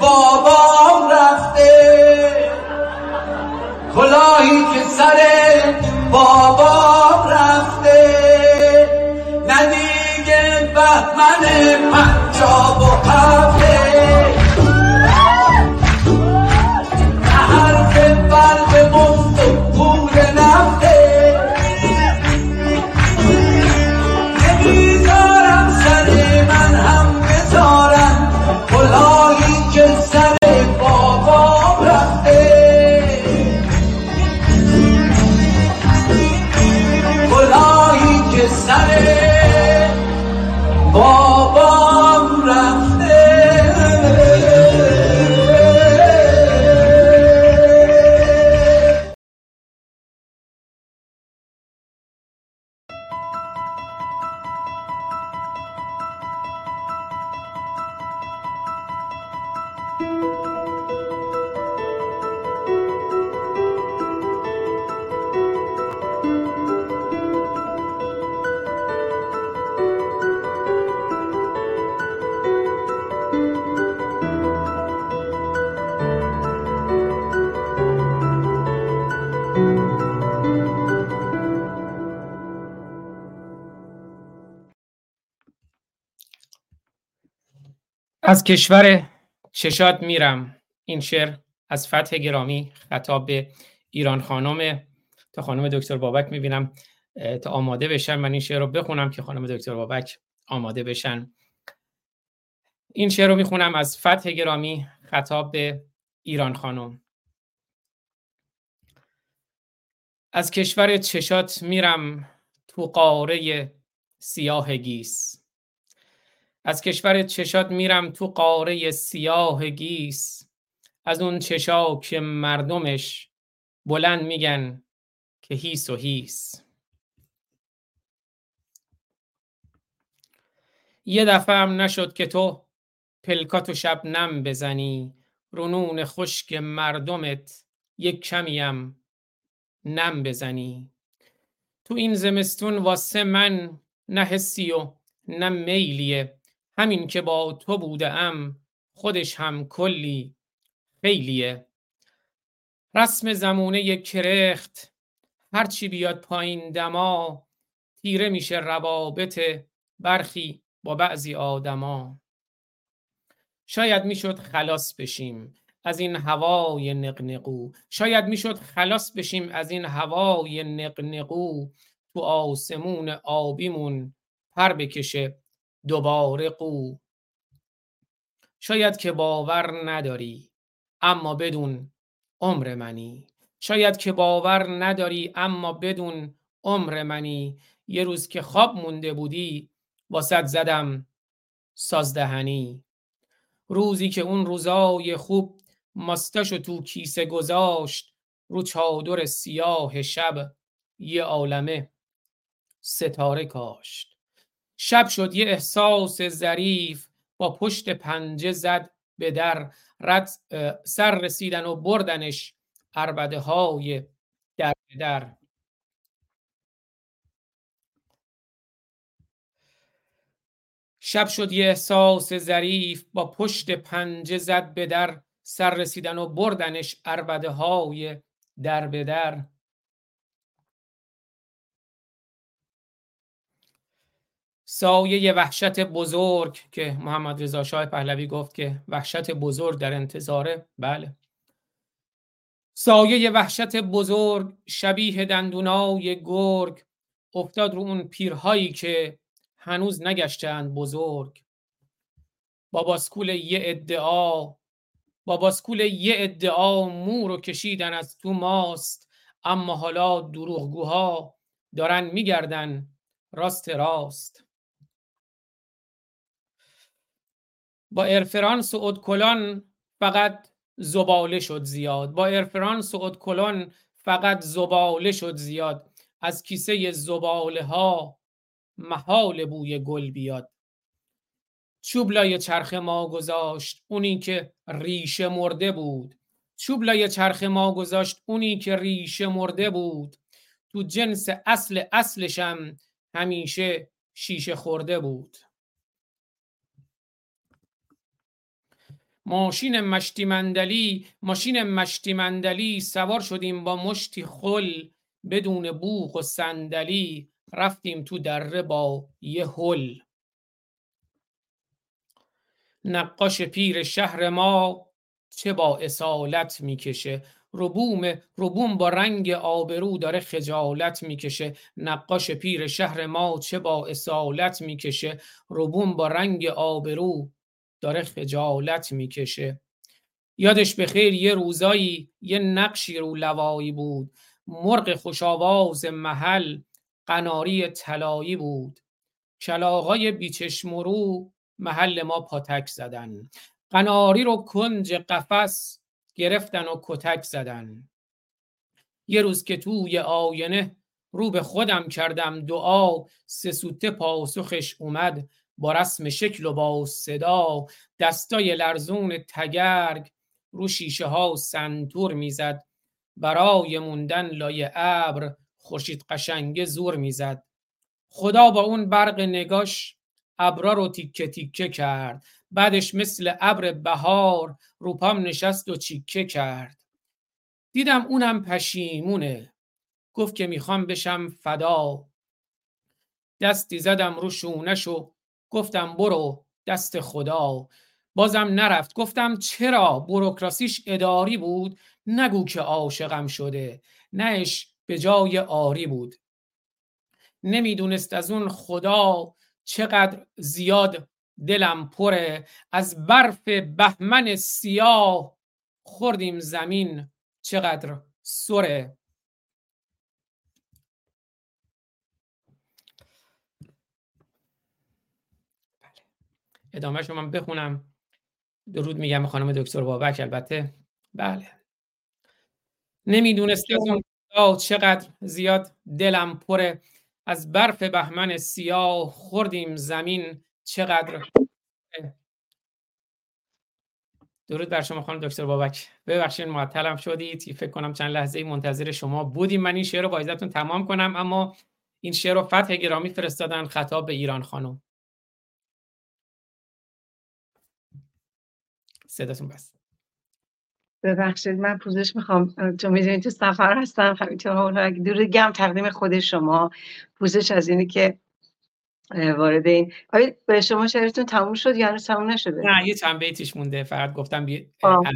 بابام رفته. کلاهی که سر بابام رفته. ندیگه بهمن پنجاب و هفته از کشور چشاد میرم. این شعر از فتح گرامی خطاب به ایران خانم. تا خانم دکتر بابک می‌بینم تا آماده بشن من این شعر رو بخونم که خانم دکتر بابک آماده بشن. این شعر رو می‌خونم از فتح گرامی خطاب به ایران خانم. از کشور چشات میرم تو قاره سیاه گیس. از کشور چشات میرم تو قاره سیاه گیس. از اون چشا که مردمش بلند میگن که هیس و هیس. یه دفعه هم نشد که تو پلکات و شب نم بزنی. رونون خشک مردمت یک کمیم نم بزنی. تو این زمستون واسه من نه حسی و نه میلیه. همین که با تو بوده ام خودش هم کلی خیلیه. رسم زمونه کرخت هرچی بیاد پایین دما تیره میشه روابط برخی با بعضی آدما. شاید می‌شد خلاص بشیم از این هوای نقنقو. شاید می‌شد خلاص بشیم از این هوای نقنقو. تو آسمون آبیمون پر بکشه. دوباره قو. شاید که باور نداری اما بدون عمر منی. شاید که باور نداری اما بدون عمر منی. یه روز که خواب مونده بودی واسد زدم سازدهنی. روزی که اون روزای خوب ماستشو تو کیسه گذاشت رو چادر سیاه شب یه عالمه ستاره کاشت. شب شد یه احساس ظریف با پشت پنجه زد به در. رد سر رسیدن و بردنش عربده های در در. شب شد یه احساس ظریف با پشت پنجه زد به در. سر رسیدن و بردنش عربده های در به در. سایه وحشت بزرگ که محمد رضا شاه پهلوی گفت که وحشت بزرگ در انتظاره. بله. سایه وحشت بزرگ شبیه دندونای گرگ افتاد رو اون پیرهایی که هنوز نگشتند بزرگ. با باسکول یه ادعا با باسکول یه ادعا مو رو کشیدن از تو ماست اما حالا دروغگوها دارن میگردن راست راست. با ارفرانس و کلان فقط زباله شد زیاد. با ارفرانس و کلان فقط زباله شد زیاد. از کیسه زباله ها محال بوی گل بیاد. چوب لای چرخ ما گذاشت اونی که ریشه مرده بود. چوب لای چرخ ما گذاشت اونی که ریشه مرده بود. تو جنس اصل اصلشم همیشه شیشه خورده بود. ماشین مشتی مندلی ماشین مشتی مندلی سوار شدیم با مشتی خل بدون بوق و صندلی رفتیم تو دره با یه هل. نقاش پیر شهر ما چه با اصالت می‌کشه؟ ربوم ربوم با رنگ آبرو داره خجالت می‌کشه. نقاش پیر شهر ما چه با اصالت می‌کشه؟ ربوم با رنگ آبرو داره خجالت می‌کشه. یادش به خیر یه روزایی یه نقشی رو لوایی بود. مرغ خوشاواز محل قناری طلایی بود. کلاغای بیچشمرو محل ما پاتک زدن. قناری رو کنج قفس گرفتن و کتک زدن. یه روز که توی آینه رو به خودم کردم دعا سه پاسخش اومد. با رسم شکل و با صدا دستای لرزون تگرگ رو شیشه ها سنتور می‌زد. برای موندن لای ابر خورشید قشنگه زور می‌زد. خدا با اون برق نگاش ابرا رو تیکه تیکه کرد. بعدش مثل ابر بهار روپام نشست و چیکه کرد. دیدم اونم پشیمونه. گفت که می‌خوام بشم فدا. دستی زدم رو شونش و گفتم برو دست خدا. بازم نرفت. گفتم چرا بروکراسیش اداری بود؟ نگو که عاشقم شده. نهش به جای آری بود. نمی‌دونست از اون خدا چقدر زیاد دلم پره. از برف بهمن سیاه خوردیم زمین چقدر سره. ادامه شما من بخونم. درود میگم خانم دکتر بابک البته بله. نمی‌دونست از اون چقدر زیاد دلم پره. از برف بهمن سیاه خوردیم زمین چقدر درود بر شما خانم دکتر بابک. ببخشید معطلم شدید. فکر کنم چند لحظه منتظر شما بودیم. من این شعر رو با تمام کنم اما این شعر رو فتح گرامی فرستادن خطاب به ایران خانم. صداتون بس. ببخشید من پوزش می‌خوام. چون می‌دونید تو سفر هستم همینطور دور گم تقدیم خود شما. پوزش از اینی که وارد این آیا به شما شعرتون تموم شد یا هنوز تموم نشده؟ نه یه چند بیتش مونده فقط گفتم بی...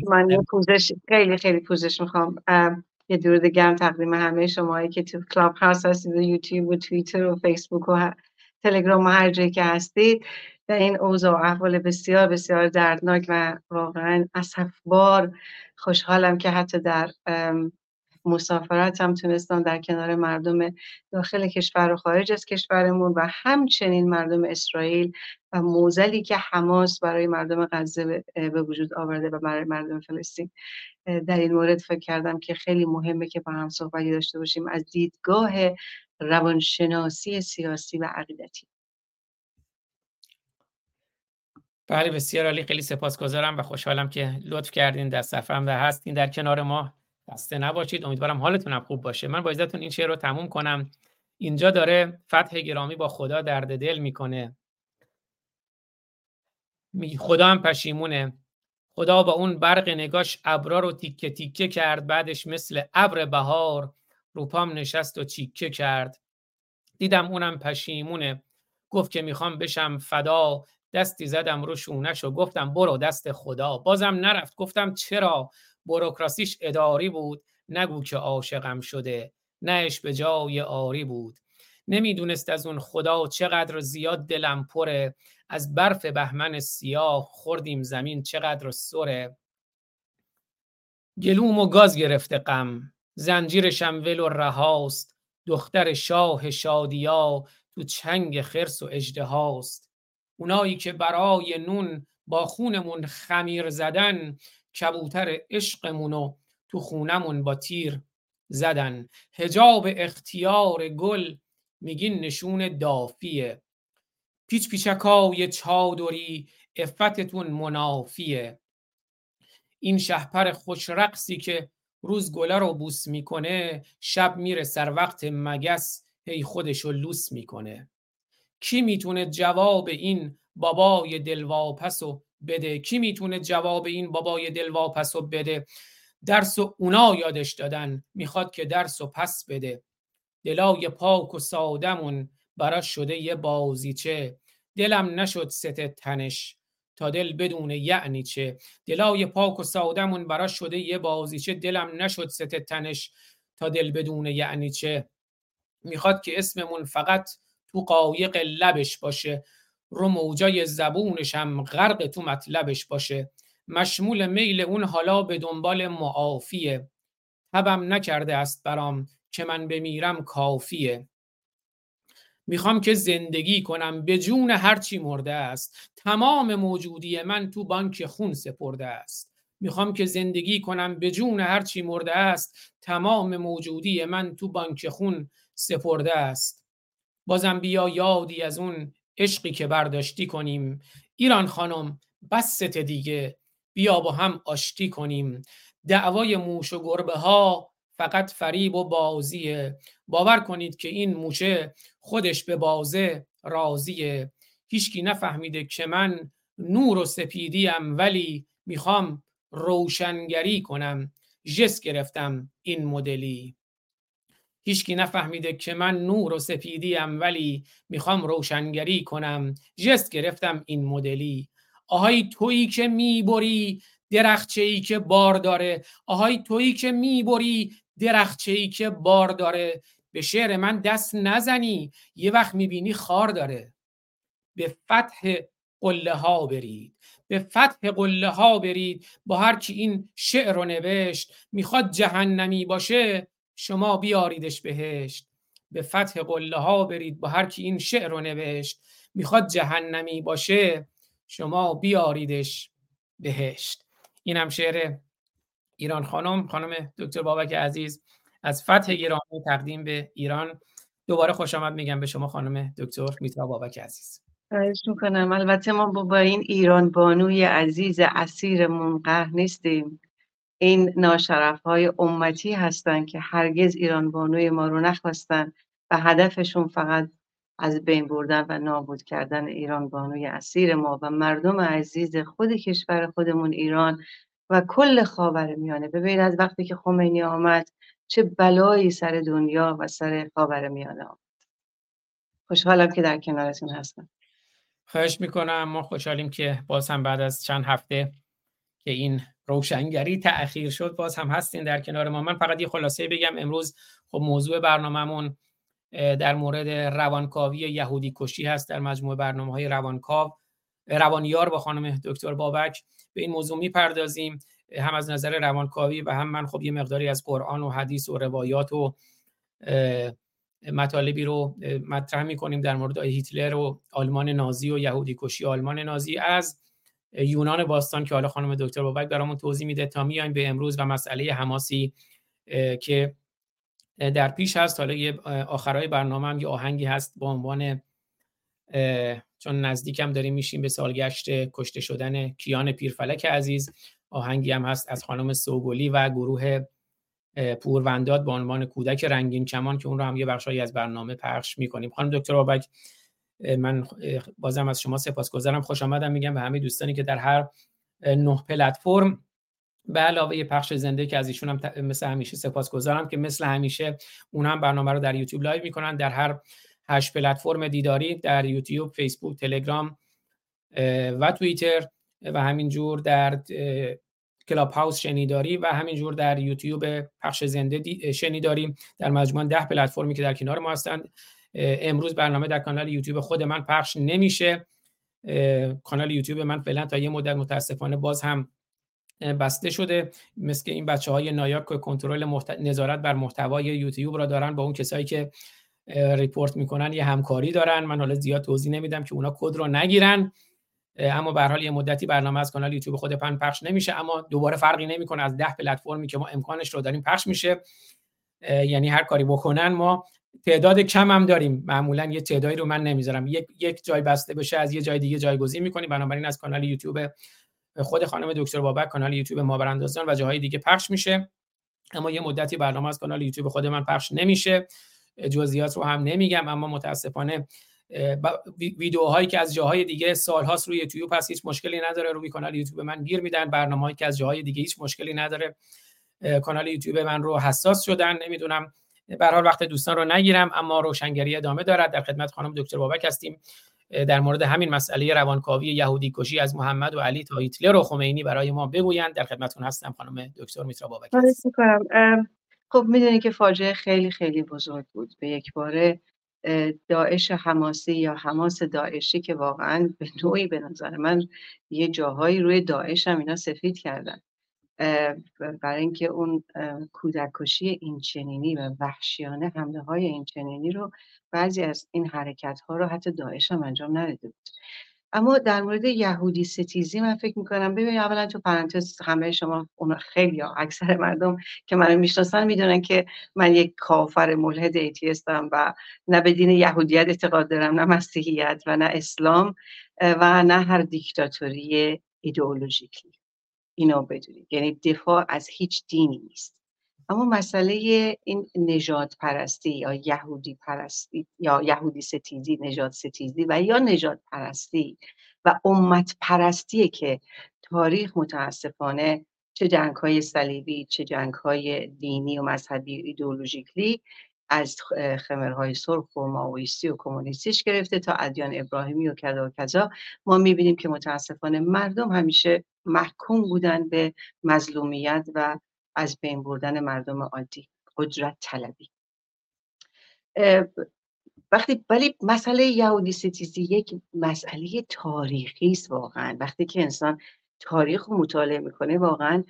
من یه پوزش خیلی خیلی پوزش می‌خوام. یه درود گرم تقدیم همه شما که تو کلاب هاوس هستید و یوتیوب و توییتر و فیسبوک و تلگرام و هر جایی که هستید. در این اوضاع و احوال بسیار بسیار دردناک و واقعا اصفبار خوشحالم که حتی در مسافرت هم تونستم در کنار مردم داخل کشور و خارج از کشورمون و همچنین مردم اسرائیل و موزلی که حماس برای مردم غزه به وجود آورده و برای مردم فلسطین. در این مورد فکر کردم که خیلی مهمه که با هم صحبتی داشته باشیم از دیدگاه روانشناسی سیاسی و عقیدتی. بله بسیار عالی. خیلی سپاسگزارم و خوشحالم که لطف کردین در سفرم و هستین در کنار ما. خسته نباشید. امیدوارم حالتون هم خوب باشه. من با این شعر رو تموم کنم. اینجا داره فتح گرامی با خدا درد دل می‌کنه. می خدا هم پشیمونه. خدا با اون برق نگاش ابرا رو تیکه تیکه کرد. بعدش مثل ابر بهار روپام نشست و چیکه کرد. دیدم اونم پشیمونه. گفت که می‌خوام بشم فدا. دستی زدم رو شونش و گفتم برو دست خدا. بازم نرفت. گفتم چرا بروکراسیش اداری بود؟ نگو که عاشقم شده. نهش به جای آری بود. نمی‌دونست از اون خدا چقدر زیاد دلم پره. از برف بهمن سیاه خوردیم زمین چقدر سره. گلوم و گاز گرفته غم. زنجیر شمول و رهاست. دختر شاه شادیا تو چنگ خرس و اجده هاست اونایی که برای نون با خونمون خمیر زدن کبوتر عشقمونو تو خونمون با تیر زدن. هجاب اختیار گل میگین نشون دافیه. پیچ پیچکای چادری افتتون منافیه. این شهپر خوش رقصی که روز گله رو بوس می‌کنه شب میره سر وقت مگس هی خودشو لوس می‌کنه. کی می‌تونه جواب این بابای دلواپسو بده؟ کی می‌تونه جواب این بابای دلواپسو بده؟ درس و اونا یادش دادن می‌خواد که درس و پس بده. دلای پاک و سادمون براش شده یه بازیچه. دلم نشد ست تنش تا دل بدون یعنی چه. دلای پاک و سادمون براش شده یه بازیچه. دلم نشد ست تنش تا دل بدون یعنی چه. می‌خواد که اسممون فقط تو قایق لبش باشه. رو موجای زبونش هم غرق تو مطلبش باشه. مشمول میل اون حالا به دنبال معافیه. تبم نکرده است برام که من بمیرم کافیه. می‌خوام که زندگی کنم. به جون هرچی مرده است. تمام موجودی من تو بانک خون سپرده است. می‌خوام که زندگی کنم. به جون هرچی مرده است. تمام موجودی من تو بانک خون سپرده است. بازم بیا یادی از اون عشقی که برداشتی کنیم. ایران خانم بست دیگه. بیا با هم آشتی کنیم. دعوای موش و گربه ها فقط فریب و بازیه. باور کنید که این موشه خودش به بازه راضیه. هیچکی نفهمیده که من نور و سپیدیم ولی می‌خوام روشنگری کنم. جس گرفتم این مدلی. هیچکی نفهمیده که من نور و سپیدیم ولی می‌خوام روشنگری کنم. جست گرفتم این مدلی. آهای تویی که می‌بری درخچه ای که بار داره. آهای تویی که می‌بری درخچه ای که بار داره. به شعر من دست نزنی یه وقت می‌بینی خار داره. به فتح قله ها برید. به فتح قله ها برید. با هر کی این شعر رو نوشت می‌خواد جهنمی باشه شما بیاریدش بهشت. به فتح قله ها برید با هر کی این شعر رو نوشت. می‌خواد جهنمی باشه شما بیاریدش بهشت. این هم شعر ایران خانم خانم دکتر بابک عزیز. از فتح گرامی تقدیم به ایران. دوباره خوش آمد میگم به شما خانم دکتر میترا بابک عزیز. خواهش می‌کنم. البته ما با این ایران بانوی عزیز اسیر منقه نیستیم. این ناشرف های امتی هستند که هرگز ایران بانوی ما رو نخواستن و هدفشون فقط از بین بردن و نابود کردن ایران بانوی اسیر ما و مردم عزیز خود کشور خودمون ایران و کل خاور میانه. ببین از وقتی که خمینی آمد چه بلایی سر دنیا و سر خاور میانه آمد. خوشحالم که در کنارتون هستم. خواهش می‌کنم. ما خوشحالیم که باز هم بعد از چند هفته که این روشنگری تأخیر شد باز هم هستین در کنار ما. من فقط یه خلاصه بگم امروز خب موضوع برنامهمون در مورد روانکاوی یهودی کشی هست در مجموعه برنامه های روانکاو روانیار با خانم دکتر بابک. به این موضوع می‌پردازیم. هم از نظر روانکاوی و هم من خب یه مقداری از قرآن و حدیث و روایات و مطالبی رو مطرح می‌کنیم در مورد هیتلر و آلمان نازی و یهودی کشی آلمان نازی. از یونان باستان که حالا خانم دکتر بابک برامون توضیح میده تا میایم به امروز و مسئله حماسی که در پیش هست. حالا یه آخرای برنامه هم یه آهنگی هست با عنوان چون نزدیکم داریم میشیم به سالگشت کشته شدن کیان پیرفلک عزیز. آهنگی هم هست از خانم سوگلی و گروه پورونداد با عنوان کودک رنگین کمان که اون رو هم یه بخشایی از برنامه پخش می‌کنیم. خانم دکتر بابک من بازم از شما سپاسگزارم. خوش آمدم. میگم به همه دوستانی که در هر نه پلتفرم به علاوه پخش زنده که از ایشون هم مثل همیشه سپاسگزارم که مثل همیشه اون هم برنامه رو در یوتیوب live می‌کنن. در هر هشت پلتفرم دیداری در یوتیوب فیسبوک تلگرام و توییتر و همینجور در کلاب هاوس شنیداری و همینجور در یوتیوب پخش زنده شنیداری در مجموعه ده پلتفرمی که در کنار ما هستند. امروز برنامه در کانال یوتیوب خود من پخش نمیشه. کانال یوتیوب من فعلا تا یه مدت متاسفانه باز هم بسته شده. مثل این بچه های نایاک که کنترل محت... نظارت بر محتوای یوتیوب را دارن با اون کسایی که report می‌کنن یه همکاری دارن. من حالا زیاد توضیح نمیدم که اونا کد رو نگیرن. اما به حال یه مدتی برنامه از کانال یوتیوب خود من پخش نمیشه اما دوباره فرقی نمی‌کنه. از ده پلتفرمی که ما امکانش رو داریم پخش میشه. یعنی هر کاری بکنن ما تعداد کم هم داریم. معمولا یه تعدادی رو من نمی‌ذارم. یک یک جای بسته بشه از یه جای دیگه جایگزین می‌کنیم. بنابراین از کانال یوتیوب خود خانم دکتر بابک کانال یوتیوب ما براندازان و جاهای دیگه پخش میشه. اما یه مدتی برنامه از کانال یوتیوب خود من پخش نمیشه. جزئیات رو هم نمیگم اما متاسفانه ویدیوهایی که از جاهای دیگه سالهاست روی یوتیوب هست هیچ مشکلی نداره. روی کانال یوتیوب من گیر میدن. برنامه‌ای که از جاهای دیگه هیچ مشکلی نداره. کانال یوتیوب من رو حساس شدن. نمی‌دونم به حال وقت دوستان رو نگیرم اما روشنگری ادامه دارد. در خدمت خانم دکتر بابک هستیم. در مورد همین مسئله روانکاوی یهودی کشی از محمد و علی تا هیتلر و خمینی برای ما بگویند. در خدمتتون هستم خانم دکتر میترا بابک. خب می‌دونید که فاجعه خیلی خیلی بزرگ بود. به یک باره داعش حماسی یا حماس داعشی که واقعا به نوعی به نظر من یه جاهایی روی داعش هم اینا سفید کردن. برای اینکه اون کودکشی این چنینی و وحشیانه حمله های این چنینی رو بعضی از این حرکت ها رو حتی داعش هم انجام نداده بود. اما در مورد یهودی ستیزی من فکر می‌کنم ببینید اولا تو پرانتز همه شما اون خیلی ها اکثر مردم که منو می‌شناسن می‌دونن که من یک کافر ملحد ایتیستم و نه به دین یهودیت اعتقاد دارم نه مسیحیت و نه اسلام و نه هر دیکتاتوری ایدئولوژیکی. اینو بدونید. یعنی دفاع از هیچ دینی نیست. اما مسئله این نجات پرستی یا یهودی پرستی یا یهودی ستیزی نجات ستیزی و یا نجات پرستی و امت پرستی که تاریخ متاسفانه چه جنگ های صلیبی چه جنگ های دینی و مذهبی ایدئولوژیکلی از خمرهای سرخ و ماویستی و کمونیستیش گرفته تا ادیان ابراهیمی و کذا و کذا. ما می‌بینیم که متاسفانه مردم همیشه محکوم بودن به مظلومیت و از بین بردن مردم عادی قدرت طلبی. وقتی ولی مسئله یهودی ستیزی یک مسئله تاریخی است واقعا. وقتی که انسان تاریخ رو مطالعه می‌کنه واقعا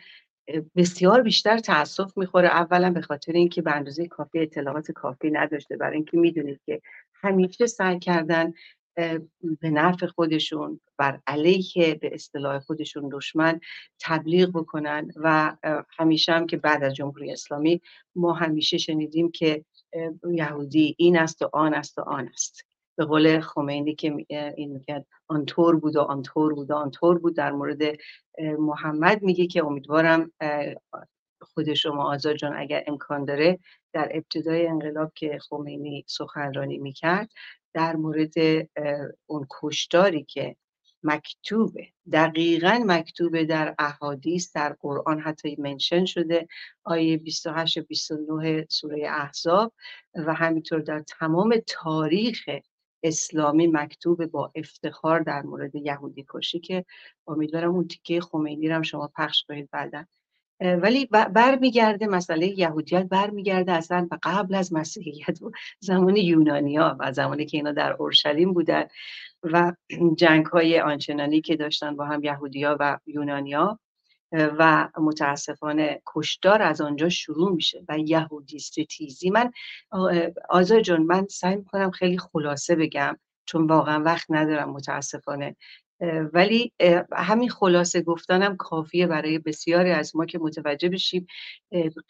بسیار بیشتر تاسف می‌خوره. اولا به خاطر اینکه به اندازه کافی اطلاعات کافی نداشته. برای اینکه می‌دونید که همیشه سعی کردن به نفع خودشون بر علیه به اصطلاح خودشون دشمن تبلیغ بکنن و همیشه هم که بعد از جمهوری اسلامی ما همیشه شنیدیم که یهودی این است و آن است و آن است. به قول خمینی که این میگه آنطور بود و آنطور بود و آنطور بود. در مورد محمد میگه که امیدوارم خود شما آزاد جان اگر امکان داره در ابتدای انقلاب که خمینی سخنرانی می‌کرد در مورد اون کشتاری که مکتوبه. دقیقا مکتوبه در احادیث در قرآن حتی منشن شده آیه 28 29 سوره احزاب و همینطور در تمام تاریخ اسلامی مکتوب با افتخار در مورد یهودی کشی که امیدوارم اون تیکه خمینی رو شما پخش کنید بعدا. ولی برمیگرده مسئله یهودیت برمیگرده اصلا به قبل از مسیحیت و زمان یونانیا و زمانی که اینا در اورشلیم بودن و جنگ های آنچنانی که داشتن با هم یهودیا و یونانیا و متاسفانه کشدار از آنجا شروع میشه و یهودی ستیزی من آزار جان من سعی می‌کنم خیلی خلاصه بگم چون واقعا وقت ندارم متاسفانه ولی همین خلاصه گفتنم کافیه برای بسیاری از ما که متوجه بشیم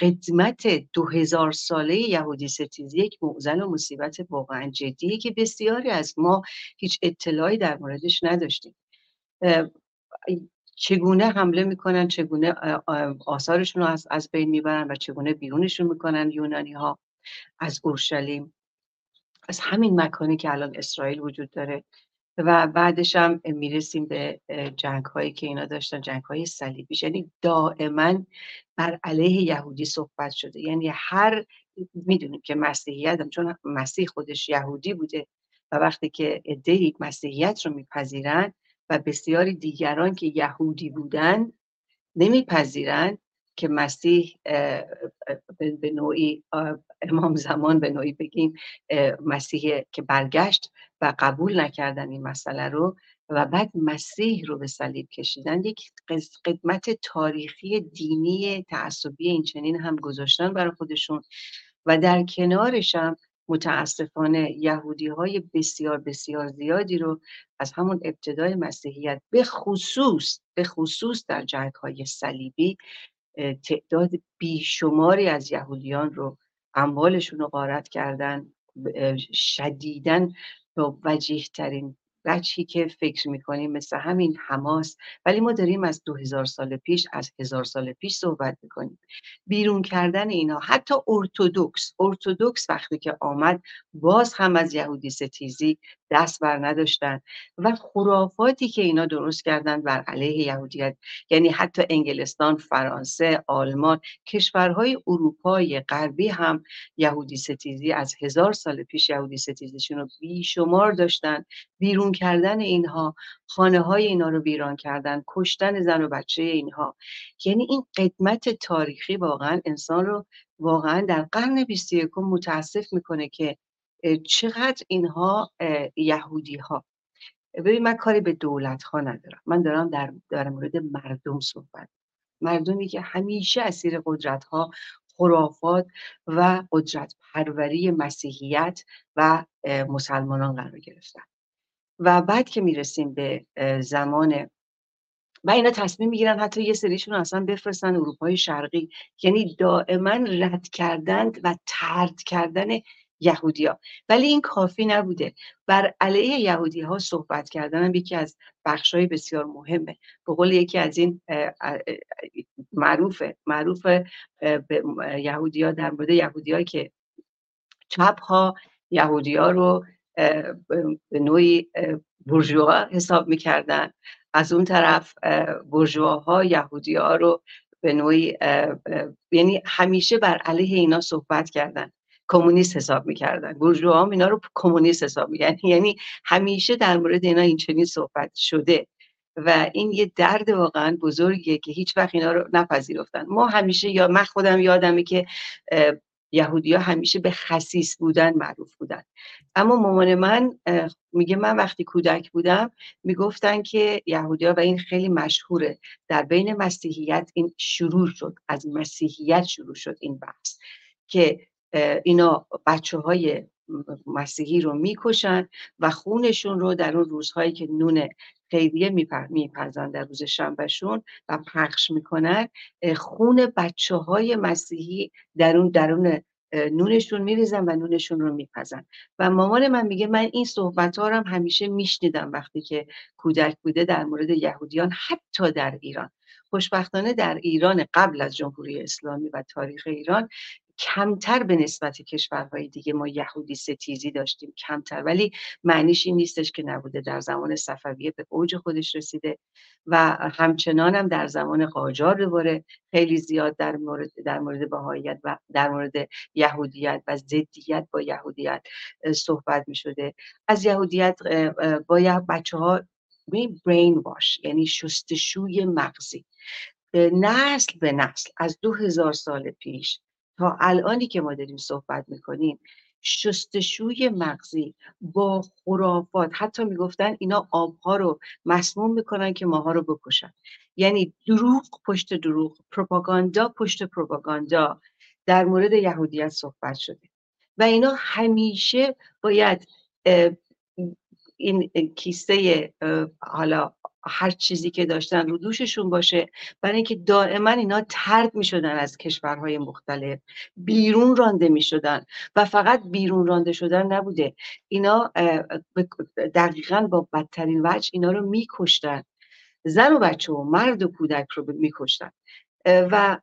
قدمت دو هزار ساله یهودی ستیزی یک معزل و مصیبت واقعا جدیه که بسیاری از ما هیچ اطلاعی در موردش نداشتیم. چگونه حمله می‌کنن چگونه آثارشون رو از, از بین می‌برن و چگونه بیرونشون می‌کنن یونانی ها از اورشلیم. از همین مکانی که الان اسرائیل وجود داره. و بعدش هم می‌رسیم به جنگ هایی که اینا داشتن جنگ های صلیبی. یعنی دائما بر علیه یهودی صحبت شده. یعنی هر می‌دونیم که مسیحیت هم چون مسیح خودش یهودی بوده و وقتی که عده مسیحیت رو میپذیرن و بسیاری دیگران که یهودی بودن نمیپذیرن که مسیح به نوعی امام زمان به نوعی بگیم مسیح که برگشت و قبول نکردن این مسئله رو و بعد مسیح رو به صلیب کشیدن یک قدمت تاریخی دینی تعصبی این چنین هم گذاشتن برای خودشون و در کنارش هم متاسفانه یهودی های بسیار بسیار زیادی رو از همون ابتدای مسیحیت به خصوص به خصوص در جنگ های صلیبی تعداد بیشماری از یهودیان رو اموالشون رو غارت کردن شدیدن با وجیه ترین وجهی که فکر می‌کنیم مثل همین حماس. ولی ما داریم از دو هزار سال پیش از هزار سال پیش صحبت می‌کنیم. بیرون کردن اینا حتی ارتودکس ارتودکس وقتی که آمد باز هم از یهودی ستیزی دست بر نداشتن و خرافاتی که اینا درست کردن بر علیه یهودیت یعنی حتی انگلستان فرانسه آلمان کشورهای اروپای غربی هم یهودی ستیزی از هزار سال پیش یهودی ستیزیشون رو بیشمار داشتن بیرون کردن اینها خانه های اینا رو ویران کردن کشتن زن و بچه اینها. یعنی این قدمت تاریخی واقعا انسان رو واقعا در قرن 21 متاسف می‌کنه که چقدر اینها یهودی ها ببین من کاری به دولت ها ندارم. من دارم در, در مورد مردم صحبت. مردمی که همیشه اسیر قدرت ها خرافات و قدرت پروری مسیحیت و مسلمانان قرار گرفتن. و بعد که می‌رسیم به زمان و اینا تصمیم می‌گیرن حتی یه سریشون اصلا بفرستن اروپای شرقی. یعنی دائما رد کردن و ترد کردن یهودیا ولی این کافی نبوده. بر علیه یهودی ها صحبت کردن هم یکی از بخشای بسیار مهمه. به قول یکی از این معروفه معروف یهودی ها در مورد یهودی که چپ ها یهودی ها رو به نوعی برجوها حساب می‌کردن. از اون طرف برجوها یهودی ها رو به نوعی یعنی همیشه بر علیه اینا صحبت کردن. کمونیست حساب می‌کردن. برجوها هم اینا رو کمونیست حساب می‌کردن. یعنی همیشه در مورد اینا این چنین صحبت شده و این یه درد واقعا بزرگیه که هیچ وقت اینا رو نپذیرفتن. ما همیشه یا من خودم یادمه که یهودی ها همیشه به خسیس بودن معروف بودن. اما مامان من میگه من وقتی کودک بودم می‌گفتن که یهودی ها و این خیلی مشهوره در بین مسیحیت این شروع شد از مسیحیت شروع شد این بحث که اینا بچه های مسیحی رو می‌کشن و خونشون رو در اون روزهایی که نون خیریه میپرزن در روز شنبهشون و پخش می‌کنن خون بچه های مسیحی درون درون نونشون میریزن و نونشون رو میپزن. و مامان من میگه من این صحبت ها رو هم همیشه میشنیدم وقتی که کودک بوده در مورد یهودیان حتی در ایران. خوشبختانه در ایران قبل از جمهوری اسلامی و تاریخ ایران کمتر به نسبت کشورهای دیگه ما یهودی ستیزی داشتیم کمتر. ولی معنیش این نیستش که نبوده. در زمان صفویه به اوج خودش رسیده و همچنان هم در زمان قاجار دوباره خیلی زیاد در مورد در مورد بهاییت و در مورد یهودیت و ضدیت با یهودیت صحبت می شده از یهودیت با بچه ها برین واش یعنی شستشوی مغزی. نسل به نسل. از دو هزار سال پیش تا الانی که ما داریم صحبت می‌کنیم شستشوی مغزی با خرافات حتی می‌گفتن اینا آبها رو مسموم می‌کنن که ماها رو بکشن. یعنی دروغ پشت دروغ پروپاگاندا پشت پروپاگاندا در مورد یهودیت صحبت شده. و اینا همیشه باید این کیسه حالا هر چیزی که داشتن رو دوششون باشه. برای اینکه دائما اینا ترد می شدن از کشورهای مختلف. بیرون رانده می شدن و فقط بیرون رانده شدن نبوده. اینا دقیقا با بدترین وجه اینا رو میکشتن. زن و بچه و مرد و کودک رو میکشتن. و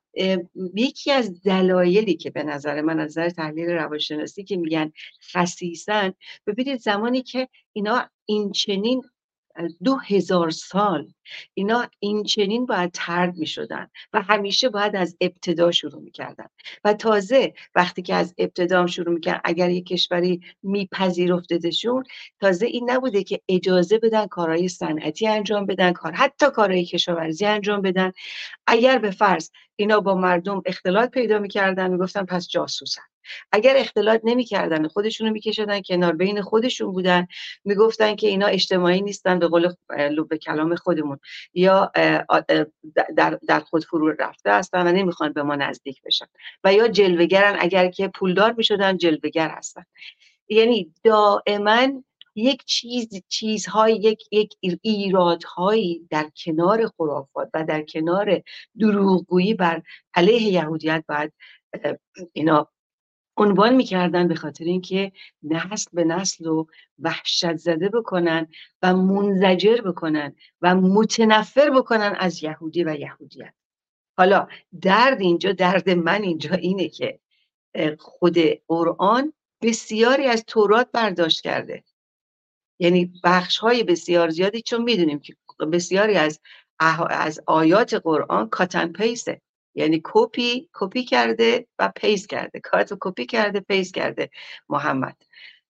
یکی از دلایلی که به نظر من از نظر تحلیل روانشناسی که میگن خصیصن ببینید زمانی که اینا این چنین دو هزار سال اینا این چنین باید ترد می شدن و همیشه باید از ابتدا شروع می کردن و تازه وقتی که از ابتدا شروع می اگر یک کشوری میپذیرفتدشون تازه این نبوده که اجازه بدن کارهای صنعتی انجام بدن کار حتی کارهای کشاورزی انجام بدن. اگر به فرض اینا با مردم اختلاط پیدا می‌کردن می‌گفتن پس جاسوسن. اگر اختلاط نمی‌کردن خودشون رو میکشدن کنار بین خودشون بودن می‌گفتن که اینا اجتماعی نیستن به قول به کلام خودمون. یا در, در خود فرو رفته هستن و نمی‌خوان به ما نزدیک بشن. و یا جلوگرن اگر که پولدار می‌شدن جلوگر هستن. یعنی دائما یک چیز چیزهای یک یک ایرادهایی در کنار خرافات و در کنار دروغگویی بر علیه یهودیت باید اینا عنوان می‌کردن به خاطر اینکه نسل به نسل رو وحشت زده بکنن و منزجر بکنن و متنفر بکنن از یهودی و یهودیت. حالا درد اینجا درد من اینجا اینه که خود قرآن بسیاری از تورات برداشت کرده. یعنی بخش های بسیار زیادی چون می‌دونیم که بسیاری از از آیات قرآن cut and paste ه یعنی کپی کپی کرده و paste کرده. cut کپی کرده paste کرده محمد.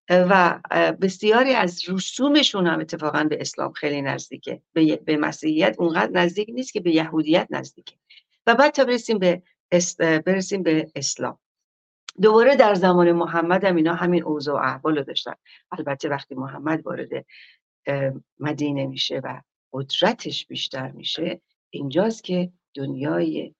و بسیاری از رسومشون هم اتفاقا به اسلام خیلی نزدیکه. به, به مسیحیت اونقدر نزدیک نیست که به یهودیت نزدیکه. و بعد تا برسیم به برسیم به اسلام. دوباره در زمان محمد هم اینا همین اوضاع و احوال رو داشتن. البته وقتی محمد وارد مدینه میشه و قدرتش بیشتر میشه اینجاست که دنیای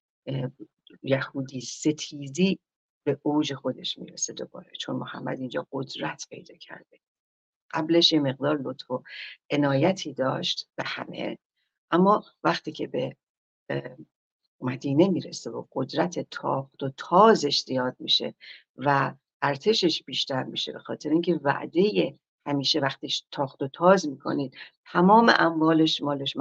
یهودی ستیزی به اوج خودش می‌رسه دوباره چون محمد اینجا قدرت پیدا کرده. قبلش یه مقدار لطف و عنایتی داشت به همه اما وقتی که به مدینه می‌رسه و قدرت تاخت و تازش زیاد میشه و ارتشش بیشتر میشه به خاطر اینکه وعده همیشه وقتش تاخت و تاز می‌کنید تمام اموالش مالش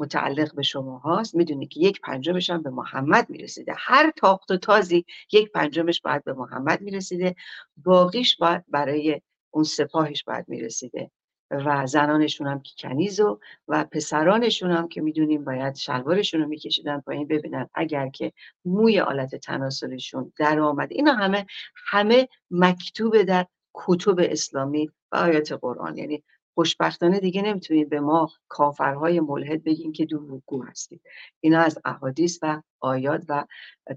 متعلق به شما هاست می‌دونی که یک پنجمش هم به محمد می‌رسیده. هر تاخت و تازی یک پنجمش باید به محمد می‌رسیده. باقیش باید برای اون سپاهش باید می‌رسیده. و زنانشون هم که کنیز و و پسرانشون هم که می‌دونیم باید شلوارشون رو میکشیدن پایین ببینن اگر که موی آلت تناسلشون در آمد اینا همه همه مکتوب در کتب اسلامی و آیات قرآن. یعنی خوشبختانه دیگه نمی‌تونید به ما کافرهای ملحد بگین که دروغگو هستید. اینا از احادیث و آیات و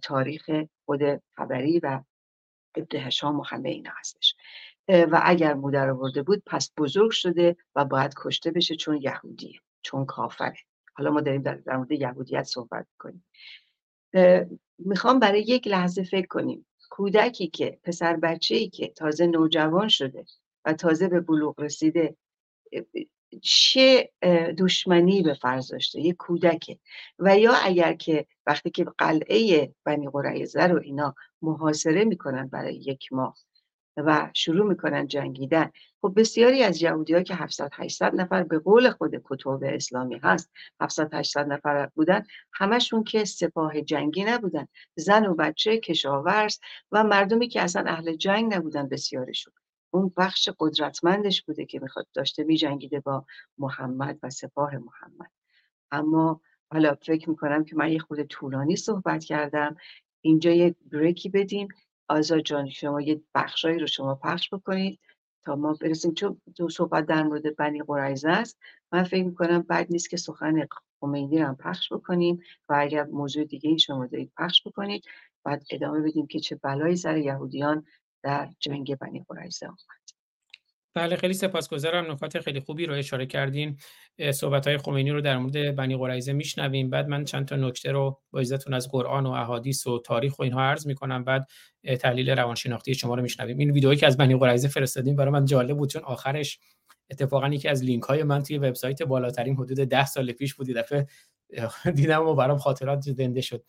تاریخ خود خبری و ابن هشام و همه اینا هستش. و اگر مادر آورده بود پس بزرگ شده و باید کشته بشه چون یهودیه چون کافره. حالا ما داریم در, مورد یهودیت صحبت کنیم می‌خوام برای یک لحظه فکر کنیم. کودکی که پسر بچه ای که تازه نوجوان شده و تازه به بلوغ رسیده چه دشمنی به فرض داشته یک کودکه. و یا اگر که وقتی که قلعه بنی قریزه رو اینا محاصره می‌کنن برای یک ماه و شروع می‌کنن جنگیدن خب بسیاری از یهودی ها که 700 800 نفر به قول خود کتب اسلامی هست 700 800 نفر بودن همشون که سپاه جنگی نبودن زن و بچه کشاورز و مردمی که اصلا اهل جنگ نبودن بسیارشون اون بخش قدرتمندش بوده که می‌خواد داشته میجنگیده با محمد و سپاه محمد. اما حالا فکر می‌کنم که من یه خود طولانی صحبت کردم. اینجا یه بریکی بدیم. آزاد جان شما یه بخشایی رو شما پخش بکنید تا ما برسیم. چون دو صحبت در مورد بنی قریزه است. من فکر می‌کنم بد نیست که سخن خمینی رو هم پخش بکنیم و اگر موضوع دیگه شما دارید پخش بکنید بعد ادامه بدیم که چه بلایی سر یهودیان در جنگ بنی قریزه آمد. بله خیلی سپاسگزارم. نکات خیلی خوبی رو اشاره کردین. صحبت های خمینی رو در مورد بنی قریزه میشنویم. بعد من چند تا نکته رو با عزتون از قرآن و احادیث و تاریخ و اینها عرض می‌کنم. بعد تحلیل روانشناختی شما رو میشنویم. این ویدئویی که از بنی قریزه فرستادیم برای من جالب بود چون آخرش اتفاقا یکی از لینک های من توی وبسایت بالاترین حدود 10 سال پیش بود. دفعه دیدم و برام خاطرات زنده شد.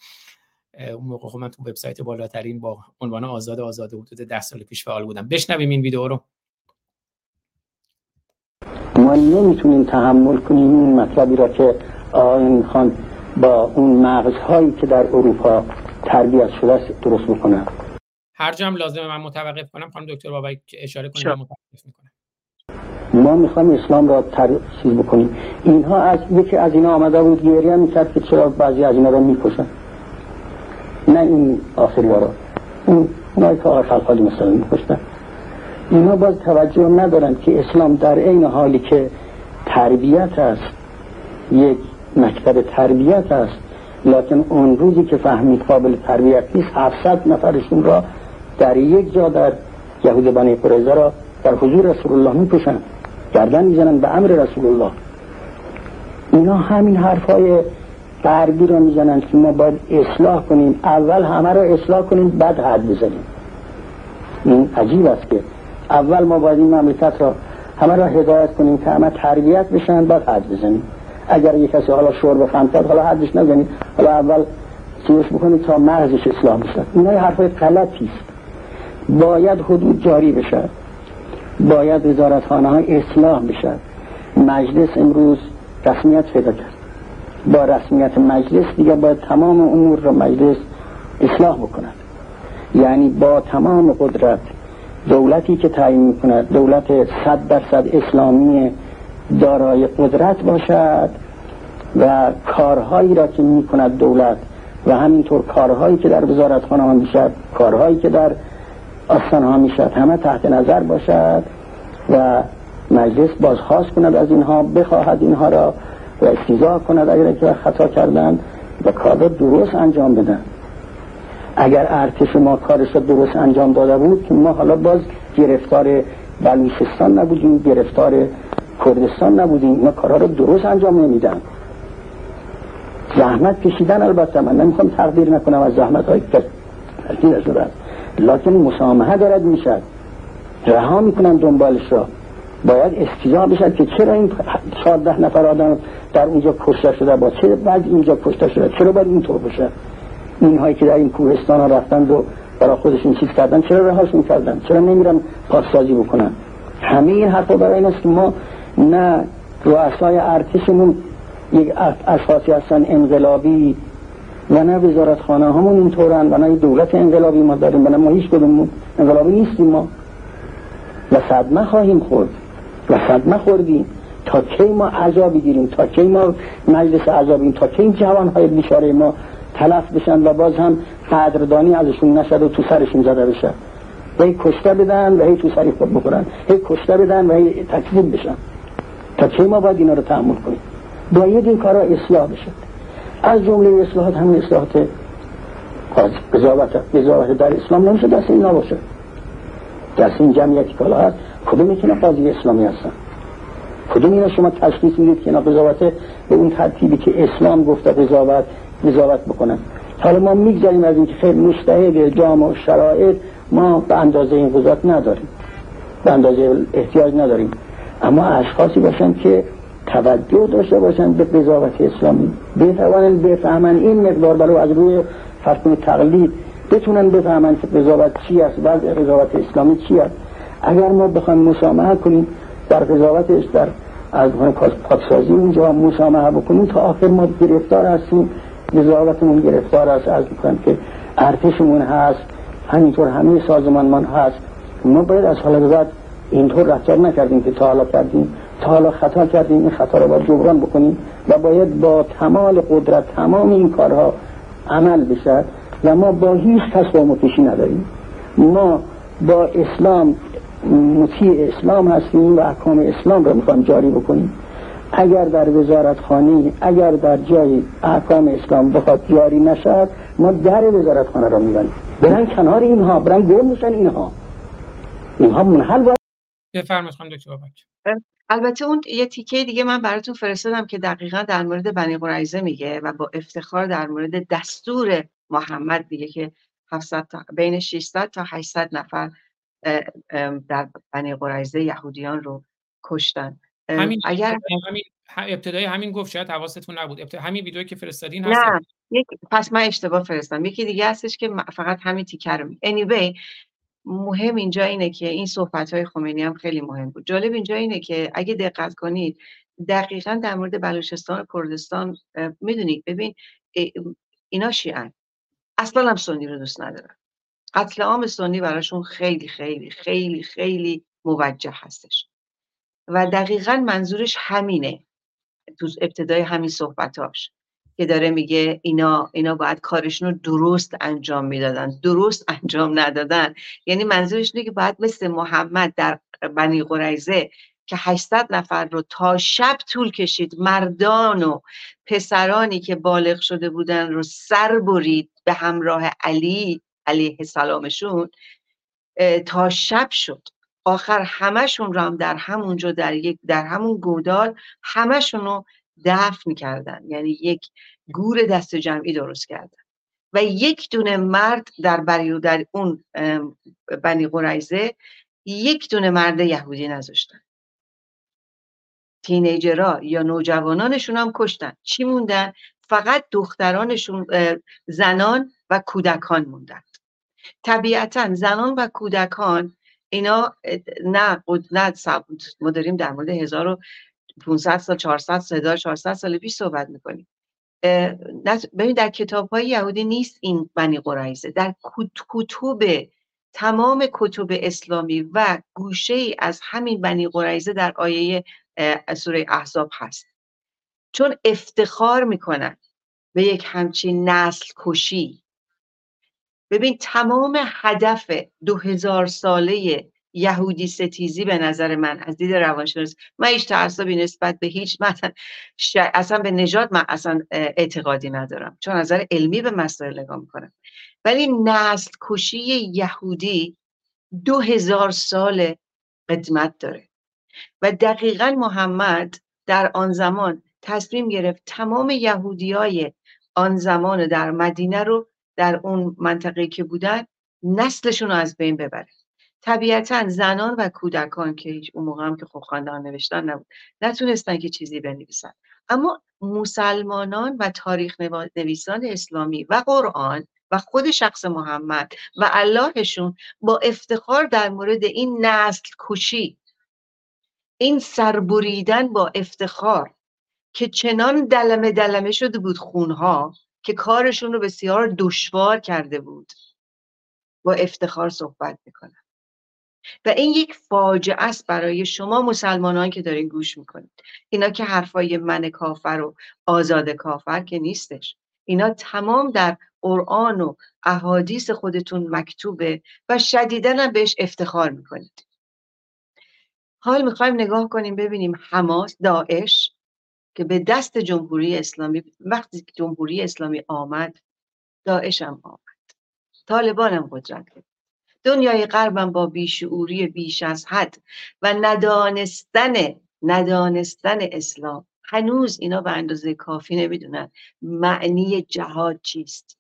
اون موقع خب من تو وبسایت بالاترین با عنوان آزاد آزاد حدود 10 سال پیش فعال بودم. بشنویم این ویدیو رو. ما نمی‌تونیم تحمل کنیم این مطلبی را که آقایان می‌خوان با اون مغزهایی که در اروپا تربیت شده است درست بکنن. هر جام لازمه من متوقف کنم خانم دکتر بابایی که اشاره کنیم متوقف می‌کنم. ما می‌خوایم اسلام را تر... چیز بکنیم. اینها از یکی از اینا آمده بود گریه می‌کرد که چرا بعضی از اینا را می‌کشن. نه این آخری را این اونایی که آقای خلقالی مثلا میکشتن اینا باز توجه ندارن که اسلام در این حالی که تربیت است یک مکتب تربیت است لکن اون روزی که فهمید قابل تربیت نیست 700 نفرشون را در یک جا در یهود بنی قریظه را در حضور رسول الله می‌کشن گردن می‌زنن به امر رسول الله اینا همین حرفای غربی را می‌زنن که ما باید اصلاح کنیم. اول همه را اصلاح کنیم بعد حد بزنیم. این عجیب است که اول ما باید این مملکت را همه را هدایت کنیم که همه تربیت بشن بعد حد بزنیم. اگر یک کسی حالا شور کرد حالا حدش نزنید. حالا اول سیوش بکنید تا مرزش اصلاح بشه. اینا حرفای غلطی است. باید حدود جاری بشه. باید وزارتخانه های اصلاح بشه. مجلس امروز رسمیت پیدا کرد. با رسمیت مجلس دیگه باید تمام امور را مجلس اصلاح بکند. یعنی با تمام قدرت دولتی که تعیین می‌کند دولت صد درصد اسلامی دارای قدرت باشد و کارهایی را که می‌کند دولت و همینطور کارهایی که در وزارتخانه ها می‌شد کارهایی که در آستان ها می‌شد همه تحت نظر باشد و مجلس بازخواست کند از اینها بخواهد اینها را و استیزا کند اگر که خطا کردن و کار درست انجام بدن. اگر ارتش ما کارش را درست انجام داده بود که ما حالا باز گرفتار بلوچستان نبودیم گرفتار کردستان نبودیم ما کارها رو درست انجام نمیدن زحمت کشیدن البته من نمی‌خوام تقدیر نکنم از زحمت های کسی شدن لکن مسامحه دارد می‌شد رها می‌کنن دنبالش را. باید استیزا بشد که چرا این چهارده نفر آدم در اونجا کشته شده با چرا بعد اینجا کشته شده؟ چرا باید اینطور بشه؟ اینهایی که در این کوهستان ها رفتند و برای خودشون چیز کردن چرا رهاشون کردن؟ چرا نمیرن پاسسازی بکنن؟ همه این حرفا برای این است ما نه رؤسای ارتشمون یک اشخاصی هستن انقلابی و نه وزارت خانه همون اینطورن و نه دولت انقلابی ما داریم و نه ما هیچ کدوم انقلابی نیستیم ما. و صدمه خواهیم خورد. و صدمه خوردیم تا کی ما عذابی گیریم؟ تا کی ما مجلس عذابیم تا کی جوان های بیچاره ما تلف بشن و باز هم قدردانی ازشون نشد و تو سرشون زده بشه؟ هی کشته بدن و هی تو سری خود بخورن. هی کشته بدن و هی تکذیب بشن. تا کی ما باید اینا رو تحمل کنیم؟ باید این کارا اصلاح بشه. از جمله اصلاحات همین اصلاحات قضاوت در اسلام نمیشه دست این نباشه. دست این جمعیتی که هست کدوم می‌تونه قاضی اسلامی هستن؟ کدوم اینا شما تشخیص می‌دید که اینا قضاوت به اون ترتیبی که اسلام گفته قضاوت قضاوت بکنن؟ حالا ما می‌گذاریم از اینکه خیلی مستحق جامع و شرایط ما به اندازه این قضاوت نداریم به اندازه احتیاج نداریم. اما اشخاصی باشن که توجه داشته باشن به قضاوت اسلامی. بتوانن بفهمن این مقدار برای از روی فرق تقلید. بتونن بفهمن که قضاوت چی است وضع قضاوت اسلامی چی است. اگر ما بخوایم مسامحه کنیم در قضاوتش در از پاکسازی اونجا مسامحه بکنیم تا آخر ما گرفتار هستیم. قضاوتمون گرفتار است. از می‌کنم که ارتشمون هست. همینطور همه سازمان من هست. ما باید از حالا بعد اینطور رفتار نکردیم که تا حالا کردیم. تا حالا خطا کردیم. این خطا رو باید جبران بکنیم و باید با تمام قدرت تمام این کارها عمل بشد و ما با هیچ و پیشی نداریم. ما با اسلام مطیع اسلام هستیم و احکام اسلام رو می‌خوایم جاری بکنیم. اگر در وزارت خانه اگر در جای احکام اسلام بخواد جاری نشد ما در وزارت خانه را میبنیم برن کنار اینها برن گم میشن اینها. اینها منحل باید بفرمایید خانم دکتر بابک. البته اون یه تیکه دیگه من براتون فرستادم که دقیقا در مورد بنی قریظه میگه و با افتخار در مورد دستور محمد میگه که 700 تا بین 600 تا 800 نفر در بنی قریظه یهودیان رو کشتن. همین اگر همین ابتدای همین گفت شاید حواستون نبود. ابتدا همین ویدیویی که فرستادین هست. نه یک پس من اشتباه فرستم یکی دیگه هستش که فقط همین تیکر رو anyway مهم اینجا اینه که این صحبت های خمینی هم خیلی مهم بود. جالب اینجا اینه که اگه دقت کنید دقیقا در مورد بلوچستان و کردستان می‌دونید ببین اینا شیعن. اصلا هم سنی رو دوست ندارن. قتل عام سنی براشون خیلی خیلی خیلی خیلی موجه هستش. و دقیقا منظورش همینه تو ابتدای همین صحبتاش که داره میگه اینا اینا باید کارشون رو درست انجام می‌دادن. درست انجام ندادن. یعنی منظورش اینه که باید مثل محمد در بنی قریزه که 800 نفر رو تا شب طول کشید مردان و پسرانی که بالغ شده بودن رو سر برید به همراه علی علیه سلامشون تا شب شد. آخر همشون رو هم در همونجا در یک در همون گودال همشون رو دفن می‌کردن. یعنی یک گور دست جمعی درست کردن. و یک دونه مرد در بریو در اون بنی قریزه یک دونه مرد یهودی نذاشتن. تینیجرها یا نوجوانانشون هم کشتن. چی موندن؟ فقط دخترانشون زنان و کودکان موندن. طبیعتا زنان و کودکان اینا نه نه ما داریم در مورد 1500 سال 400 سال 1400 سال پیش صحبت می‌کنیم. ببین در کتاب های یهودی نیست این بنی قرائزه در کتب تمام کتب اسلامی و گوشه ای از همین بنی قرائزه در آیه سوره احزاب هست. چون افتخار می‌کنن به یک همچین نسل کشی. ببین تمام هدف دو هزار ساله یهودی ستیزی به نظر من از دید روانشناس من هیچ تعصبی نسبت به هیچ مثلا اصلا به نجات من اصلا اعتقادی ندارم. چون نظر علمی به مسائل نگاه می‌کنم. ولی نسل کشی یهودی دو هزار سال قدمت داره. و دقیقا محمد در آن زمان تصمیم گرفت تمام یهودی های آن زمان در مدینه رو در اون منطقه که بودن نسلشون رو از بین ببره. طبیعتا زنان و کودکان که هیچ اون موقع هم که خب خواندن نوشتن نبود نتونستن که چیزی بنویسن. اما مسلمانان و تاریخ نویسان اسلامی و قرآن و خود شخص محمد و اللهشون با افتخار در مورد این نسل کشی این سربریدن با افتخار که چنان دلمه دلمه شده بود خونها که کارشون رو بسیار دشوار کرده بود با افتخار صحبت می‌کنن و این یک فاجعه است برای شما مسلمانان که دارین گوش می‌کنید. اینا که حرفای من کافر و آزاد کافر که نیستش. اینا تمام در قرآن و احادیث خودتون مکتوبه و شدیدن هم بهش افتخار می‌کنید. حال می‌خوایم نگاه کنیم ببینیم حماس داعش که به دست جمهوری اسلامی وقتی که جمهوری اسلامی آمد داعش هم آمد. طالبان هم قدرت گرفت. دنیای غربم با بیشعوری بیش از حد و ندانستن ندانستن اسلام. هنوز اینا به اندازه کافی نمی‌دونن معنی جهاد چیست.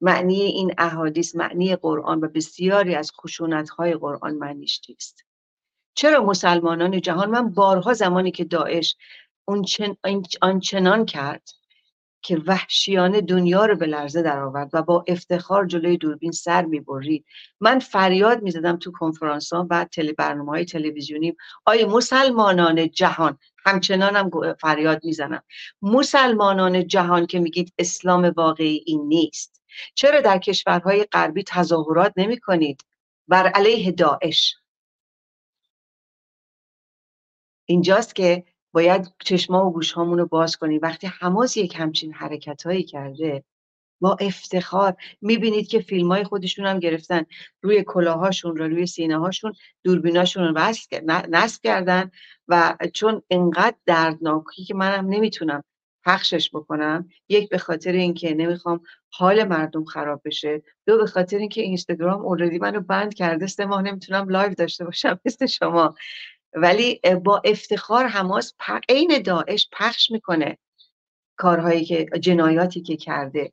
معنی این احادیث معنی قرآن و بسیاری از خشونت های قرآن معنیش چیست؟ چرا مسلمانان جهان؟ من بارها زمانی که داعش آنچنان کرد که وحشیانه دنیا رو به لرزه در آورد و با افتخار جلوی دوربین سر می‌برید. من فریاد می‌زدم تو کنفرانس ها و تل برنامه های تلویزیونی آیا مسلمانان جهان همچنان هم فریاد می‌زنم. مسلمانان جهان که میگید اسلام واقعی این نیست. چرا در کشورهای غربی تظاهرات نمی کنید بر علیه داعش. اینجاست که باید چشما و گوشهامون رو باز کنیم وقتی حماس یک همچین حرکت هایی کرده با افتخار می‌بینید که فیلم های خودشون هم گرفتن. روی کلاهاشون رو روی سینه هاشون دوربیناشون رو نصب کردن و چون انقدر دردناکی که منم نمی‌تونم پخشش بکنم یک به خاطر اینکه نمی‌خوام حال مردم خراب بشه دو به خاطر اینکه اینستاگرام already منو ban کرده سه ماه نمی‌تونم live داشته باشم مثل شما. ولی با افتخار حماس عین داعش پخش می‌کنه کارهایی که جنایاتی که کرده.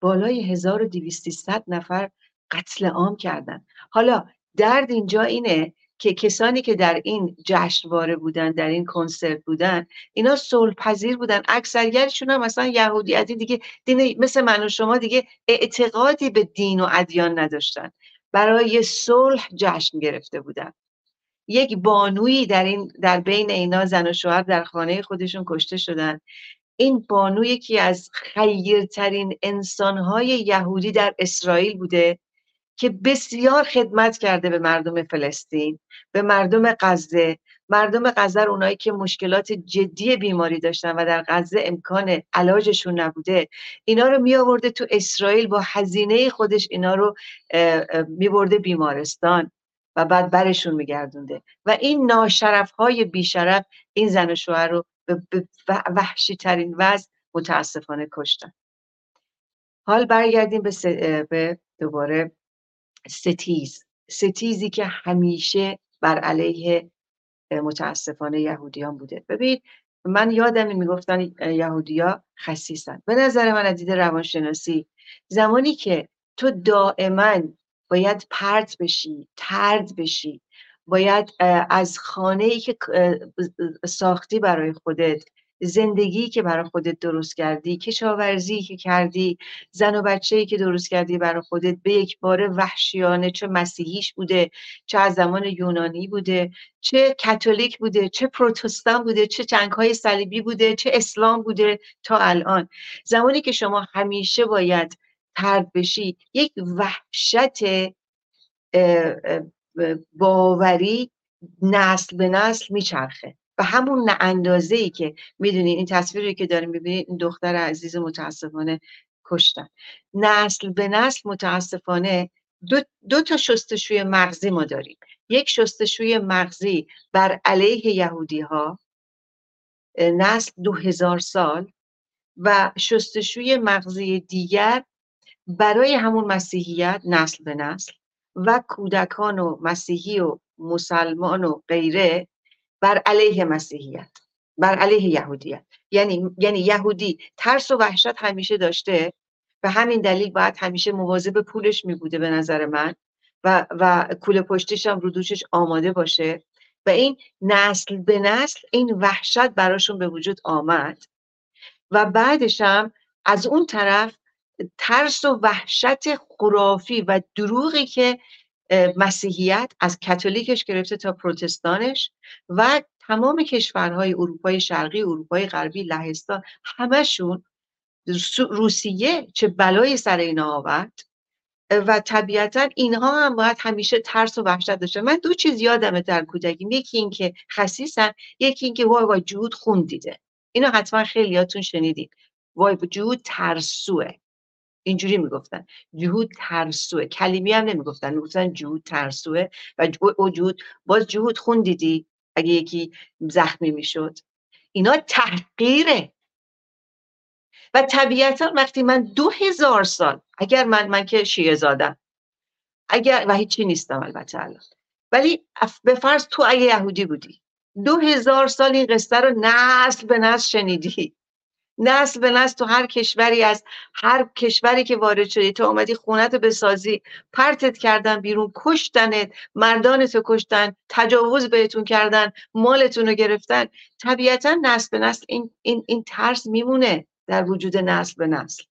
بالای 1200 نفر قتل عام کردن. حالا درد اینجا اینه که کسانی که در این جشنواره بودن در این کنسرت بودن اینا صلح پذیر بودن. اکثریتشون هم مثلا یهودی از دیگه دین مثل من و شما دیگه اعتقادی به دین و ادیان نداشتن. برای صلح جشن گرفته بودن. یک بانویی در این در بین اینا زن و شوهر در خانه خودشون کشته شدن. این بانو یکی از خیرترین انسانهای یهودی در اسرائیل بوده که بسیار خدمت کرده به مردم فلسطین به مردم غزه. مردم غزه اونایی که مشکلات جدی بیماری داشتن و در غزه امکان علاجشون نبوده اینا رو می آورده تو اسرائیل با هزینه خودش اینا رو می برده بیمارستان. و بعد برشون میگردونده. و این ناشرف های بیشرف این زن و شوهر رو به وحشی ترین وضع متاسفانه کشتن. حال برگردیم به, به دوباره ستیز. ستیزی که همیشه بر علیه متاسفانه یهودیان بوده. ببینید من یادم می‌گفتن یهودیا خسیسن. به نظر من از دید روانشناسی زمانی که تو دائما باید پرت بشی ترد بشی. باید از خانه ای که ساختی برای خودت زندگی که برای خودت درست کردی کشاورزی که کردی زن و بچه ای که درست کردی برای خودت به یک بار وحشیانه چه مسیحیش بوده چه از زمان یونانی بوده چه کاتولیک بوده چه پروتستان بوده چه جنگ های صلیبی بوده چه اسلام بوده تا الان. زمانی که شما همیشه باید ترد بشی. یک وحشت باوری نسل به نسل میچرخه. و همون اندازه ای که می‌دونید این تصویری که داریم می‌بینید این دختر عزیز متاسفانه کشتن. نسل به نسل متاسفانه دو, دو تا شستشوی مغزی ما داریم. یک شستشوی مغزی بر علیه یهودی ها نسل دو هزار سال و شستشوی مغزی دیگر برای همون مسیحیت نسل به نسل و کودکان و مسیحی و مسلمان و غیره بر علیه مسیحیت بر علیه یهودیت. یعنی یعنی یهودی ترس و وحشت همیشه داشته. و همین دلیل باید همیشه مواظب پولش می بوده به نظر من و و کوله پشتیش هم رو دوشش آماده باشه. و این نسل به نسل این وحشت براشون به وجود آمد. و بعدش هم از اون طرف ترس و وحشت خرافی و دروغی که مسیحیت از کاتولیکش گرفته تا پروتستانش و تمام کشورهای اروپای شرقی اروپای غربی لهستان همشون روسیه چه بلایی سر اینا آورد و طبیعتا اینها هم باید همیشه ترس و وحشت داشته. من دو چیز یادمه در کودکیم. یکی این که خسیسن یکی این که وای وای جهود خون دیده. اینو حتما خیلیاتون شنیدید وای جهود ترسوه. اینجوری می‌گفتن. جهود ترسوه. کلیمی هم نمی‌گفتن. می‌گفتن جهود ترسوه و او جهود باز جهود خون دیدی اگه یکی زخمی می‌شد. اینا تحقیره. و طبیعتا وقتی من دو هزار سال اگر من من که شیعه زادم. اگر و هیچی نیستم البته الان. ولی به فرض تو اگه یهودی بودی. دو هزار سال این قصه رو نسل به نسل شنیدی. نسل به نسل تو هر کشوری از هر کشوری که وارد شدی تو آمدی خونت بسازی پرتت کردن بیرون کشتنت مردانتو کشتن تجاوز بهتون کردن مالتون رو گرفتن. طبیعتا نسل به نسل این, این, این ترس میمونه در وجود نسل به نسل.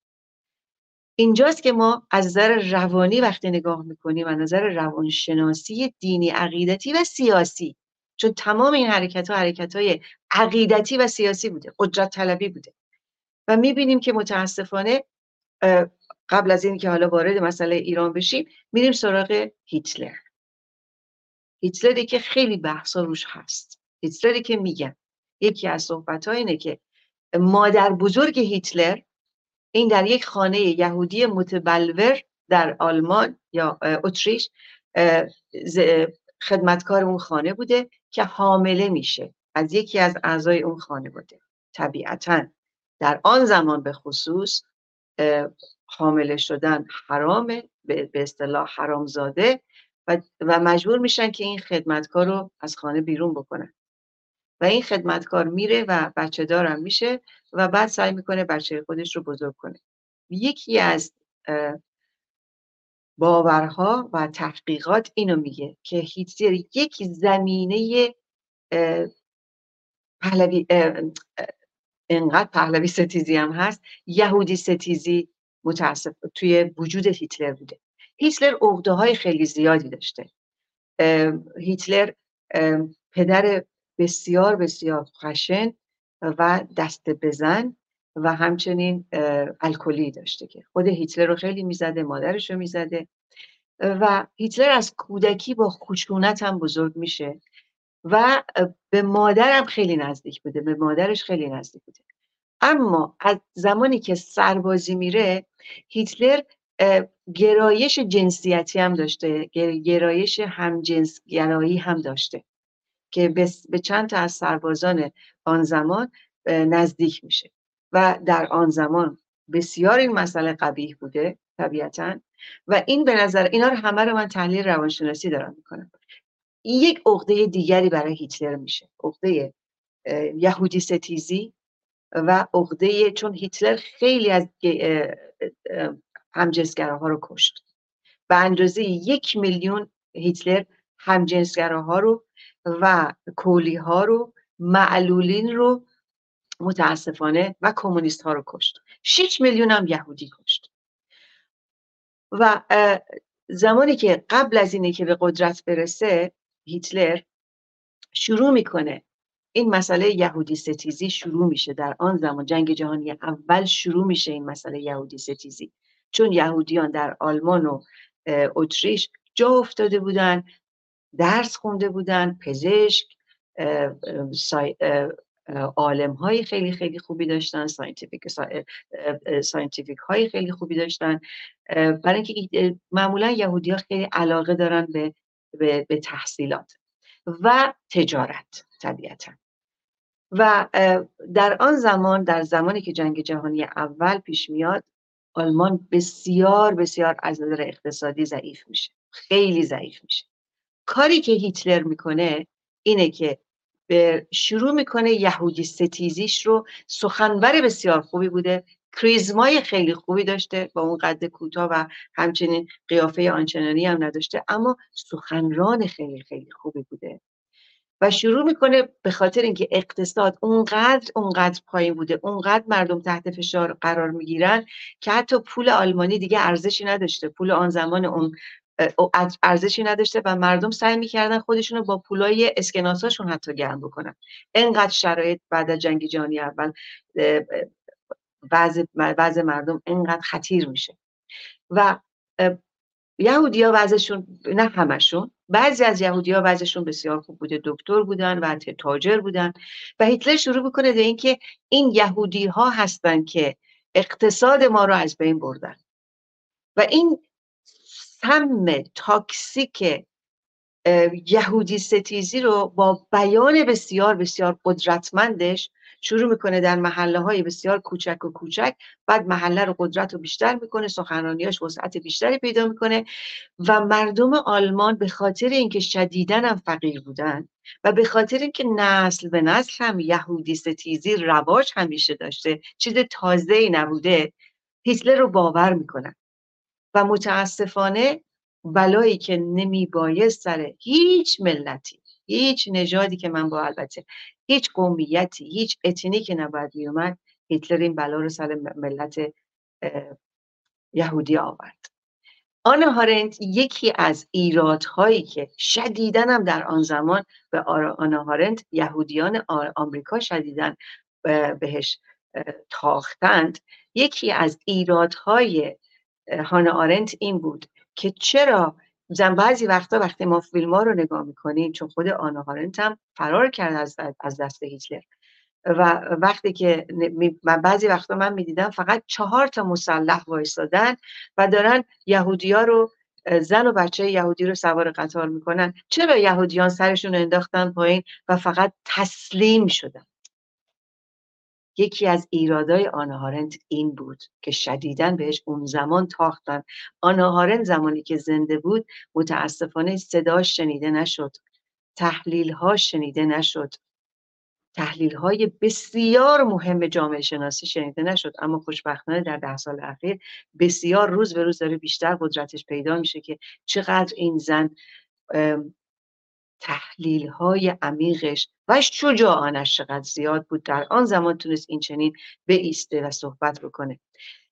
اینجاست که ما از نظر روانی وقتی نگاه می‌کنیم از نظر روانشناسی دینی عقیدتی و سیاسی. چون تمام این حرکت ها حرکت های عقیدتی و سیاسی بوده قدرت طلبی بوده. و می‌بینیم که متاسفانه قبل از این که حالا وارد مسئله ایران بشیم میریم سراغ هیتلر. هیتلری که خیلی بحثا روش هست. هیتلری که میگن. یکی از صحبت اینه که مادر بزرگ هیتلر این در یک خانه یهودی متبلور در آلمان یا اتریش خدمتکار اون خانه بوده که حامله میشه. از یکی از اعضای اون خانه بوده طبیعتا. در آن زمان به خصوص حامله شدن حرامه به اصطلاح حرامزاده و, و مجبور میشن که این خدمتکار رو از خانه بیرون بکنن. و این خدمتکار میره و بچه دارم میشه و بعد سعی می‌کنه بچه خودش رو بزرگ کنه. یکی از باورها و تحقیقات اینو میگه که هیتلر یک زمینه پهلوی انقدر پهلوی ستیزی هم هست یهودی ستیزی متاسف توی وجود هیتلر بوده. هیتلر عقده های خیلی زیادی داشته. هیتلر پدر بسیار بسیار خشن و دست بزن و همچنین الکلی داشته که خود هیتلر رو خیلی می‌زده مادرش رو می‌زده. و هیتلر از کودکی با خشونت هم بزرگ میشه. و به مادرم خیلی نزدیک بوده به مادرش خیلی نزدیک بوده. اما از زمانی که سربازی میره هیتلر گرایش جنسیتی هم داشته گرایش همجنس گرایی هم داشته که به چند تا از سربازان آن زمان نزدیک میشه. و در آن زمان بسیار این مسئله قبیح بوده طبیعتا. و این به نظر اینا رو همه رو من تحلیل روانشناسی دارم می‌کنم. یک عقده دیگری برای هیتلر میشه. عقده یهودی ستیزی و عقده چون هیتلر خیلی از همجنسگراها رو کشت. به اندازه یک میلیون هیتلر همجنسگراها رو و کولی ها رو معلولین رو متاسفانه و کمونیست ها رو کشت. 6 میلیون هم یهودی کشت. و زمانی که قبل از اینه که به قدرت برسه هیتلر شروع می‌کنه. این مسئله یهودی ستیزی شروع میشه. در آن زمان جنگ جهانی اول شروع میشه این مسئله یهودی ستیزی. چون یهودیان در آلمان و اتریش جا افتاده بودن درس خونده بودن پزشک عالم های خیلی خیلی خوبی داشتن scientific scientific های خیلی خوبی داشتن. برای اینکه معمولا یهودی ها خیلی علاقه دارن به, به, به تحصیلات و تجارت طبیعتا. و در آن زمان در زمانی که جنگ جهانی اول پیش میاد آلمان بسیار بسیار از نظر اقتصادی ضعیف میشه. خیلی ضعیف میشه. کاری که هیتلر می‌کنه اینه که به شروع می‌کنه یهودی ستیزیش رو. سخنور بسیار خوبی بوده. کریزمای خیلی خوبی داشته با اون قد کوتاه و همچنین قیافه آنچنانی هم نداشته اما سخنران خیلی خیلی خوبی بوده. و شروع می‌کنه به خاطر اینکه اقتصاد اونقدر اونقدر پایین بوده اونقدر مردم تحت فشار قرار می‌گیرن که حتی پول آلمانی دیگه ارزشی نداشته. پول آن زمان اون ارزشی نداشته و مردم سعی می‌کردن خودشون رو با پولای اسکناساشون حتی گرم بکنن. انقدر شرایط بعد از جنگ جهانی اول بعض مردم انقدر خطیر میشه. و یهودی ها وضعشون نه همشون بعضی از یهودی ها وضعشون بسیار خوب بوده. دکتر بودن و تاجر بودن. و هیتلر شروع بکنه به اینکه این یهودی ها هستن که اقتصاد ما رو از بین بردن. و این سم تاکسیک یهودی ستیزی رو با بیان بسیار بسیار قدرتمندش شروع می‌کنه در محله های بسیار کوچک و کوچک. بعد محله رو قدرت رو بیشتر می‌کنه سخنرانیاش وسعت بیشتری پیدا می‌کنه و مردم آلمان به خاطر اینکه شدیدن هم فقیر بودن و به خاطر اینکه نسل به نسل هم یهودی ستیزی رواج همیشه داشته چیز تازه ای نبوده هیتلر رو باور می‌کنن. و متاسفانه بلایی که نمی بایست سر هیچ ملتی هیچ نژادی که من با البته هیچ قومیتی هیچ اتنی که نباید میومد هیتلر این بلا رو سر ملت یهودی آورد. آن هارنت یکی از ایرادهایی که شدیدن هم در آن زمان به آن هارنت یهودیان آمریکا شدیدن بهش تاختند یکی از ایرادهای هانا آرنت این بود که چرا زن بعضی وقتا وقتی ما فیلم ها رو نگاه می‌کنیم چون خود آنا هارنت هم فرار کرد از, از دست هیتلر. و وقتی که من بعضی وقتا من می‌دیدم فقط چهار تا مسلح وایستادن و دارن یهودی ها رو زن و بچه یهودی رو سوار قطار می‌کنن. چرا یهودیان سرشون انداختن پایین و فقط تسلیم شدن؟ یکی از ایرادای آنهارنت این بود که شدیدن بهش اون زمان تاختن. آنهارنت زمانی که زنده بود متاسفانه صداش شنیده نشد تحلیل ها شنیده نشد تحلیل های بسیار مهم جامعه شناسی شنیده نشد. اما خوشبختانه در ده سال اخیر بسیار روز به روز داره بیشتر قدرتش پیدا میشه که چقدر این زن تحلیل های عمیقش و شجاعانش چقدر زیاد بود. در آن زمان تونست این چنین ایسته و صحبت بکنه.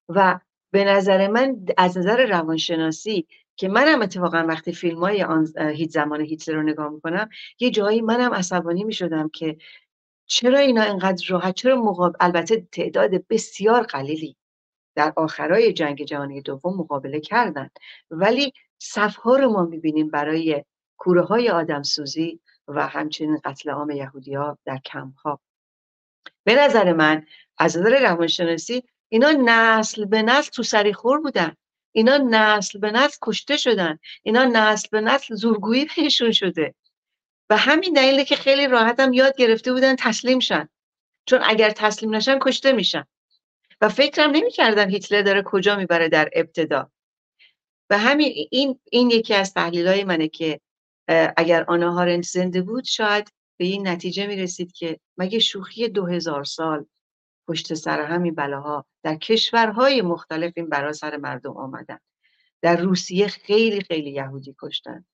و به نظر من از نظر روانشناسی که منم اتفاقا وقتی فیلم های آن هیت زمان هیتلر رو نگاه می‌کنم یه جایی منم عصبانی می‌شدم که چرا اینا اینقدر راحت چرا مقابل البته تعداد بسیار قلیلی در آخرای جنگ جهانی دوم مقابله کردن. ولی صفها رو ما می‌بینیم برای کوره های آدم سوزی و همچنین قتل عام یهودی ها در کمپ ها به نظر من از نظر روانشناسی اینا نسل به نسل تو سری خور بودن. اینا نسل به نسل کشته شدن. اینا نسل به نسل زورگویی بهشون شده. و همین دلیله که خیلی راحت هم یاد گرفته بودن تسلیم شن. چون اگر تسلیم نشن کشته میشن. و فکرم نمی‌کردم هیتلر داره کجا می‌بره در ابتدا. و همین این این یکی از تحلیل های منه که اگر آنا هارنت زنده بود شاید به این نتیجه می‌رسید که مگه شوخی دو هزار سال پشت سر همین بلاها در کشورهای مختلف این برا سر مردم آمدن. در روسیه خیلی خیلی یهودی کشتن.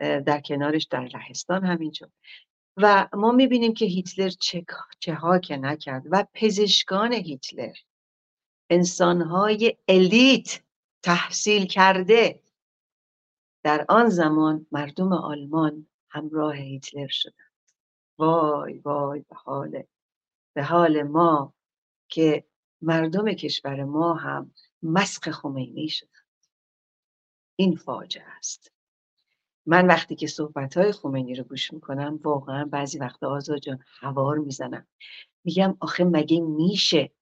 در کنارش در لهستان همینجور. و ما می‌بینیم که هیتلر چه, چه ها که نکرد و پزشکان هیتلر انسانهای الیت تحصیل کرده در آن زمان مردم آلمان همراه هیتلر شدند. وای وای به حال به حال ما که مردم کشور ما هم مسخ خمینی شدند. این فاجعه است. من وقتی که صحبت های خمینی رو گوش می‌کنم واقعا بعضی وقتا آزاد جان هوار می‌زنم. میگم آخه مگه میشه؟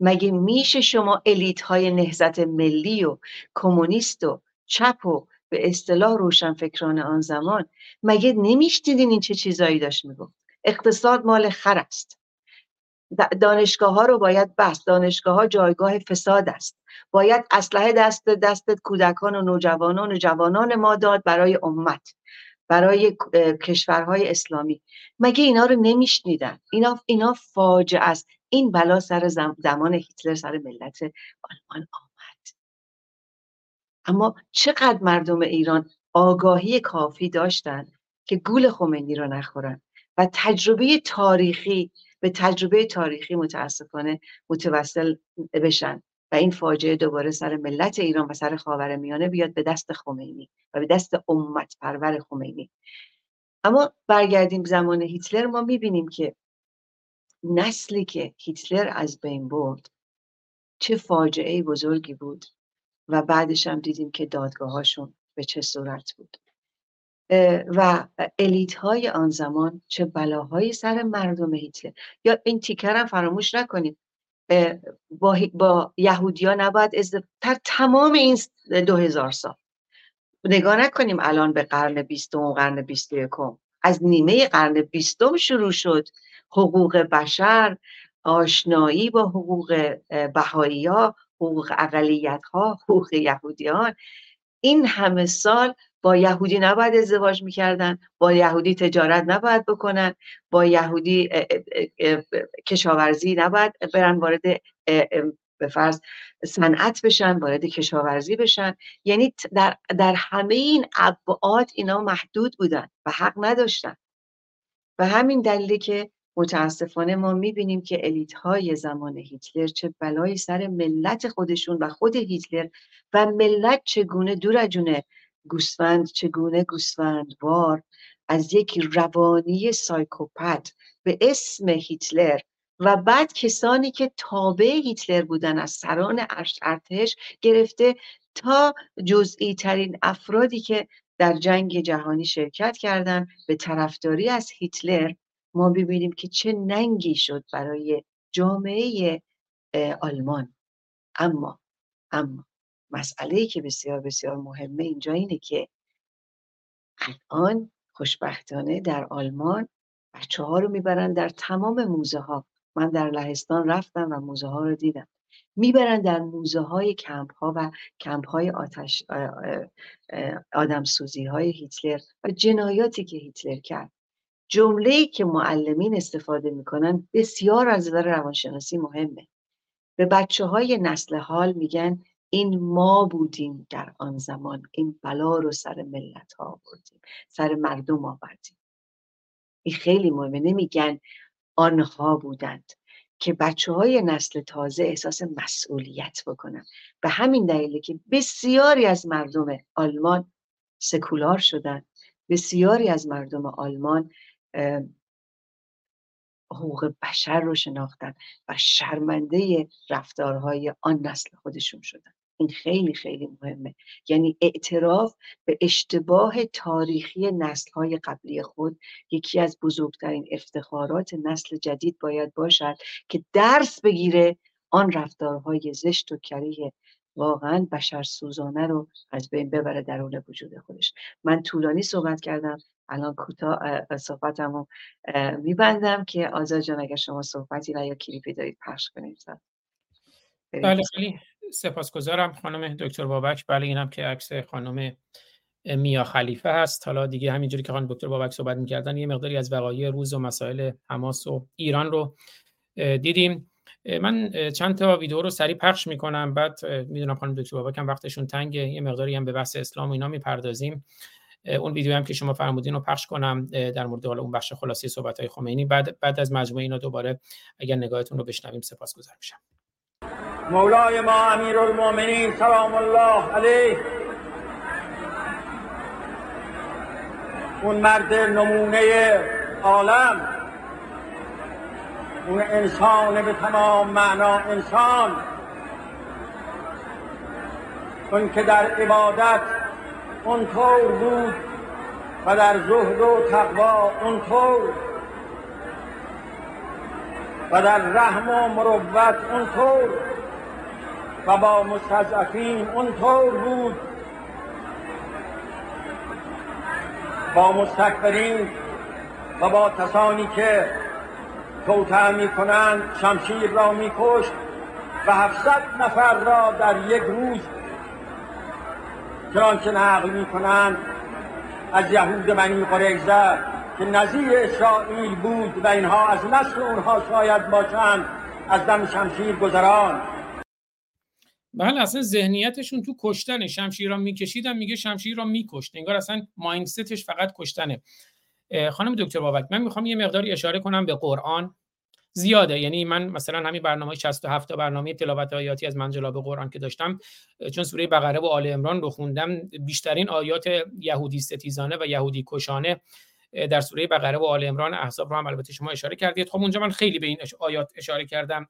مگه میشه شما الیت های نهزت ملی و کمونیست و چپ و به اصطلاح روشنفکران آن زمان مگه نمیشتیدین این چه چیزایی داشت می‌گفت؟ اقتصاد مال خر است. دانشگاه ها رو باید بست. دانشگاه ها جایگاه فساد است. باید اسلحه دست دست کودکان و نوجوانان و جوانان ما داد برای امت برای کشورهای اسلامی. مگه اینا رو نمیشنیدن؟ اینا اینا فاجعه است. این بلا سر زمان هیتلر سر ملت آلمان آمد. اما چقدر مردم ایران آگاهی کافی داشتند که گول خمینی رو نخورن و تجربه تاریخی به تجربه تاریخی متاسفانه متوسل بشن و این فاجعه دوباره سر ملت ایران و سر خاور میانه بیاد به دست خمینی و به دست امت پرور خمینی. اما برگردیم زمان هیتلر ما می‌بینیم که نسلی که هیتلر از بین برد چه فاجعه بزرگی بود. و بعدش هم دیدیم که دادگاهاشون به چه صورت بود. و الیت های آن زمان چه بلاهایی سر مردم هیتلر. یا این تیکر هم فراموش نکنید. با, با ها نباید در تمام این دو هزار سال. نگاه نکنیم الان به قرن بیستم و قرن بیست یکم. از نیمه قرن بیستم شروع شد. حقوق بشر آشنایی با حقوق بهایی ها حقوق اقلیت ها حقوق یهودیان. این همه سال با یهودی نباید ازدواج می‌کردن با یهودی تجارت نباید بکنن با یهودی کشاورزی نباید برن وارد به فرض صنعت بشن وارد کشاورزی بشن. یعنی در, در همه این ابعاد اینا محدود بودن و حق نداشتن. و همین دلیلی که متاسفانه ما می‌بینیم که الیت های زمان هیتلر چه بلایی سر ملت خودشون و خود هیتلر و ملت چگونه دور جونه گوسفند چگونه گوسفندوار از یک روانی سایکوپت به اسم هیتلر و بعد کسانی که تابع هیتلر بودن از سران ارتش گرفته تا جزئی ترین افرادی که در جنگ جهانی شرکت کردند به طرفداری از هیتلر ما ببینیم که چه ننگی شد برای جامعه آلمان. اما اما مسئله که بسیار بسیار مهمه اینجا اینه که الان خوشبختانه در آلمان بچه ها رو می‌برن در تمام موزه ها من در لهستان رفتم و موزه ها رو دیدم. می‌برن در موزه های کمپ ها و کمپ های آتش آدم سوزی های هیتلر و جنایاتی که هیتلر کرد. جمله که معلمین استفاده می‌کنن بسیار از نظر روانشناسی مهمه. به بچه های نسل حال میگن این ما بودیم در آن زمان این بلا رو سر ملت ها آوردیم سر مردم آوردیم. این خیلی مهمه. نمیگن آنها بودند که بچه های نسل تازه احساس مسئولیت بکنن. به همین دلیله که بسیاری از مردم آلمان سکولار شدن بسیاری از مردم آلمان حقوق بشر رو شناختن و شرمنده رفتارهای آن نسل خودشون شدن. این خیلی خیلی مهمه. یعنی اعتراف به اشتباه تاریخی نسلهای قبلی خود یکی از بزرگترین افتخارات نسل جدید باید باشد که درس بگیره آن رفتارهای زشت و کریه واقعا بشر سوزانه رو از بین ببره درون وجود خودش. من طولانی صحبت کردم. الان کوتاه صحبتم رو میبندم که آزاد جان اگر شما صحبتی و یا کلیپی دارید پخش کنید بله خیلی سپاسگزارم خانم دکتر بابک. بله اینم که عکس خانم میا خلیفه هست. حالا دیگه همینجوری که خانم دکتر بابک صحبت می‌کردن یه مقداری از وقایع روز و مسائل حماس و ایران رو دیدیم. من چند تا ویدیو رو سریع پخش می‌کنم. بعد می‌دونم خانم دکتر بابک هم وقتشون تنگه. یه مقداری هم به بحث اسلام و اینا می‌پردازیم. اون ویدیو هم که شما فرمودین رو پخش کنم در مورد حالا اون بخش خلاصی صحبت های خمینی. بعد بعد از مجموعه اینا دوباره اگر نگاهتون رو بشنویم سپاسگزار میشم. مولای ما امیر المومنین سلام الله علیه. اون مرد نمونه عالم. اون انسان به تمام معنا انسان. اون که در عبادت اونطور بود و در زهد و تقوا اونطور و در رحم و مروت اونطور و با مستضعفین اونطور بود. با مستکبرین و با کسانی که توتر می کنند شمشیر را می کشت و هفتصد نفر را در یک روز چنانچه نقل می کنند از یهود بنی قریزه که نظیر اسرائیل بود و اینها از نسل اونها شاید باشند از دم شمشیر گذران. بله اصلا ذهنیتشون تو کشتن شمشیر را میگه شمشیر را میکشت. انگار اصلا مایندستش فقط کشتنه. خانم دکتر بابک من می‌خوام یه مقداری اشاره کنم به قرآن. زیاده. یعنی من مثلا همین برنامه 67 تا برنامه تلاوت آیاتی از منجلاب قرآن که داشتم چون سوره بقره و آل عمران رو خوندم بیشترین آیات یهودی ستیزانه و یهودی کشانه در سوره بقره و آل عمران احزاب رو هم البته شما اشاره کردید. خب اونجا من خیلی به این آیات اشاره کردم.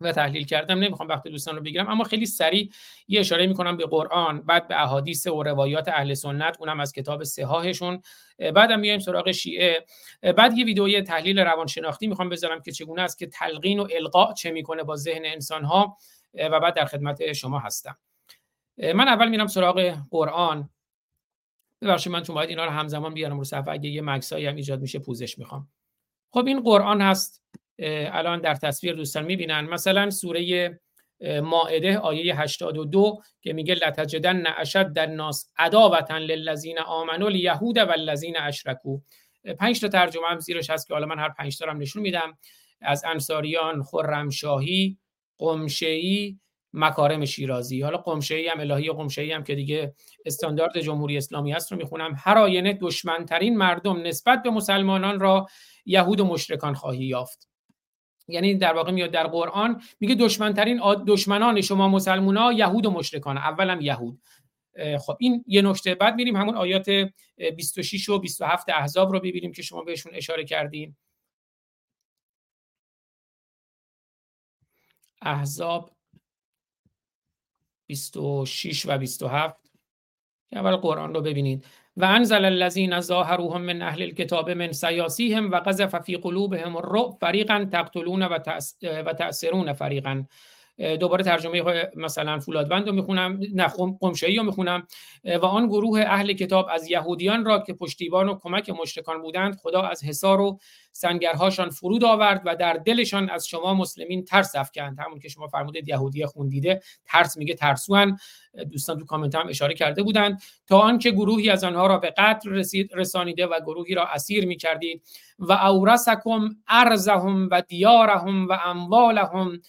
و تحلیل کردم. نمی‌خوام وقت دوستان رو بگیرم اما خیلی سریع یه اشاره می‌کنم به قرآن بعد به احادیث و روایات اهل سنت اونم از کتاب سهاهشون بعدم میایم سراغ شیعه. بعد یه ویدئوی تحلیل روانشناختی می‌خوام بذارم که چگونه است که تلقین و القاء چه می‌کنه با ذهن انسان ها و بعد در خدمت شما هستم. من اول میرم سراغ قرآن. ببخشید من چون باید اینا رو همزمان بیارم رو صفحه اگه یه مکسایی هم ایجاد میشه پوزش می‌خوام. خب این قرآن هست. الان در تصویر دوستان می‌بینن. مثلا سوره مائده آیه 82 که میگه لتجدن اشد الناس عداوتا للذین آمنوا الیهود والذین اشرکوا. پنج تا ترجمه هم زیرش هست که حالا من هر پنج تا هم نشون میدم. از انصاریان خرمشاهی قمشه‌ای مکارم شیرازی. حالا قمشه‌ای هم الهی قمشه‌ای هم که دیگه استاندارد جمهوری اسلامی هست رو می‌خونم. هر آینه دشمنترین مردم نسبت به مسلمانان را یهود و مشرکان خواهی یافت. یعنی در واقع میاد در قرآن میگه دشمنترین دشمنان شما مسلمونا یهود و مشرکان اولم یهود. خب این یه نکته. بعد میریم همون آیات 26 و 27 احزاب رو ببینیم که شما بهشون اشاره کردیم احزاب 26 و 27 اول قرآن رو ببینید. و انزل الذين ظاهروهم من اهل الكتاب من سیاسیهم و قذف فی قلوبهم الرعب فریقا تقتلون و تأثرون فریقا. دوباره ترجمه مثلا فولادوند رو می‌خونم نه قمشایی رو می‌خونم. و آن گروه اهل کتاب از یهودیان را که پشتیبان و کمک مشرکان بودند خدا از حصار و سنگرهاشان فرود آورد و در دلشان از شما مسلمین ترس افکند. همون که شما فرمودید یهودی خوندیده ترس میگه ترسوان. دوستان تو کامنت هم اشاره کرده بودند. تا آنکه گروهی از آنها را به قتل رسید رسانیده و گروهی را اسیر می‌کردید. و اورثکم ارزهم و دیارهم و اموالهم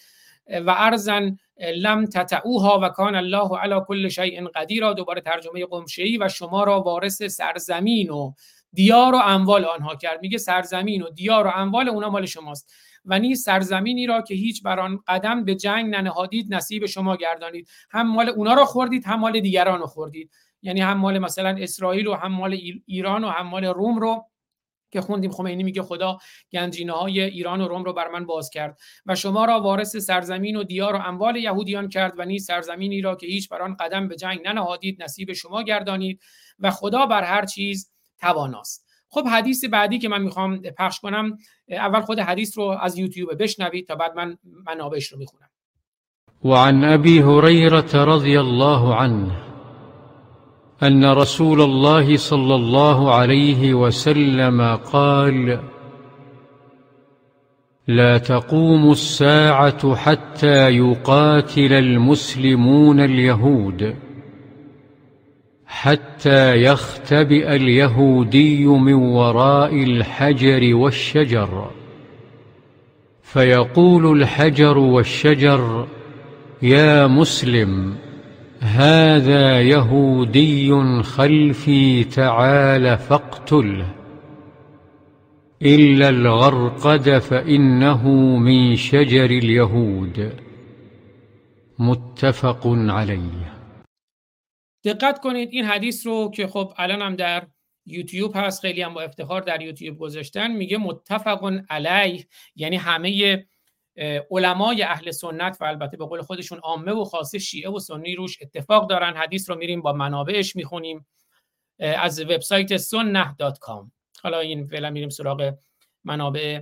و ارزن لم تتعوها و کان الله علی کل شیء قدیر دوباره ترجمه قمشه‌ای و شما را وارث سرزمین و دیار و اموال آنها کرد. میگه سرزمین و دیار و اموال اونا مال شماست. و نیز سرزمینی را که هیچ بر آن قدم به جنگ ننهادید نصیب شما گردانید. هم مال اونا را خوردید هم مال دیگران رو خوردید. یعنی هم مال مثلا اسرائیل و هم مال ایران و هم مال روم رو که خوندیم خمینی میگه خدا گنجینه های ایران و روم رو بر من باز کرد و شما را وارث سرزمین و دیار و اموال یهودیان کرد و نیز سرزمینی را که هیچ بر آن قدم به جنگ ننهادید نصیب شما گردانید و خدا بر هر چیز تواناست. خب حدیث بعدی که من می‌خوام پخش کنم اول خود حدیث رو از یوتیوب بشنوید تا بعد من منابعش رو می‌خونم. وعن ابي هريره رضي الله عنه. أن رسول الله صلى الله عليه وسلم قال لا تقوم الساعة حتى يقاتل المسلمون اليهود حتى يختبئ اليهودي من وراء الحجر والشجر. فيقول الحجر والشجر يا مسلم هذا يهودي خلفي تعال فاقتله إلا الغرقد فإنه من شجر اليهود. متفق عليه. دقت کنید این حدیث رو که خب الان هم در یوتیوب هست خیلی هم با افتخار در یوتیوب گذاشتن. میگه متفق علیه یعنی همه علمای اهل سنت و البته به قول خودشون عامه و خاصه شیعه و سنی روش اتفاق دارن. حدیث رو میریم با منابعش می‌خونیم. از وبسایت سنه.com حالا این فعلا میریم سراغ منابع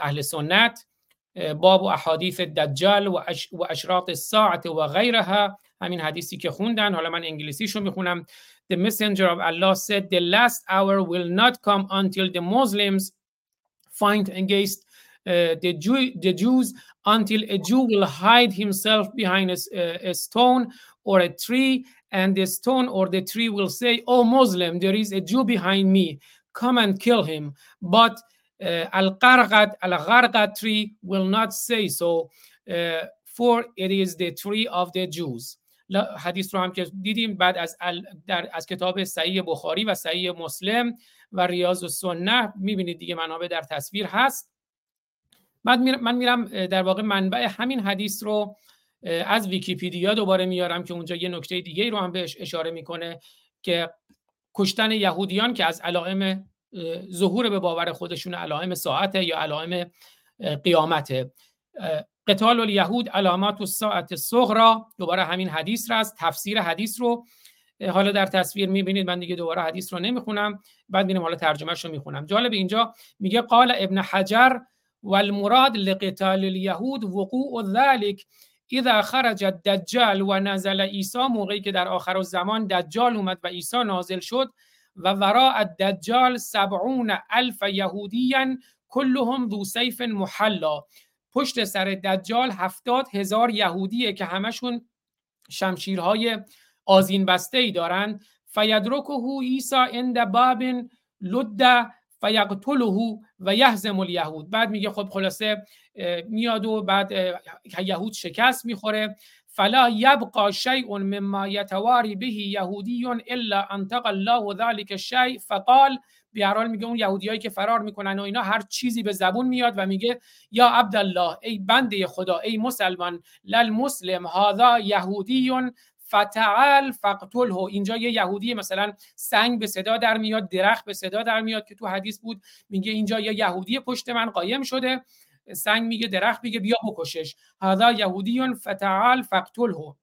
اهل سنت. باب و احادیث دجال و, و اشراط الساعت و غیرها. همین حدیثی که خوندن. حالا من انگلیسیشو می‌خونم. The messenger of Allah said the last hour will not come until the Muslims fight against the, Jew, the Jews until a Jew will hide himself behind a, a stone or a tree and the stone or the tree will say oh Muslim there is a Jew behind me come and kill him but uh, al-qarqat al-gharqat tree will not say so uh, for it is the tree of the Jews حدیث رو هم که دیدیم بعد از در از کتاب صحیح بخاری و صحیح مسلم و ریاض و سنه میبینید دیگه منابع در تصویر هست بعد من میرم در واقع منبع همین حدیث رو از ویکیپیدیا دوباره میارم که اونجا یه نکته دیگه رو هم بهش اشاره می‌کنه که کشتن یهودیان که از علائم ظهور به باور خودشون علائم ساعته یا علائم قیامته. قتال الیهود علامات و ساعت صغرا دوباره همین حدیث را تفسیر حدیث رو حالا در تصویر می‌بینید من دیگه دوباره حدیث رو نمی‌خونم بعد میرم حالا ترجمهش رو می‌خونم. جالب اینجا میگه قال ابن حجر والمراد لقتال اليهود وقوع ذلك اذا خرج الدجال و نزل عیسی موقعی که در آخر زمان دجال اومد و عیسی نازل شد و وراء الدجال سبعون الف یهودیا كلهم ذو سیف محلا. پشت سر دجال هفتاد هزار یهودیه که همشون شمشیرهای آزین بسته ای دارن. فیدرکه ایسا اند باب لد فیقتله و یهزم الیهود. بعد میگه خب خلاصه میاد و بعد یهود شکست می‌خوره. فلا یبقى شیء مما یتواری به یهودی الا انتق الله ذلك الشیء فقال به میگه اون یهودیایی که فرار می‌کنن و اینا هر چیزی به زبون میاد و میگه یا عبدالله ای بنده خدا ای مسلمان لل مسلم هذا یهودی فتعال فقتله اینجا یه یهودی مثلا سنگ به صدا در میاد درخت به صدا در میاد که تو حدیث بود. میگه اینجا یه یهودی پشت من قایم شده. سنگ میگه درخت میگه بیا بکشش. هذا یهودی فتعال فقتله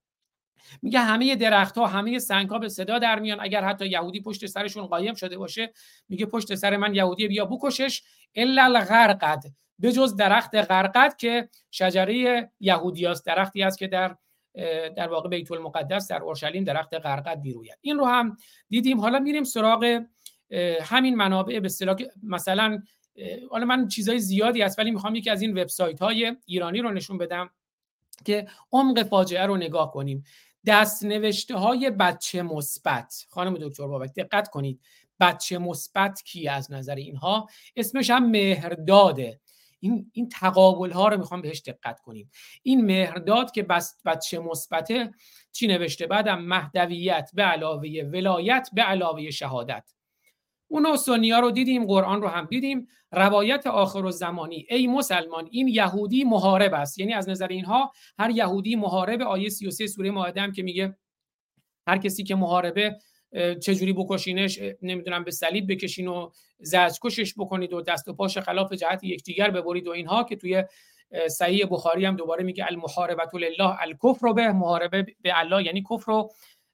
میگه همه درخت ها همه سنگ ها به صدا در میان. اگر حتی یهودی پشت سرشون قایم شده باشه میگه پشت سر من یهودی بیا بکشش. الا الغرقد. به جز درخت غرقد که شجره یهودی است. درختی است که در در واقع بیت المقدس در اورشلیم درخت غرقد بیروید این رو هم دیدیم. حالا میریم سراغ همین منابع. به اصطلاح مثلا حالا من چیزای زیادی هست ولی می‌خوام یکی از این وبسایت های ایرانی رو نشون بدم که عمق فاجعه رو نگاه کنیم. دست نوشته های بچه مثبت. خانم دکتر بابک دقت کنید. بچه مثبت کی از نظر اینها؟ اسمش هم مهرداده. این این تقابل ها رو می‌خوام بهش دقت کنیم. این مهرداد که بس بچه مثبته چی نوشته؟ بعدم مهدویت به علاوه ولایت به علاوه شهادت. اون سنیا رو دیدیم قرآن رو هم دیدیم. روایت آخر زمانی. ای مسلمان این یهودی محارب است. یعنی از نظر اینها هر یهودی محارب آیه 33 سوره مائده هم که میگه هر کسی که محاربه چجوری بکشینش نمی‌دونم به صلیب بکشین و کشش بکنید و دست و پاش خلاف جهت یکدیگر ببرید و اینها که توی صحیح بخاری هم دوباره میگه المحاربت لله الکفر به محاربه به الله یعنی کفر و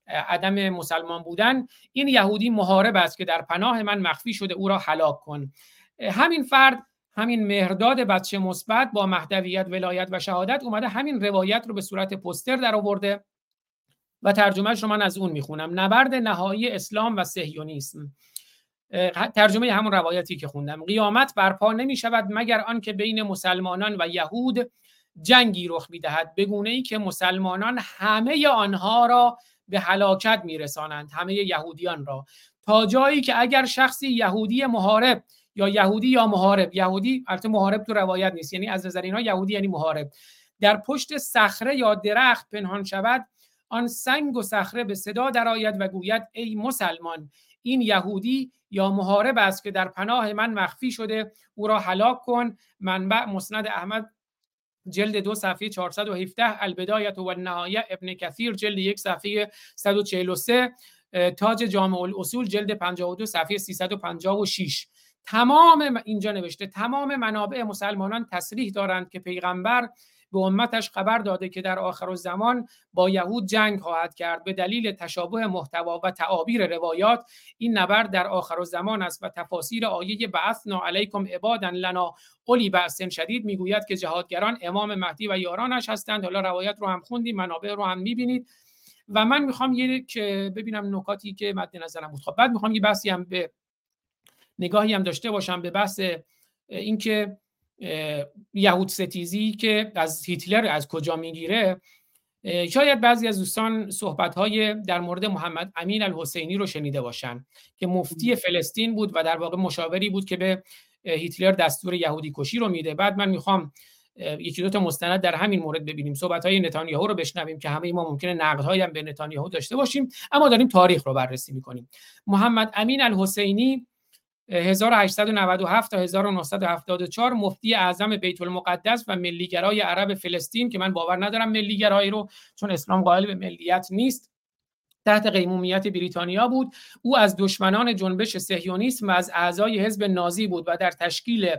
عدم مسلمان بودن. این یهودی محارب است که در پناه من مخفی شده او را هلاک کن. همین فرد همین مهرداد بچه مثبت با مهدویت ولایت و شهادت اومده همین روایت رو به صورت پوستر در آورده و ترجمهش رو من از اون می‌خونم. نبرد نهایی اسلام و سهیونیسم ترجمه همون روایتی که خوندم. قیامت برپا نمی شود مگر آنکه بین مسلمانان و یهود جنگی رخ می‌دهد. به گونه ای که مسلمانان همه آنها را به هلاکت میرسانند همه یهودیان را. تا جایی که اگر شخصی یهودی محارب یا یهودی یا محارب یهودی البته محارب تو روایت نیست یعنی از نظر اینها یهودی یعنی محارب در پشت صخره یا درخت پنهان شود آن سنگ و صخره به صدا درآید و گوید ای مسلمان این یهودی یا محارب است که در پناه من مخفی شده او را هلاک کن. منبع مسند احمد جلد دو صفحه 417 البدایت و النهایه ابن کثیر جلد یک صفحه 143 تاج جامع الاصول جلد 52 صفحه 356 تمام اینجا نوشته تمام منابع مسلمانان تصریح دارند که پیغمبر به امتش خبر داده که در آخر زمان با یهود جنگ خواهد کرد به دلیل تشابه محتوا و تعابیر روایات. این نبرد در آخر زمان است و تفاسیر آیه بعثنا علیکم عبادا لنا. اولی بأس شدید می‌گوید که جهادگران امام مهدی و یارانش هستند. حالا روایت رو هم خوندیم منابع رو هم می‌بینید. و من می‌خوام یک ببینم نکاتی که مد نظرم بود. خب بعد می‌خوام یه بحثی هم به نگاهی هم داشته باشم به بحث اینکه یهود ستیزی که از هیتلر از کجا می‌گیره شاید بعضی از دوستان صحبت های در مورد محمد امین الحسینی رو شنیده باشن که مفتی فلسطین بود و در واقع مشاوری بود که به هیتلر دستور یهودی کشی رو میده. بعد من می‌خوام یکی دو تا مستند در همین مورد ببینیم. صحبت های نتانیاهو رو بشنویم که همه ما ممکنه نقد هم به نتانیاهو داشته باشیم اما داریم تاریخ رو بررسی می‌کنیم. محمد امین الحسینی 1897 تا 1974 مفتی اعظم بیت المقدس و ملیگرای عرب فلسطین که من باور ندارم ملیگرایی رو چون اسلام قائل به ملیت نیست. تحت قیمومیت بریتانیا بود. او از دشمنان جنبش صهیونیسم و از اعضای حزب نازی بود و در تشکیل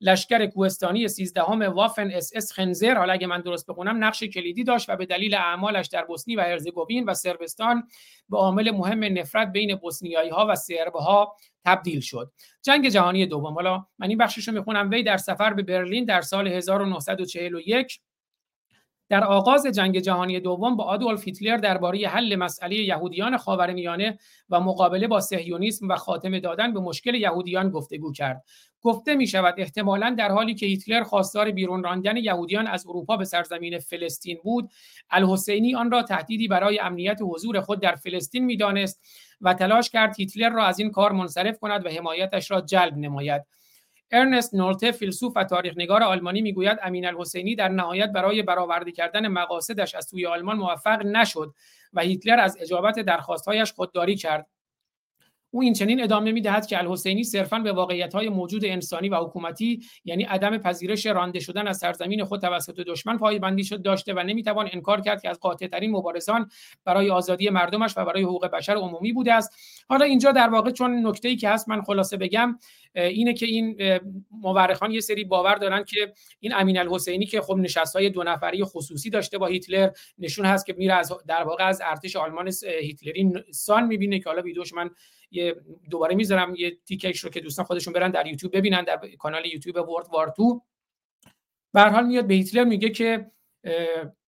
لشکر کوهستانی 13 وافن اس اس خنزر حالا اگه من درست بخونم نقش کلیدی داشت و به دلیل اعمالش در بوسنی و هرزگوین و سربستان به عامل مهم نفرت بین بوسنیایی ها و سرب ها تبدیل شد. جنگ جهانی دوم. حالا من این بخشش رو می‌خونم. وی در سفر به برلین در سال 1941 در آغاز جنگ جهانی دوم با آدولف هیتلر درباره حل مسئله یهودیان خاورمیانه و مقابله با صهیونیسم و خاتمه دادن به مشکل یهودیان گفتگو کرد. گفته می شود احتمالا در حالی که هیتلر خواستار بیرون راندن یهودیان از اروپا به سرزمین فلسطین بود الحسینی آن را تهدیدی برای امنیت حضور خود در فلسطین می‌دانست و تلاش کرد هیتلر را از این کار منصرف کند و حمایتش را جلب نماید. ارنست نولته فیلسوف و تاریخنگار آلمانی می‌گوید امین الحسینی در نهایت برای برآورده کردن مقاصدش از سوی آلمان موفق نشد و هیتلر از اجابت درخواستهایش خودداری کرد. او این چنین ادامه می‌دهد که الحسینی صرفا به واقعیت های موجود انسانی و حکومتی یعنی عدم پذیرش رانده شدن از سرزمین خود توسط دشمن پایبندی شد داشته و نمی‌توان انکار کرد که از قاطع ترین مبارزان برای آزادی مردمش و برای حقوق بشر عمومی بوده است. حالا اینجا در واقع چون نکته ای که هست من خلاصه بگم اینه که این مورخان یه سری باور دارن که این امین الحسینی که خب نشست های دو نفری خصوصی داشته با هیتلر نشون هست که میره از در واقع از ارتش آلمان هیتلری سان می‌بینه که حالا ویدیوش من یه دوباره می‌ذارم یه تیکش رو که دوستان خودشون برن در یوتیوب ببینن در کانال یوتیوب ورد وار تو به حال میاد به هیتلر میگه که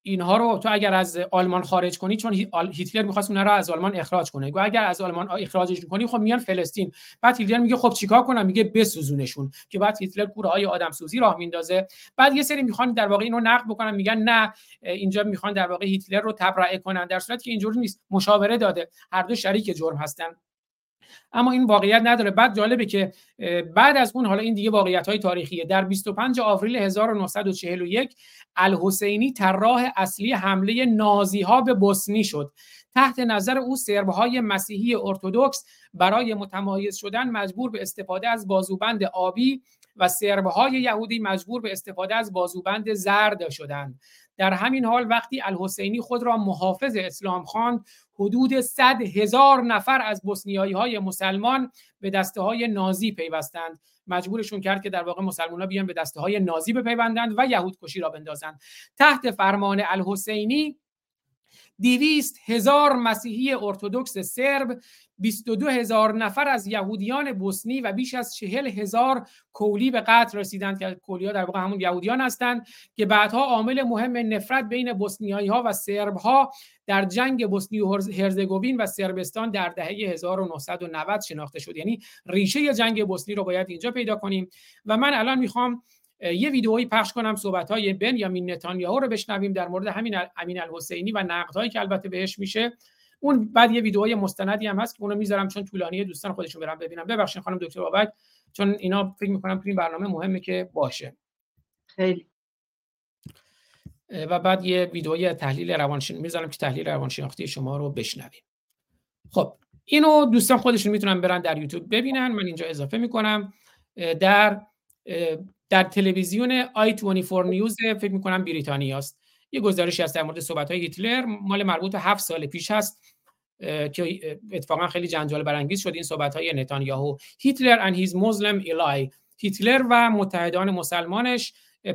اینها رو تو اگر از آلمان خارج کنی چون هیتلر می‌خواست اونها رو از آلمان اخراج کنه. گو اگر از آلمان اخراجش کنی خب میان فلسطین. بعد هیتلر میگه خب چیکار کنم؟ میگه بسوزونشون. که بعد هیتلر کوره های آدم سوزی راه میندازه. بعد یه سری می‌خوان در واقع اینو نقد بکنن. میگن نه اینجا می‌خوان در واقع هیتلر رو تبرئه کنن. در صورتی که اینجوری نیست. مشاوره داده. هر دو شریک جرم هستن. اما این واقعیت نداره. بعد جالبه که بعد از اون حالا این دیگه واقعیت های تاریخیه. در 25 آوریل 1941 الحسینی طراح اصلی حمله نازی ها به بوسنی شد. تحت نظر او های مسیحی ارتودکس برای متمایز شدن مجبور به استفاده از بازوبند آبی و های یهودی مجبور به استفاده از بازوبند زرد شدند. در همین حال وقتی الحسینی خود را محافظ اسلام خواند حدود 100 هزار نفر از بوسنیایی های مسلمان به دسته های نازی پیوستند. مجبورشون کرد که در واقع مسلمان ها بیان به دسته های نازی بپیوندند و یهود کشی را بندازند. تحت فرمان الحسینی دیویست هزار مسیحی ارتودکس سرب 22 هزار نفر از یهودیان بوسنی و بیش از چهل هزار کولی به قتل رسیدند که کولی ها در واقع همون یهودیان هستند که بعدها عامل مهم نفرت بین بوسنیایی ها و سرب ها در جنگ بوسنی و هرزگوین و سربستان در دهه 1990 شناخته شد. یعنی ریشه جنگ بوسنی رو باید اینجا پیدا کنیم. و من الان می‌خوام یه ویدئویی پخش کنم صحبت های بنیامین نتانیاهو رو بشنویم. در مورد همین امین الحسینی و نقدهایی که البته بهش میشه. اون بعد یه ویدئوی مستندی هم هست که اونو می‌ذارم چون طولانیه دوستان خودشون برم ببینم ببخشید خانم دکتر بابک چون اینا فکر می‌کنم تو این برنامه مهمه که باشه. خیلی. و بعد یه ویدئوی تحلیل روانشن می‌ذارم که تحلیل روانشناختی شما رو بشنویم. خب اینو دوستان خودشون می‌تونن برن در یوتیوب ببینن. من اینجا اضافه می‌کنم. در در تلویزیون آی 24 نیوز فکر می‌کنم بریتانیا است یه گزارشی هست در مورد صحبت های هیتلر. مال مربوط به هفت سال پیش هست. که اتفاقا خیلی جنجال برانگیز شد این صحبت های نتانیاهو. هیتلر and his Muslim ally. هیتلر و متحدان مسلمانش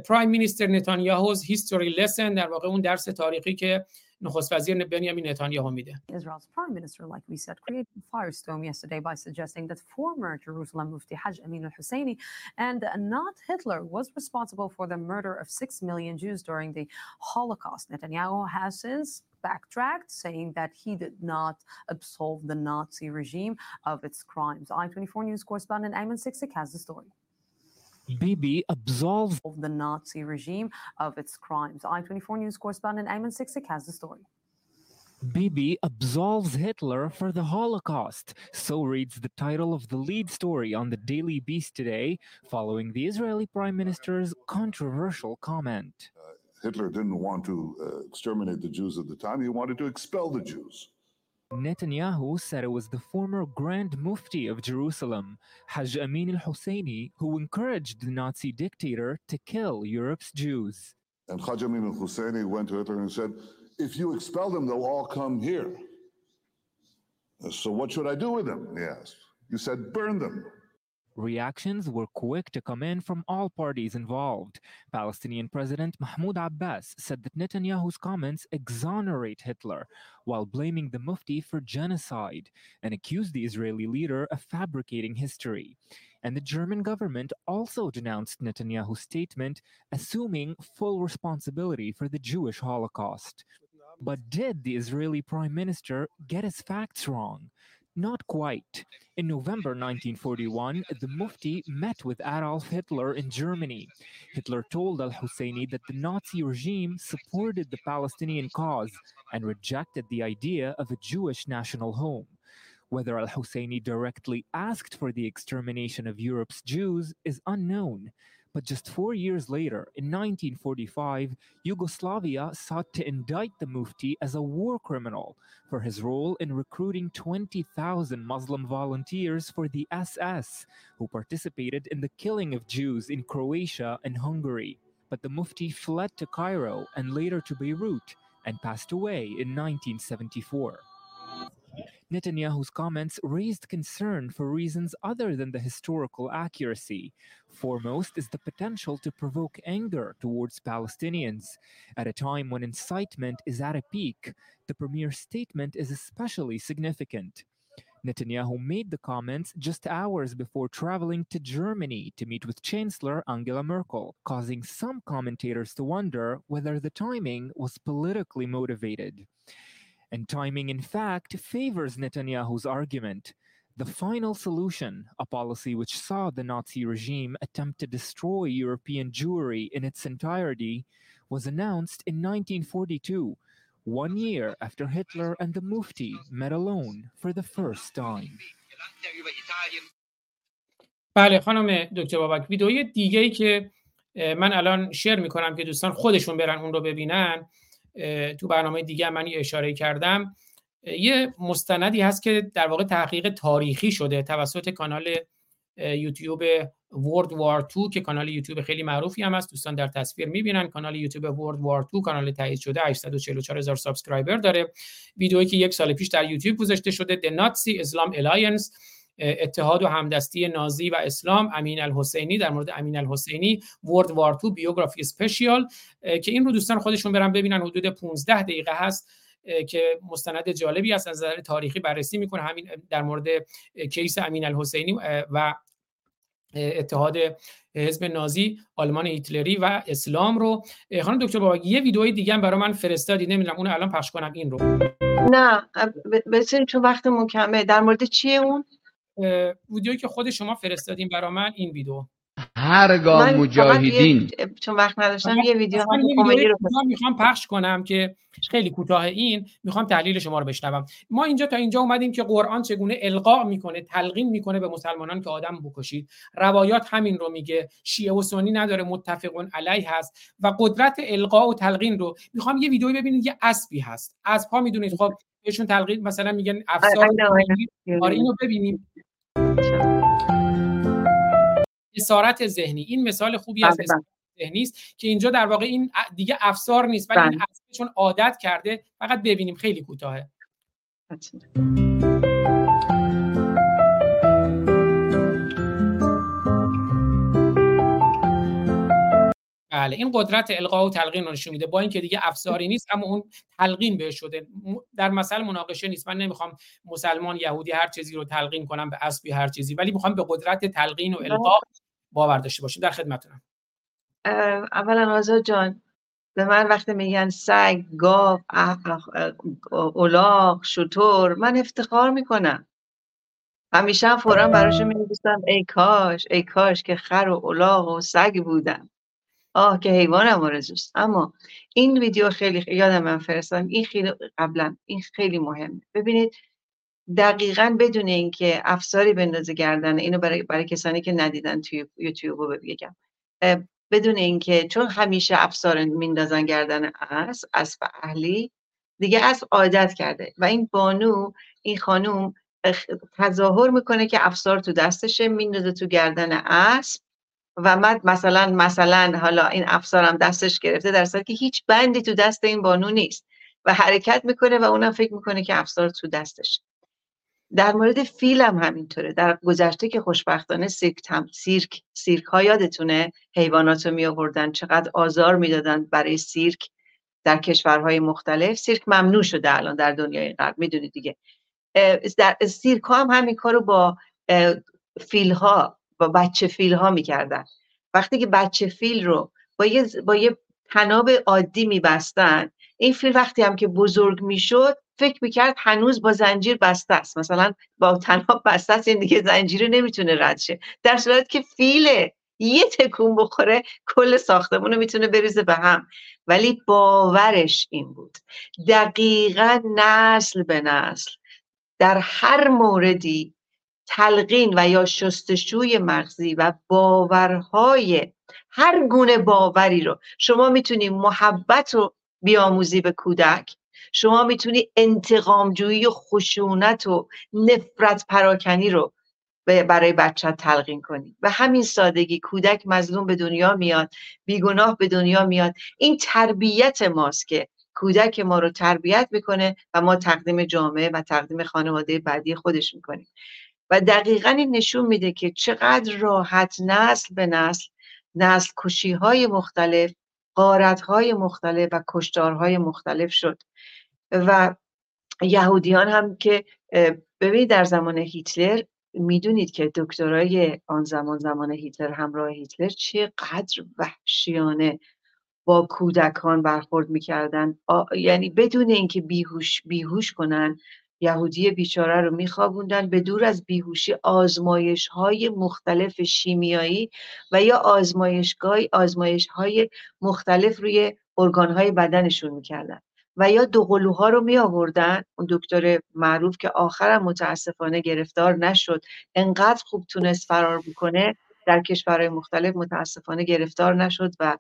پرایم مینیستر نتانیاهوز هیستوری لسن در واقع اون درس تاریخی که نخست وزیر بنیامین نتانیاهو میده Israel's prime minister, like we said, created a firestorm yesterday by suggesting that former Jerusalem Mufti Hajj Amin al-Husseini and not Hitler was responsible for the murder of six million Jews during the Holocaust. Netanyahu has since backtracked, saying that he did not absolve the Nazi regime of its crimes. I-24 News correspondent Ayman Siksik has the story. Bibi absolves Of the Nazi regime of its crimes. I-24 News correspondent Ayman Siksik has the story. Bibi absolves Hitler for the Holocaust. So reads the title of the lead story on the Daily Beast today, following the Israeli Prime Minister's controversial comment. Hitler didn't want to uh, exterminate the Jews at the time, he wanted to expel the Jews. Netanyahu said it was the former Grand Mufti of Jerusalem, Hajj Amin al Husseini, who encouraged the Nazi dictator to kill Europe's Jews. And Hajj Amin al Husseini went to Hitler and said, If you expel them, they'll all come here. So what should I do with them? He asked. You said, Burn them. Reactions were quick to come in from all parties involved. Palestinian President Mahmoud Abbas said that Netanyahu's comments exonerate Hitler while blaming the Mufti for genocide and accused the Israeli leader of fabricating history. And the German government also denounced Netanyahu's statement, assuming full responsibility for the Jewish Holocaust. But did the Israeli prime minister get his facts wrong? Not quite. In November 1941, the Mufti met with Adolf Hitler in Germany. Hitler told al Husseini that the Nazi regime supported the Palestinian cause and rejected the idea of a Jewish national home. Whether al Husseini directly asked for the extermination of Europe's Jews is unknown. But just four years later, in 1945, Yugoslavia sought to indict the Mufti as a war criminal for his role in recruiting 20,000 Muslim volunteers for the SS, who participated in the killing of Jews in Croatia and Hungary. But the Mufti fled to Cairo and later to Beirut and passed away in 1974. Netanyahu's comments raised concern for reasons other than the historical accuracy. Foremost is the potential to provoke anger towards Palestinians. At a time when incitement is at a peak, the premier's statement is especially significant. Netanyahu made the comments just hours before traveling to Germany to meet with Chancellor Angela Merkel, causing some commentators to wonder whether the timing was politically motivated. And timing, in fact, favors Netanyahu's argument. The final solution, a policy which saw the Nazi regime attempt to destroy European Jewry in its entirety, was announced in 1942, one year after Hitler and the Mufti met alone for the first time. بله خانم دکتر بابک ویدئوی دیگه ای که اه، من الان شیر میکنم که دوستان خودشون برن اون رو ببینن اه، تو برنامه دیگه من اشاره کردم. یه مستندی هست که در واقع تحقیق تاریخی شده توسط کانال یوتیوب World War 2 که کانال یوتیوب خیلی معروفی هم هست. دوستان در تصویر می‌بینن. کانال یوتیوب World War 2 کانال تایید شده. 844 هزار subscriber داره. ویدئویی که یک سال پیش در یوتیوب گذاشته شده. The Nazi Islam Alliance. اتحاد و همدستی نازی و اسلام امین الحسینی در مورد امین الحسینی World War 2 Biography Special که این رو دوستان خودشون برن ببینن. حدود 15 دقیقه هست که مستند جالبی است از نظر تاریخی بررسی می‌کنه. همین در مورد کیس امین الحسینی و اتحاد حزب نازی آلمان هیتلری و اسلام رو. خانم دکتر بابا یه ویدئوی دیگه هم برای من فرستادی نمی‌دونم اون الان پخش کنم. این رو. نه بسیار چون وقت کمه. در مورد چیه اون؟ ویدیویی که خود شما فرستادین برای من این ویدیو. هرگاه مجاهدین. چون وقت نداشتم یه ویدیو رو می‌خوام پخش کنم که خیلی کوتاه این می‌خوام تحلیل شما رو بشنوم. ما اینجا تا اینجا اومدیم که قرآن چگونه القا می‌کنه تلقین می‌کنه به مسلمانان که آدم بکشید. روایات همین رو میگه. شیعه و سنی نداره متفقون علیه هست. و قدرت القا و تلقین رو می‌خوام یه ویدیویی ببینید یه اسبی هست. اسب ها می‌دونید خب بهشون تلقین مثلا میگن افسار آره اینو ببینیم. اسارت ذهنی. این مثال خوبی از بله، بله. ذهنی است که اینجا در واقع این دیگه افسار نیست ولی این بله. چون عادت کرده فقط ببینیم. خیلی کوتاهه. بله این قدرت القا و تلقین رو نشون میده. با اینکه دیگه افساری نیست اما اون تلقین بهش شده. در مثل مناقشه نیست. من نمی‌خوام مسلمان یهودی هر چیزی رو تلقین کنم به اسبی هر چیزی ولی می‌خوام به قدرت تلقین و القا باور داشته باشیم. در خدمتتونم. اولا آزاد جان به من وقتی میگن سگ گاو اولاغ شطور من افتخار می‌کنم. همیشه هم فورا براش می ای کاش ای کاش که خر و اولاغ و سگ بودم. آه که حیوانم آرزوست اما این ویدیو خیلی یادم من فرستم این خیلی قبلا این خیلی مهمه. ببینید دقیقا بدون اینکه افساری بندازه گردن اینو برای, برای کسانی که ندیدن توی یوتیوب رو بگم. بدون اینکه چون همیشه افسار میندازن گردن اس اسب اهلی دیگه اسب عادت کرده. و این بانو این خانوم تظاهر می‌کنه که افسار تو دستشه میندازه تو گردن اسب. و مد مثلا مثلا حالا این افسارم دستش گرفته در که هیچ بندی تو دست این بانو نیست و حرکت می‌کنه و اونم فکر می‌کنه که افسار تو دستش. در مورد فیل هم همینطوره در گذشته که خوشبختانه سیرک هم سیرک سیرک ها یادتونه حیوانات رو می آوردن چقدر آزار می‌دادن برای سیرک در کشورهای مختلف. سیرک ممنوع شده الان در دنیای غرب می‌دونید دیگه. در سیرک ها هم همین کارو با فیل ها با بچه فیل ها می‌کردن. وقتی که بچه فیل رو با یه, با یه تناب عادی میبستن این فیل وقتی هم که بزرگ می‌شد فکر می‌کرد هنوز با زنجیر بسته است. مثلا با تنها بسته است این دیگه زنجیر نمی‌تونه رد شه. در صورت که فیله یه تکون بخوره کل ساختمون رو می‌تونه بریزه به هم. ولی باورش این بود. دقیقا نسل به نسل. در هر موردی تلقین و یا شستشوی مغزی و باورهای هر گونه باوری رو. شما می‌تونی محبت رو بیاموزی به کودک. شما می‌تونی انتقامجویی و خشونت و نفرت پراکنی رو برای بچه تلقین کنی. و همین سادگی کودک مظلوم به دنیا میاد بیگناه به دنیا میاد. این تربیت ماست که کودک ما رو تربیت می‌کنه و ما تقدیم جامعه و تقدیم خانواده بعدی خودش می‌کنیم. و دقیقا این نشون میده که چقدر راحت نسل به نسل نسل کشی های مختلف قارت های مختلف و کشتارهای مختلف شد. و یهودیان هم که ببینید در زمان هیتلر می‌دونید که دکترای آن زمان زمان هیتلر همراه هیتلر چقدر وحشیانه با کودکان برخورد می‌کردن. یعنی بدون اینکه بیهوش بیهوش کنن یهودی بیچاره رو میخوابوندن به دور از بیهوشی آزمایش های مختلف شیمیایی و یا آزمایشگاه آزمایش های مختلف روی ارگان های بدنشون می‌کردن و یا دوقلوها رو می آوردن اون دکتر معروف که آخرم متاسفانه گرفتار نشد انقدر خوب تونست فرار بکنه در کشورهای مختلف متاسفانه گرفتار نشد و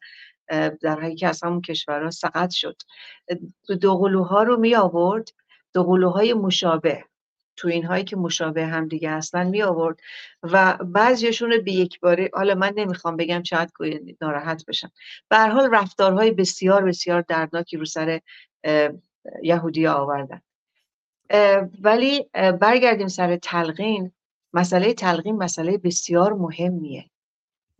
در حقیقت از همون کشورها سقط شد. دوقلوها رو می آورد دوقلوهای مشابه تو اینهایی که مشابه هم دیگه هستن می آورد و بعضیشون رو به یک باره حالا من نمی‌خوام بگم شاید ناراحت بشم. به حال رفتارهای بسیار بسیار دردناکی رو سر یهودی آوردن. ولی برگردیم سر تلقین. مسئله تلقین مسئله بسیار مهمیه.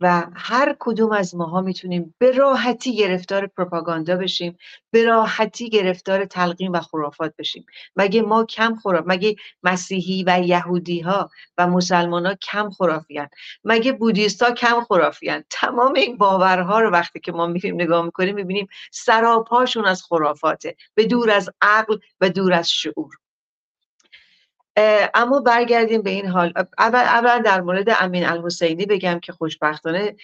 و هر کدوم از ماها می‌تونیم به راحتی گرفتار پروپاگاندا بشیم به راحتی گرفتار تلقین و خرافات بشیم. مگه ما کم خراف مگه مسیحی و یهودی ها و مسلمان ها کم خرافیان مگه بودیست ها کم خرافیان تمام این باورها رو وقتی که ما میریم نگاه می‌کنیم می‌بینیم سراپاشون از خرافاته به دور از عقل و دور از شعور. اما برگردیم به این حال. اول, در مورد امین الحسینی بگم که خوشبختانه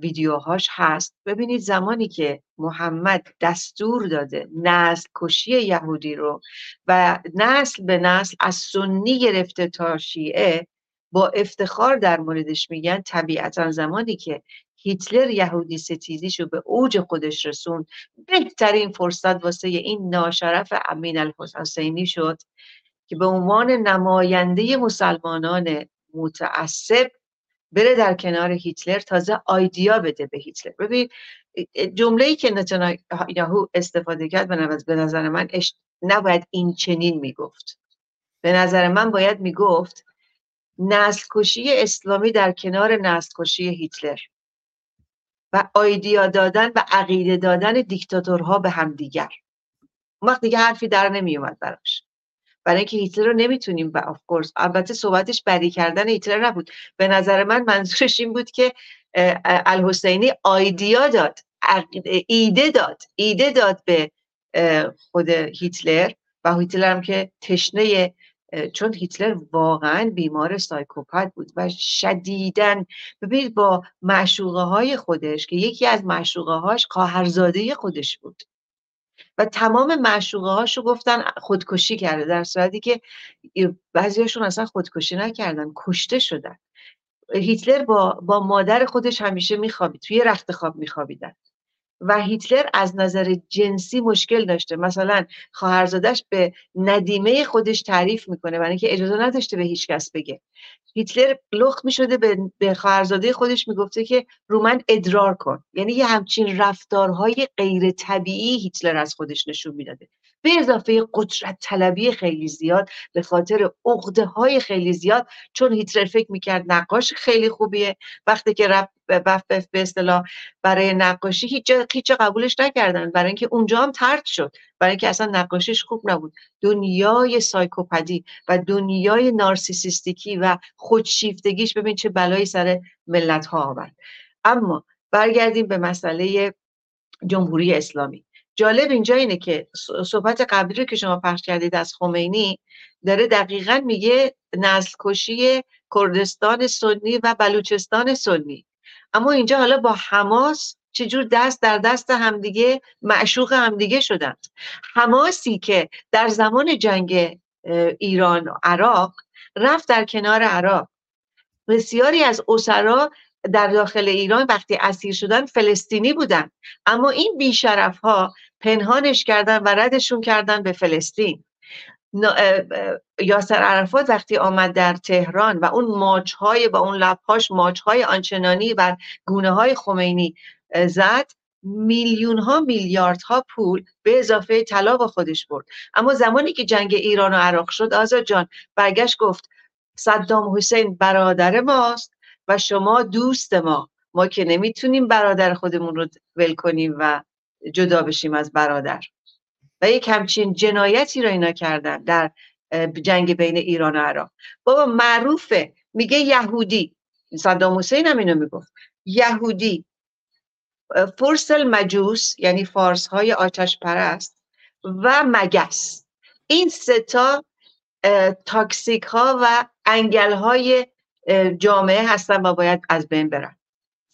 ویدیوهاش هست. ببینید زمانی که محمد دستور داده نسل کشی یهودی رو و نسل به نسل از سنی گرفته تا شیعه با افتخار در موردش میگن طبیعتا زمانی که هیتلر یهودی ستیزیشو به اوج خودش رسون بهترین فرصت واسه این ناشرف امین الحسینی شد. که به عنوان نماینده مسلمانان متعصب بره در کنار هیتلر تازه آیدیا بده به هیتلر. ببین جمله‌ای که نتانیاهو استفاده کرد به نظر من نباید این چنین می‌گفت. به نظر من باید می‌گفت نسل کشی اسلامی در کنار نسل کشی هیتلر و آیدیا دادن و عقیده دادن دیکتاتورها به همدیگر. اون وقت دیگه حرفی در نمیومد براش. برای اینکه هیتلر رو نمی‌تونیم و of course البته صحبتش بدی کردن هیتلر نبود. به نظر من منظورش این بود که الحسینی idea داد ایده داد ایده داد به خود هیتلر و هیتلر هم که تشنه چون هیتلر واقعا بیمار psychopath بود و شدیدن ببینید با معشوقه های خودش که یکی از معشوقه هاش خواهرزاده خودش بود. و تمام معشوقه هاشو گفتن خودکشی کرده در صورتی که بعضیاشون اصلا خودکشی نکردن کشته شدن. هیتلر با, با مادر خودش همیشه میخوابید توی رخت خواب میخوابیدن. و هیتلر از نظر جنسی مشکل داشته. مثلا خواهرزادش به ندیمه خودش تعریف می‌کنه برای اینکه اجازه نداشته به هیچ کس بگه. هیتلر لخت می‌شده به, به خواهرزاده خودش می‌گفته که رو من ادرار کن. یعنی یه همچین رفتارهای غیر طبیعی هیتلر از خودش نشون می‌داده. به اضافه قدرت طلبی خیلی زیاد به خاطر عقده های خیلی زیاد چون هیتلر فکر می‌کرد نقاش خیلی خوبیه. وقتی که رفت به اصطلاح برای نقاشی هیچ هیچ قبولش نکردن. برای اینکه اونجا هم ترد شد. برای اینکه اصلا نقاشیش خوب نبود. دنیای سایکوپدی و دنیای نارسیسیستیکی و خودشیفتگیش ببین چه بلایی سر ملت ها آورد اما برگردیم به مسئله جمهوری اسلامی. جالب اینجا اینه که صحبت قبلی رو که شما پخش کردید از خمینی داره دقیقا میگه نسل کشی کردستان سنی و بلوچستان سنی. اما اینجا حالا با حماس چجور دست در دست همدیگه معشوق همدیگه شدند حماسی که در زمان جنگ ایران و عراق رفت در کنار عراق. بسیاری از اسرا در داخل ایران وقتی اسیر شدن فلسطینی بودن. اما این بیشرف ها پنهانش کردن و ردشون کردن به فلسطین. یاسر عرفات وقتی آمد در تهران و اون ماچهای با اون لبهاش ماچهای آنچنانی بر گونه های خمینی زد میلیون ها میلیارد ها پول به اضافه طلا با خودش برد. اما زمانی که جنگ ایران و عراق شد آزاد جان برگشت گفت صدام حسین برادر ماست و شما دوست ما. ما که نمی‌تونیم برادر خودمون رو ول کنیم و جدا بشیم از برادر. و یک همچین جنایتی رو اینا کردن در جنگ بین ایران و عراق. بابا معروفه میگه یهودی. صدام حسین هم اینو می‌گفت. یهودی. فرسل مجوس یعنی فارس های آتش پرست و مگس. این ستا تاکسیک ها و انگل های جامعه هستن و باید از بین برن.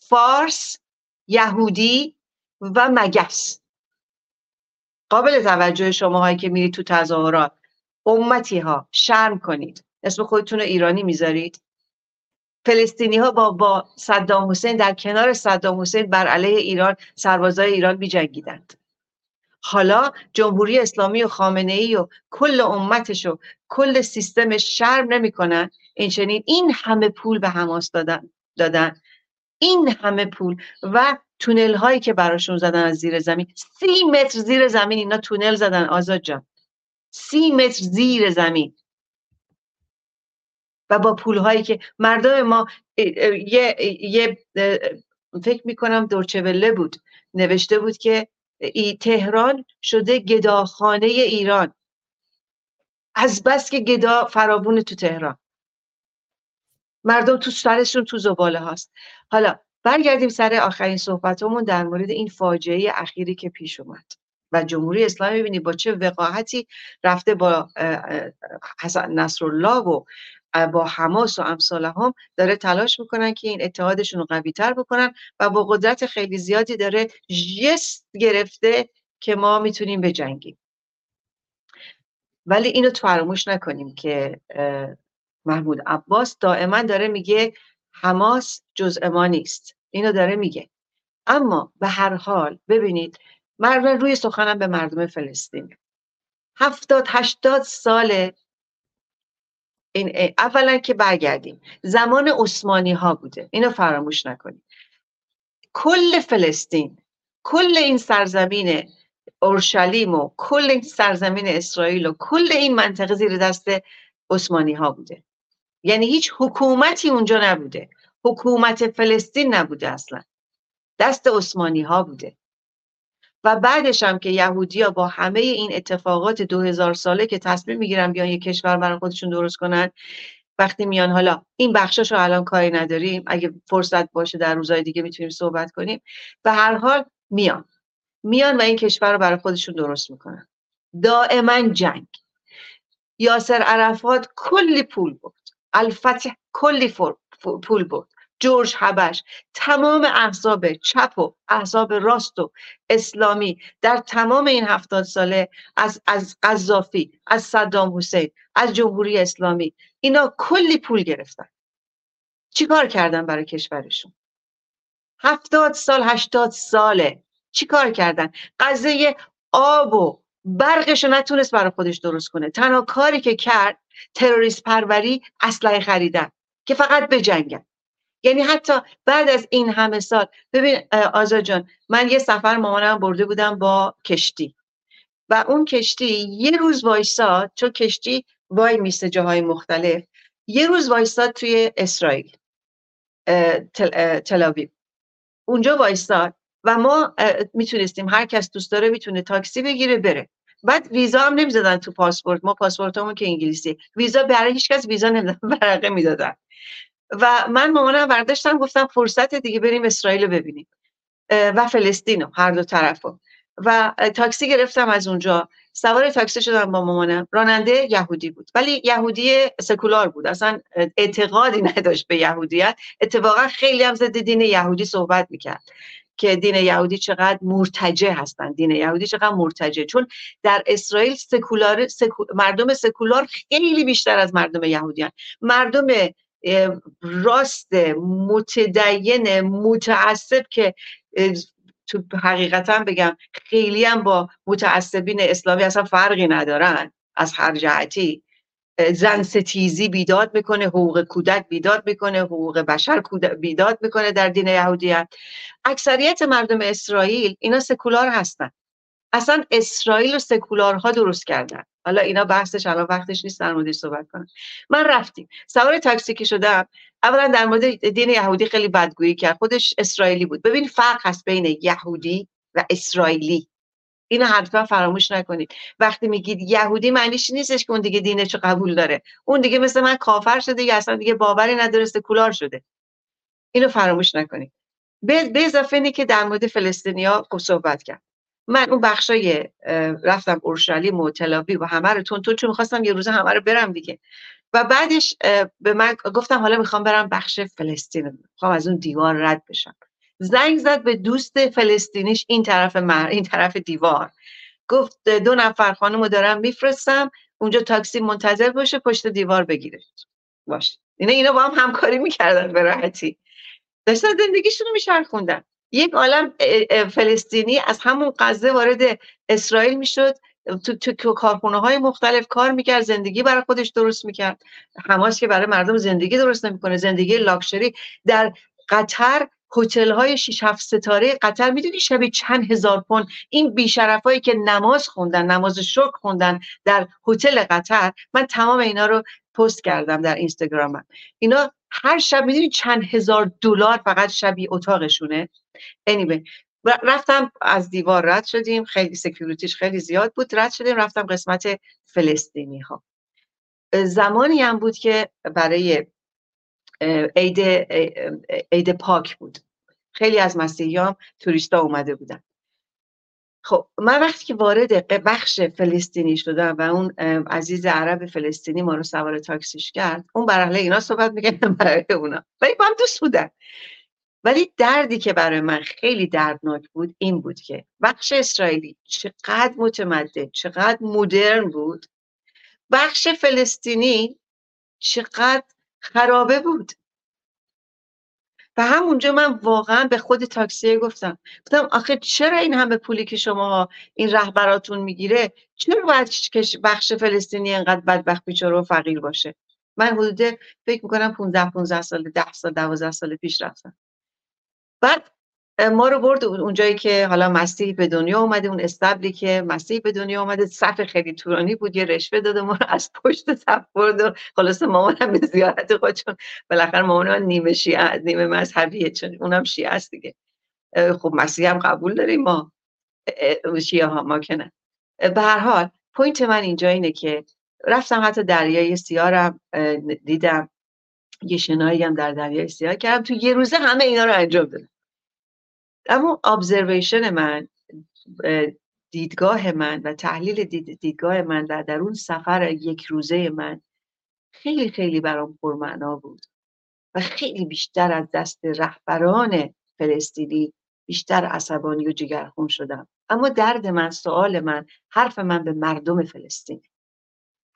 فارس یهودی و مگس. قابل توجه شما هایی که میرید تو تظاهرات. امتی ها شرم کنید. اسم خودتون رو ایرانی می‌ذارید. فلسطینی ها با, با صدام حسین در کنار صدام حسین بر علیه ایران سربازای ایران می جنگیدند. حالا جمهوری اسلامی و خامنه ای و کل امتش و کل سیستمش شرم نمی‌کنن. این چنین این همه پول به حماس دادن دادن. این همه پول و تونل هایی که براشون زدن از زیر زمین. سی متر زیر زمین اینا تونل زدن آزاد جان. سی متر زیر زمین. و با پولهایی که مردم ما یه, یه فکر می‌کنم دورچوله بود. نوشته بود که ای تهران شده گداخانه ایران. از بس که گدا فراوون تو تهران. مردم تو سرشون تو زباله هاست. حالا برگردیم سر آخرین صحبتمون در مورد این فاجعه اخیری که پیش اومد. و جمهوری اسلامی می‌بینی با چه وقاحتی رفته با حسن نصرالله و با حماس و امثال هم داره تلاش می‌کنن که این اتحادشون رو قوی تر بکنن و با قدرت خیلی زیادی داره جست گرفته که ما می‌تونیم بجنگیم. ولی اینو فراموش نکنیم که محمود عباس دائما داره میگه حماس جزء ما نیست. اینو داره میگه. اما به هر حال ببینید من روی سخنم به مردم فلسطین. هفتاد هشتاد سال این اولا که برگردیم. زمان عثمانی ها بوده. اینو فراموش نکنیم کل فلسطین کل این سرزمین اورشلیم و کل این سرزمین اسرائیل و کل این منطقه زیر دست عثمانی ها بوده. یعنی هیچ حکومتی اونجا نبوده. حکومت فلسطین نبوده اصلا. دست عثمانی ها بوده. و بعدش هم که یهودیا با همه این اتفاقات دو هزار ساله که تصمیم می‌گیرن بیان یک کشور برای خودشون درست کنن وقتی میان حالا این بخشش رو الان کاری نداریم. اگه فرصت باشه در روزهای دیگه می‌تونیم صحبت کنیم. به هر حال میان. میان و این کشور رو برای خودشون درست می‌کنن. دائما جنگ. یاسر عرفات کلی پول بود الفتح کلی پول بود جورج هبش تمام احزاب چپ و احزاب راست و اسلامی در تمام این هفتاد ساله از از قذافی از صدام حسین از جمهوری اسلامی اینا کلی پول گرفتن. چیکار کردن برای کشورشون؟ هفتاد سال هشتاد ساله چیکار کردن؟ قضیه آب و برقش نتونست برای خودش درست کنه. تنها کاری که کرد تروریست پروری اسلحه خریدن که فقط بجنگن یعنی حتی بعد از این همه سال ببین آزا جان من یه سفر مامانم برده بودم با کشتی. و اون کشتی یه روز وایساد چون کشتی وای میسته جاهای مختلف یه روز وایساد توی اسرائیل تل, اونجا وایستاد و ما می‌تونستیم هر کس دوست داره می‌تونه تاکسی بگیره بره. بعد ویزا هم نمی‌زدن تو پاسپورت. ما پاسپورتمون که انگلیسی. ویزا برای هیچ کس ویزا نمی‌دادن برقه می‌دادن. و من مامانم برداشتم گفتم فرصت دیگه بریم اسرائیل رو ببینیم. و فلسطین هر دو طرفو و تاکسی گرفتم از اونجا. سوار تاکسی شدم با مامانم. راننده یهودی بود. ولی یهودی سکولار بود. اصلا اعتقادی نداشت به یهودیت. اتفاقا خیلی هم ضد دین یهودی صحبت می‌کرد. که دین یهودی چقدر مرتجه هستن دین یهودی چقدر مرتجه چون در اسرائیل سکولار مردم سکولار خیلی بیشتر از مردم یهودیان مردم راست متدین متعصب که تو حقیقتا بگم خیلی هم با متعصبین اسلامی اصلا فرقی ندارن از هر جهتی. زن ستیزی بیداد می‌کنه حقوق کودک بیداد می‌کنه حقوق بشر بیداد می‌کنه در دین یهودیت اکثریت مردم اسرائیل اینا سکولار هستن. اصلا اسرائیل و سکولارها درست کردن. حالا اینا بحثش الان وقتش نیست در موردش صحبت کنم. من رفتیم. سوار تاکسی که شدم اولا در مورد دین یهودی خیلی بدگویی کرد. خودش اسرائیلی بود. ببین فرق هست بین یهودی و اسرائیلی. اینو حتما فراموش نکنید. وقتی میگید یهودی معنیش نیستش که اون دیگه دینش قبول داره. اون دیگه مثل من کافر شده یا اصلا دیگه باوری نداره کولار شده. اینو فراموش نکنید. به اضافه اینه که در مورد فلسطینیا صحبت کرد. من اون بخشای رفتم اورشلیم و تلاوی و همه رو تون تون چون می‌خواستم یه روزه همه رو برم دیگه. و بعدش به من گفتم حالا می‌خوام برم بخش فلسطین. می‌خوام از اون دیوار رد بشم. زنگ زد به دوست فلسطینیش این طرف مر... این طرف دیوار. گفت دو نفر خانم رو دارم میفرستم اونجا تاکسی منتظر باشه پشت دیوار بگیره. باش. اینا اینا با هم همکاری می‌کردن به راحتی. داشتن زندگیشون رو میشرخوندن یک عالم فلسطینی از همون غزه وارد اسرائیل می‌شد. تو, تو کارخونه های مختلف کار می‌کرد زندگی برای خودش درست می‌کرد. حماس که برای مردم زندگی درست نمی‌کنه زندگی لاکشری. در قطر هتل های 6 7 ستاره قطر می‌دونی شبیه چند هزار پوند؟ این بیشرفایی که نماز خوندن نماز شکر خوندن در هتل قطر من تمام اینا رو پست کردم در اینستاگرامم. اینا هر شب می‌دونی چند هزار دلار فقط شبی اتاقشونه؟ anyway رفتم از دیوار رد شدیم خیلی سکیوریتیش خیلی زیاد بود رد شدیم رفتم قسمت فلسطینی ها زمانی هم بود که برای عید عید پاک بود. خیلی از مسیحی هم توریستا اومده بودن. خب من وقتی که وارد بخش فلسطینی شدم و اون عزیز عرب فلسطینی ما رو سوار تاکسیش کرد اون برای اینا صحبت میگه برای اونا. ولی با هم دوست بودن. ولی دردی که برای من خیلی دردناک بود این بود که بخش اسرائیلی چقدر متمدن چقدر مدرن بود. بخش فلسطینی چقدر خرابه بود. و همونجا من واقعا به خود تاکسی گفتم. گفتم آخه چرا این همه پولی که شما این رهبراتون می‌گیره چرا باید بخش فلسطینی انقدر بدبخت بیچاره و فقیر باشه؟ من حدود فکر می‌کنم 15 15 سال 10 سال 12 سال پیش رفتم. بعد ما رو برد اونجایی که حالا مسیح به دنیا اومده اون استبلی که مسیح به دنیا اومده صف خیلی طولانی بود یه رشوه داده ما رو از پشت صف برد و خلاص مامان هم به زیارت خود چون بالاخره مامان هم نیمه شیعه نیمه مذهبیه چون اونم شیعه است دیگه. خب مسیح هم قبول داریم ما. شیعه ها ما که به هر حال point من اینجا اینه که رفتم حتی دریای سیاهم دیدم یه شنایی هم در دریای سیاه کردم. تو یه روزه همه اینا رو انجام دادم. اما observation من دیدگاه من و تحلیل دید دیدگاه من در اون سفر یک روزه من خیلی خیلی برام پرمعنا بود و خیلی بیشتر از دست رهبران فلسطینی بیشتر عصبانی و جگرخون شدم. اما درد من سوال من حرف من به مردم فلسطین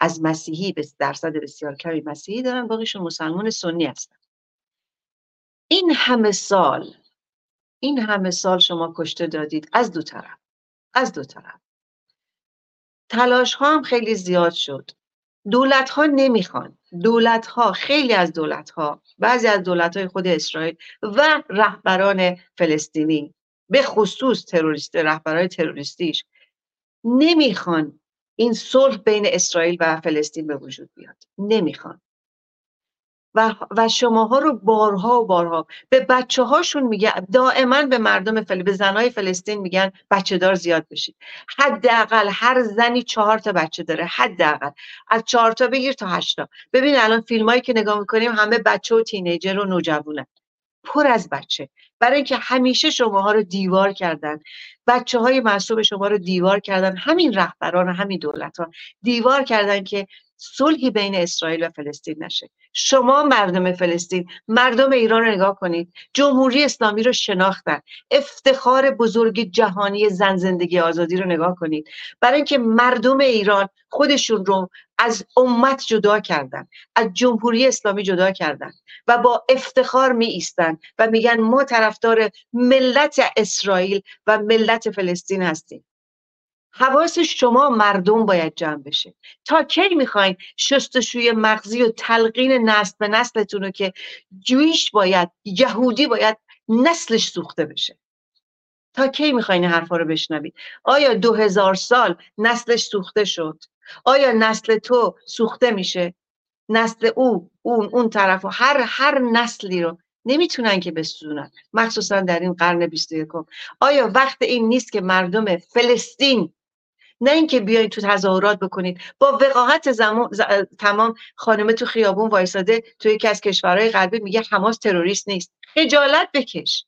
از مسیحی به درصد بسیار کمی مسیحی دارن باقیشون مسلمان سنی هستن این همه سال این همه سال شما کشته دادید از دو طرف از دو طرف. تلاش ها هم خیلی زیاد شد. دولت ها نمی‌خوان. دولت ها خیلی از دولت ها بعضی از دولت های خود اسرائیل و رهبران فلسطینی به خصوص تروریست رهبرای تروریستیش نمی‌خوان این صلح بین اسرائیل و فلسطین به وجود بیاد. نمی‌خوان. و, و شماها رو بارها و بارها. به بچه هاشون میگه دائما به مردم فل... به زنای فلسطین میگن بچه دار زیاد بشید حداقل هر زنی چهار تا بچه داره حداقل. از چهار تا بگیر تا هشتا ببین الان فیلمایی که نگاه می‌کنیم همه بچه و تینیجر و نوجوانه پر از بچه. برای اینکه همیشه شماها رو دیوار کردن. بچه های معصوم شما رو دیوار کردن. همین رهبران همین دولت ها دیوار کردن که صلحی بین اسرائیل و فلسطین نشه. شما مردم فلسطین مردم ایران رو نگاه کنید. جمهوری اسلامی رو شناختن. افتخار بزرگ جهانی زن زندگی آزادی رو نگاه کنید. برای اینکه مردم ایران خودشون رو از امت جدا کردن از جمهوری اسلامی جدا کردن و با افتخار می ایستن و میگن ما طرفدار ملت اسرائیل و ملت فلسطین هستیم. حواس شما مردم باید جمع بشه. تا کی می‌خواین شستشوی مغزی و تلقین نسل به نسلتون رو که جویش باید یهودی باید نسلش سوخته بشه؟ تا کی می‌خواین حرفا رو بشنوید؟ آیا دو هزار سال نسلش سوخته شد؟ آیا نسل تو سوخته میشه؟ نسل او اون اون طرف و هر هر نسلی رو نمی‌تونن که بسوزونن مخصوصا در این قرن 21 آیا وقت این نیست که مردم فلسطین نه اینکه بیاین تو تظاهرات بکنید. با وقاحت زمان تمام خانمه تو خیابون وایساده تو یکی از کشورهای غربی میگه حماس تروریست نیست. خجالت بکش.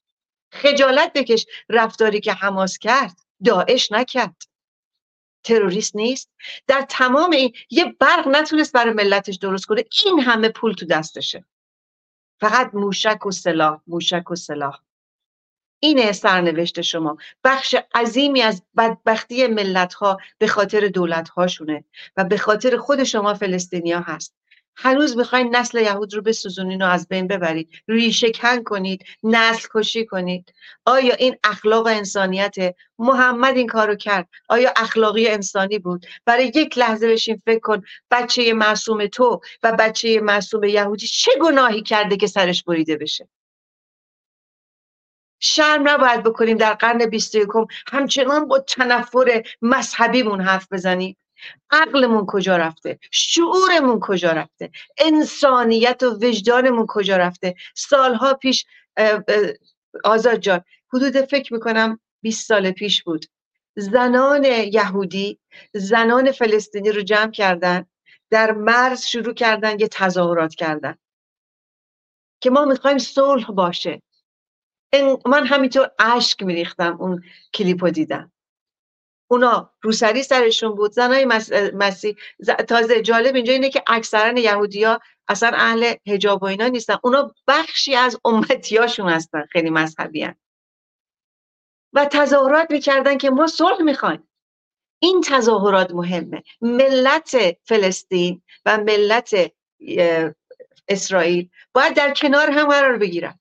خجالت بکش. رفتاری که حماس کرد داعش نکرد. تروریست نیست. در تمام این یه برق نتونست برای ملتش درست کنه. این همه پول تو دستشه. فقط موشک و سلاح موشک و سلاح. اینه سرنوشت شما. بخش عظیمی از بدبختی ملت ها به خاطر دولت هاشونه و به خاطر خود شما فلسطینیا هست. هنوز می‌خواین نسل یهود رو بسوزونین و از بین ببرید. ریشه کن کنید نسل کشی کنید. آیا این اخلاق انسانیت؟ محمد این کارو کرد. آیا اخلاقی انسانی بود؟ برای یک لحظه بشین فکر کن بچه معصوم تو و بچه معصوم یهودی چه گناهی کرده که سرش بریده بشه؟ شرم نباید بکنیم در قرن 21 همچنان با تنفر مذهبیمون حرف بزنیم. عقلمون کجا رفته؟ شعورمون کجا رفته؟ انسانیت و وجدانمون کجا رفته؟ سالها پیش آزاد جان حدود فکر می‌کنم 20 سال پیش بود. زنان یهودی زنان فلسطینی رو جمع کردن. در مرز شروع کردن یه تظاهرات کردن. که ما می‌خوایم صلح باشه. من همینطور اشک میریختم اون کلیپ رو دیدم. اونا روسری سرشون بود زنای مسیح تازه جالب اینجا اینه که اکثرا یهودیا اصلا اهل حجاب و اینا نیستن. اونا بخشی از امتیاشون هستن خیلی مذهبی هن. و تظاهرات می‌کردن که ما صلح می‌خوایم. این تظاهرات مهمه. ملت فلسطین و ملت اسرائیل باید در کنار هم قرار بگیرن.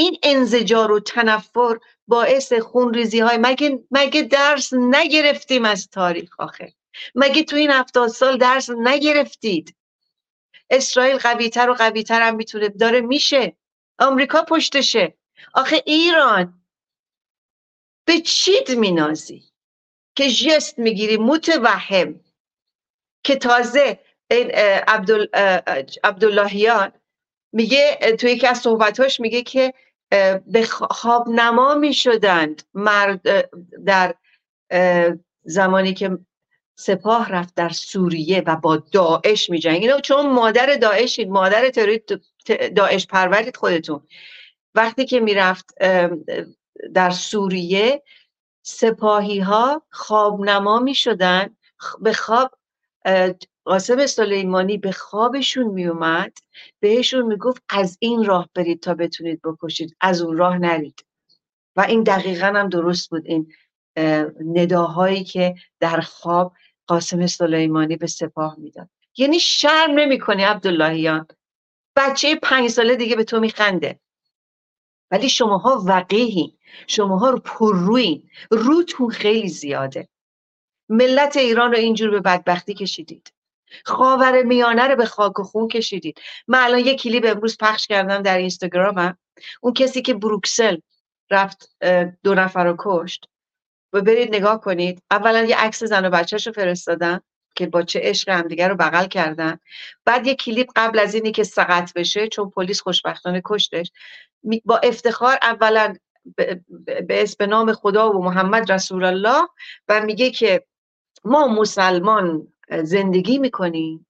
این انزجار و تنفر باعث خونریزی های مگه, مگه درس نگرفتیم از تاریخ آخه مگه تو این هفتاد سال درس نگرفتید؟ اسرائیل قویتر و قویتر هم می‌تونه داره میشه. آمریکا پشتشه. آخه ایران به چید مینازی که جست می‌گیری متوهم که تازه این عبداللهیان میگه توی یکی از صحبتاش میگه که به خواب نما می‌شدند. مرد در زمانی که سپاه رفت در سوریه و با داعش می جنگید چون مادر داعشید مادر داعش پرورید خودتون. وقتی که می‌رفت در سوریه سپاهی ها خواب نما می شدن به خواب قاسم سلیمانی به خوابشون میومد بهشون می‌گفت از این راه برید تا بتونید بکشید از اون راه نرید. و این دقیقا هم درست بود این نداهایی که در خواب قاسم سلیمانی به سپاه می‌داد. یعنی شرم نمی‌کنی عبداللهیان بچه پنج ساله دیگه به تو میخنده. ولی شماها وقیهین شماها رو پرروین روتون خیلی زیاده. ملت ایران رو اینجور به بدبختی کشیدید. خاور میانه رو به خاک و خون کشیدید. من الان یه کلیپ امروز پخش کردم در اینستاگرامم. اون کسی که بروکسل رفت دو نفر رو کشت. و برید نگاه کنید. اولا یه عکس زن و بچهش رو فرستادن که با چه عشق همدیگه رو بغل کردن. بعد یه کلیپ قبل از اینی که سقط بشه چون پلیس خوشبختانه کشتش. با افتخار اولا به اسم نام خدا و محمد رسول الله و میگه که ما مسلمان زندگی می‌کنیم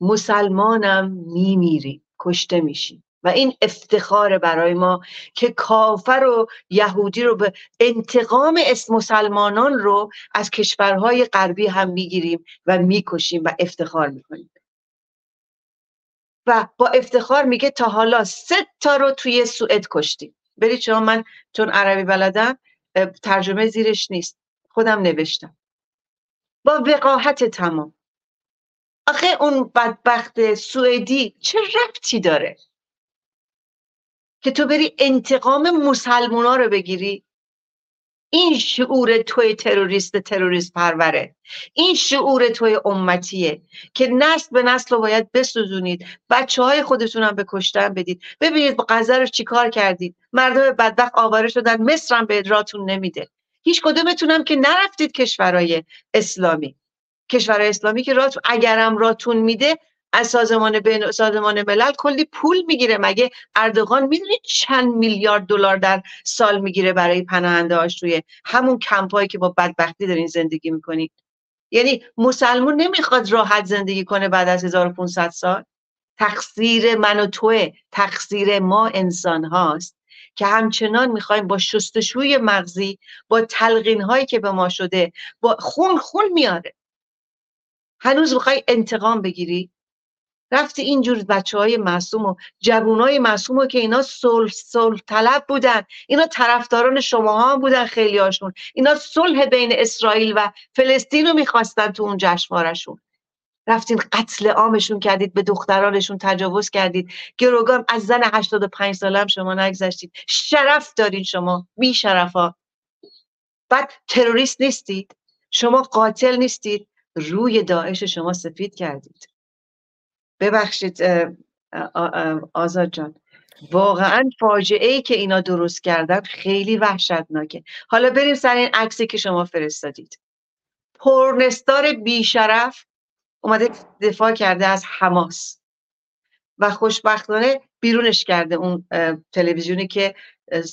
مسلمانم میمیریم کشته میشیم و این افتخار برای ما که کافر و یهودی رو به انتقام اسم مسلمانان رو از کشورهای غربی هم می‌گیریم و می‌کشیم و افتخار می‌کنیم. و با افتخار میگه تا حالا سه تا رو توی سوئد کشتیم. برید شما من چون عربی بلدم ترجمه زیرش نیست. خودم نوشتم. با وقاحت تمام. آخه اون بدبخت سوئدی چه ربطی داره؟ که تو بری انتقام مسلمونا رو بگیری؟ این شعور توی تروریست تروریست پروره. این شعور توی امتیه که نسل به نسل رو باید بسوزونید. بچه های خودتون هم به کشتن بدید. ببینید با رو چیکار کردید. مردم بدبخت آواره شدن. مصر هم به راتون نمیده. هیچ کدومتونم که نرفتید کشورهای اسلامی. کشور اسلامی که راتون اگرم راتون میده از سازمان بین سازمان ملل کلی پول می‌گیره. مگه اردوغان می‌دونید چند میلیارد دلار در سال می‌گیره برای پناهنده هاش توی همون کمپایی که با بدبختی دارین زندگی می‌کنید یعنی مسلمون نمی‌خواد راحت زندگی کنه بعد از 1500 سال؟ تقصیر من و توه. تقصیر ما انسان هاست که همچنان می‌خوایم با شستشوی مغزی با تلقین هایی که به ما شده با خون خون میاره. هنوز می‌خوای انتقام بگیری؟ رفتی اینجور بچه های معصوم و جوون های معصوم که اینا صلح صلح طلب بودن. اینا طرفداران شما هم بودن خیلی هاشون اینا صلح بین اسرائیل و فلسطین رو می‌خواستن تو اون جشنوارشون رفتین قتل عامشون کردید به دخترانشون تجاوز کردید. گروگان از زن 85 ساله هم شما نگذشتید. شرف دارین شما بی شرفا بعد تروریست نیستید. شما قاتل نیستید. روی داعش شما سفید کردید. ببخشید آزاد جان. واقعا فاجعه ای که اینا درست کردن خیلی وحشتناکه. حالا بریم سر این عکسی که شما فرستادید. پرنستار بیشرف اومده دفاع کرده از حماس و خوشبختانه بیرونش کرده اون تلویزیونی که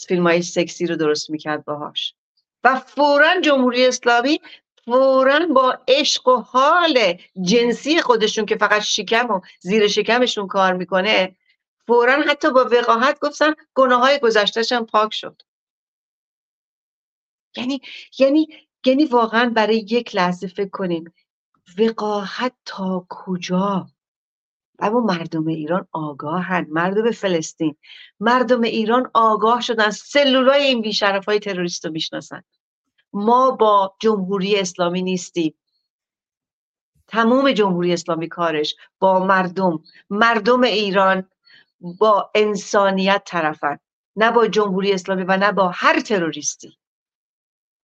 فیلم های سکسی رو درست می‌کرد باهاش. و فورا جمهوری اسلامی فورا با عشق و حال جنسی خودشون که فقط شکم و زیر شکمشون کار می‌کنه فورا حتی با وقاحت گفتن گناه های پاک شد. یعنی یعنی یعنی واقعا برای یک لحظه فکر کنیم وقاحت تا کجا؟ اما مردم ایران آگاهند مردم فلسطین مردم ایران آگاه شدن. سلولای این بیشرف های تروریست رو می‌شناسن. ما با جمهوری اسلامی نیستیم. تمام جمهوری اسلامی کارش با مردم. مردم ایران با انسانیت طرفن. نه با جمهوری اسلامی و نه با هر تروریستی.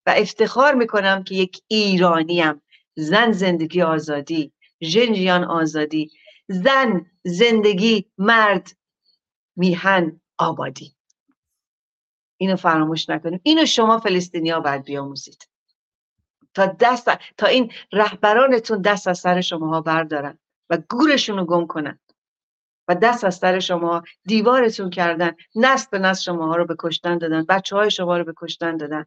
و افتخار می‌کنم که یک ایرانیم. زن زندگی آزادی جنجیان آزادی زن زندگی مرد میهن آبادی. اینو فراموش نکنیم. اینو شما فلسطینیا باید بیاموزید. تا دست تا این رهبرانتون دست از سر شماها بردارن و گورشون رو گم کنن و دست از سر شما دیوارتون کردن نسل به نسل شماها رو به کشتن دادن بچه های شما رو به کشتن دادن.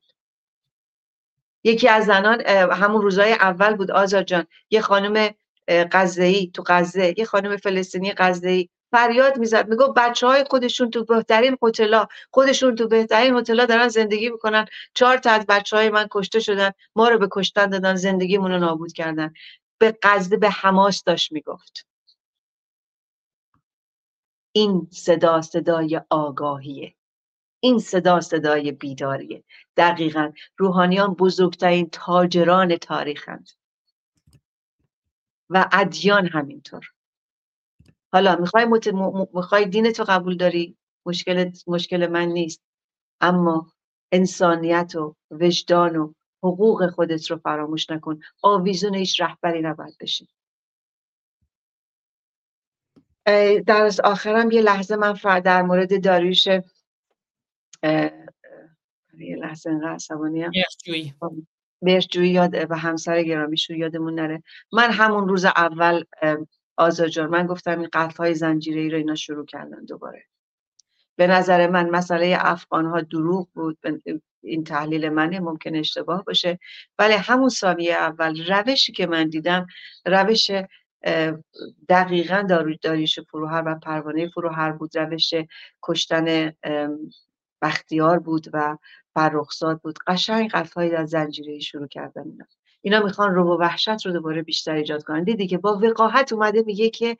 یکی از زنان همون روزای اول بود آزاد جان. یه خانم غزه‌ای تو غزه یه خانم فلسطینی غزه‌ای. فریاد می‌زد. میگو بچه های خودشون تو بهترین هتل‌ها خودشون تو بهترین هتل‌ها دارن زندگی می‌کنن. چهار تا از بچه های من کشته شدن. ما رو به کشتن دادن. زندگیمون رو نابود کردن. به غزه به حماس داشت می‌گفت. این صدا صدای آگاهیه. این صدا صدای بیداریه. دقیقا روحانیان بزرگترین تاجران تاریخند. و ادیان همینطور. حالا می‌خوای, مت... می‌خوای دین تو قبول داری؟ مشکل مشکل من نیست. اما انسانیت و وجدان و حقوق خودت رو فراموش نکن. آویزون هیچ رهبری نباید بشی. در آخرم یه لحظه من در مورد داریوش یه لحظه انقدر عصبانیم برجویی یاد و همسر گرامیشون یادمون نره. من همون روز اول آزاجار من گفتم این قتل های زنجیره ای رو اینا شروع کردن دوباره. به نظر من مسئله افغان ها دروغ بود این تحلیل منه ممکن اشتباه باشه. ولی همون ثانیه اول روشی که من دیدم روش دقیقا داریش فروهر و پروانه فروهر بود. روش کشتن بختیار بود و فرخزاد بود. قشنگ قفایی از زنجیره شروع کردن اینا. اینا می‌خوان رو و وحشت رو دوباره بیشتر ایجاد کنن. دیدی که با وقاحت اومده میگه که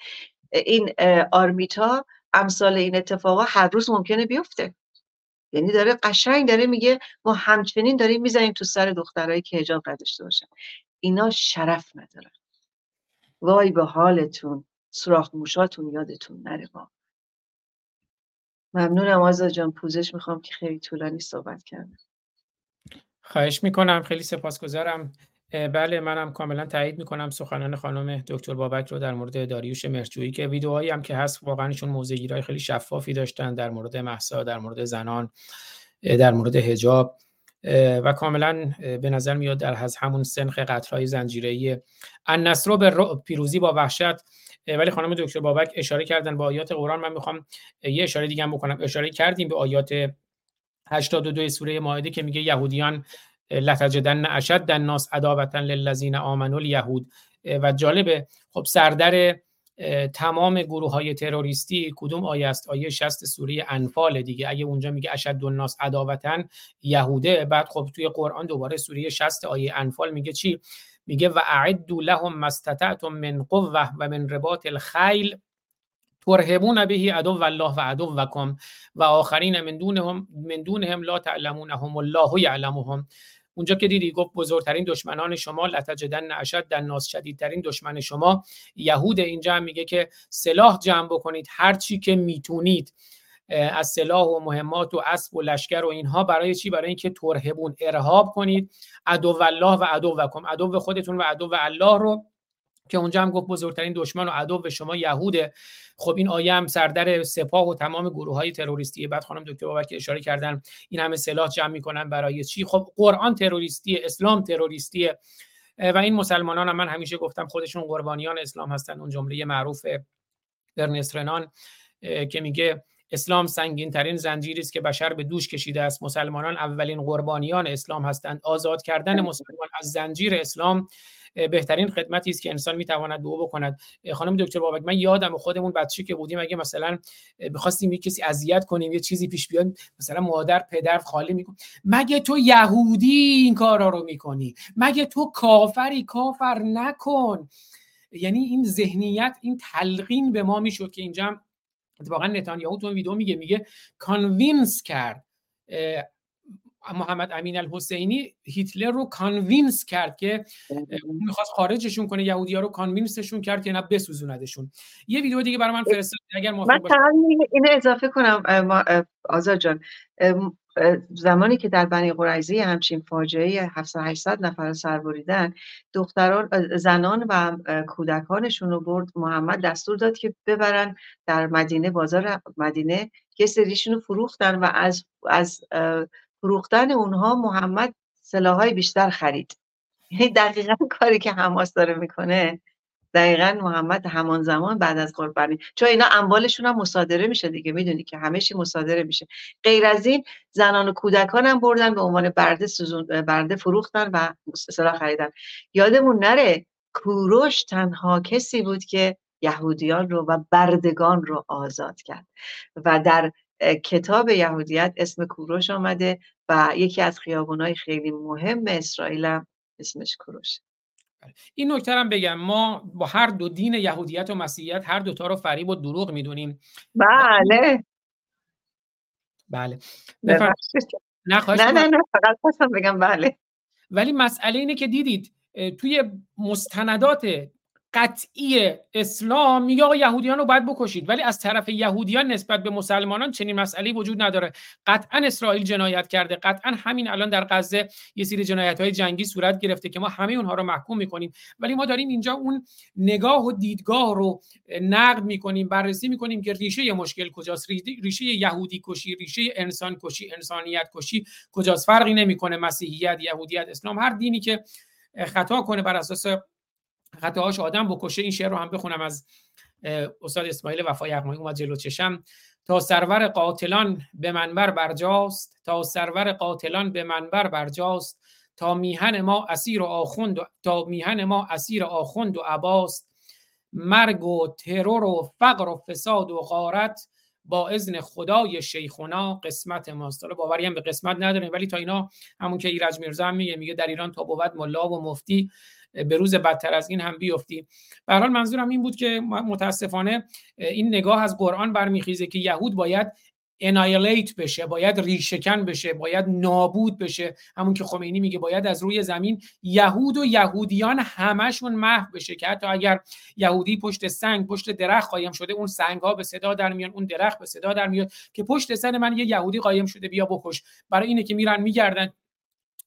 این آرمیتا امثال این اتفاقا هر روز ممکنه بیفته. یعنی داره قشنگ داره میگه ما همچنین داریم می‌زنیم تو سر دخترایی که حجاب نداشته باشن. اینا شرف ندارن وای به حالتون سراخ موشاتون یادتون نره با ممنونم آزاد جان پوزش می‌خوام که خیلی طولانی صحبت کردم. خواهش می‌کنم خیلی سپاسگزارم. بله منم کاملا تایید می‌کنم سخنان خانم دکتر بابک رو در مورد داریوش مرجویی که ویدیوهایی هم که هست واقعا ایشون موزگیرای خیلی شفافی داشتن در مورد محسا در مورد زنان در مورد حجاب و کاملا به نظر میاد در از همون سنخ قطرهای زنجیره‌ای النصر به پیروزی با وحشت. ولی خانم دکتر بابک اشاره کردن با آیات قرآن. من می‌خوام یه اشاره دیگه بکنم. اشاره کردیم به آیات 82 سوره مائده که میگه یهودیان لتجدن اشد الناس عداوتا للذین آمنوا الیهود. و جالبه خب سردر تمام گروه های تروریستی کدوم آیه است؟ آیه 60 سوره انفال دیگه. اگه اونجا میگه اشد الناس عداوتا یهوده بعد خب توی قرآن دوباره سوره 60 آیه انفال میگه چی؟ میگه و اعدوا لهم ما من قوه و من رباط الخیل ترهبون به عدو الله و عدوکم و آخرین من دونهم من دونهم لا تعلمونهم الله یعلمهم. اونجا که دیدی گفت بزرگترین دشمنان شما لتجدن اشد در ناس شدیدترین دشمن شما. یهود اینجا میگه که سلاح جمع بکنید هر چی که می‌تونید. از سلاح و مهمات و اسب و لشکر و اینها برای چی؟ برای اینکه ترهبون ارهاب کنید. عدو الله و عدوکم. عدو خودتون و عدو الله رو که اونجا هم گفت بزرگترین دشمن و عدو شما یهوده. خب این آیه هم سردر سپاه و تمام گروه های تروریستی بعد خانم دکتر بابک اشاره کردن این همه سلاح جمع می‌کنن برای چی؟ خب قرآن تروریستی اسلام تروریستی و این مسلمانان هم من همیشه گفتم خودشون قربانیان اسلام هستن. اون جمله معروف برنست رنان که میگه اسلام سنگین ترین زنجیری است که بشر به دوش کشیده است. مسلمانان اولین قربانیان اسلام هستند. آزاد کردن مسلمان از زنجیر اسلام بهترین خدمتی است که انسان می‌تواند به او بکند. خانم دکتر بابک من یادم خودمون بچه که بودیم اگه مثلا بخواستیم یه کسی اذیت کنیم یه چیزی پیش بیاد مثلا مادر پدر خالی میکن مگه تو یهودی این کارا رو می‌کنی؟ مگه تو کافری؟ کافر نکن. یعنی این ذهنیت این تلقین به ما می‌شد که اینجا اتفاقا نتانیاهو تو ویدیو میگه میگه convince کرد. محمد امین الحسینی هیتلر رو convince کرد که می‌خواست خارجشون کنه یهودی ها رو convince شون کرد که نه بسوزوندشون یه ویدیو دیگه برای من فرستاد اگر من اینو اضافه کنم آزاد جان. زمانی که در بنی قریظه همچین فاجعه 700 800 نفر سر بریدن دختران زنان و کودکانشون رو برد محمد دستور داد که ببرن در مدینه بازار مدینه یه سریشون رو فروختن و از از فروختن اونها محمد سلاحهای بیشتر خرید. یعنی دقیقا کاری که حماس داره می‌کنه دقیقا محمد همان زمان بعد از قربانی. چون اینا اموالشون هم مصادره میشه دیگه می‌دونی که همه چی مصادره میشه. غیر از این زنان و کودکان هم بردن به عنوان برده سوزون برده فروختن و سلاح خریدن. یادمون نره کوروش تنها کسی بود که یهودیان رو و بردگان رو آزاد کرد. و در کتاب یهودیت اسم کوروش آمده و یکی از خیابونای خیلی مهم اسرائیل هم اسمش کوروش. این نکته هم بگم ما با هر دو دین یهودیت و مسیحیت هر دوتا رو فریب و دروغ می‌دونیم. بله. بله. نه نه نه فقط خواستم بگم بله. ولی مسئله اینه که دیدید توی مستندات قطعی اسلام یا یهودیان رو باید بکشید. ولی از طرف یهودیان نسبت به مسلمانان چنین مسئله وجود نداره. قطعا اسرائیل جنایت کرده. قطعا همین الان در غزه یه سری جنایت های جنگی صورت گرفته که ما همه اونها رو محکوم می‌کنیم. ولی ما داریم اینجا اون نگاه و دیدگاه رو نقد می‌کنیم بررسی می‌کنیم که ریشه مشکل کجاست. ریشه یهودی کشی ریشه انسان کشی انسانیت کشی کجاست؟ فرقی نمی‌کنه. مسیحیت یهودیت اسلام. هر دینی که خطا کنه بر اساس خطاهاش آدم بکشه این شعر رو هم بخونم از استاد اسماعیل وفای یغمایی اومد جلو چشم. تا سرور قاتلان به منبر برجاست تا سرور قاتلان به منبر برجاست تا میهن ما اسیر و آخوند و تا میهن ما اسیر آخوند و عباست. مرگ و ترور و فقر و فساد و غارت با اذن خدای شیخونا قسمت ماست. حالا باوری هم به قسمت نداریم ولی تا اینا همون که ایرج میرزا هم میگه میگه در ایران تا بود ملا و مفتی به روز بدتر از این هم بیفتی به حال منظورم این بود که متاسفانه این نگاه از قرآن برمیخیزه که یهود باید انایلیت بشه باید ریشکن بشه باید نابود بشه. همون که خمینی میگه باید از روی زمین یهود و یهودیان همشون محو بشه که حتی اگر یهودی پشت سنگ پشت درخت قایم شده اون سنگ ها به صدا در میان اون درخت به صدا در میاد که پشت سر من یه یهودی قایم شده بیا بکش. برای اینه که میرن میگردن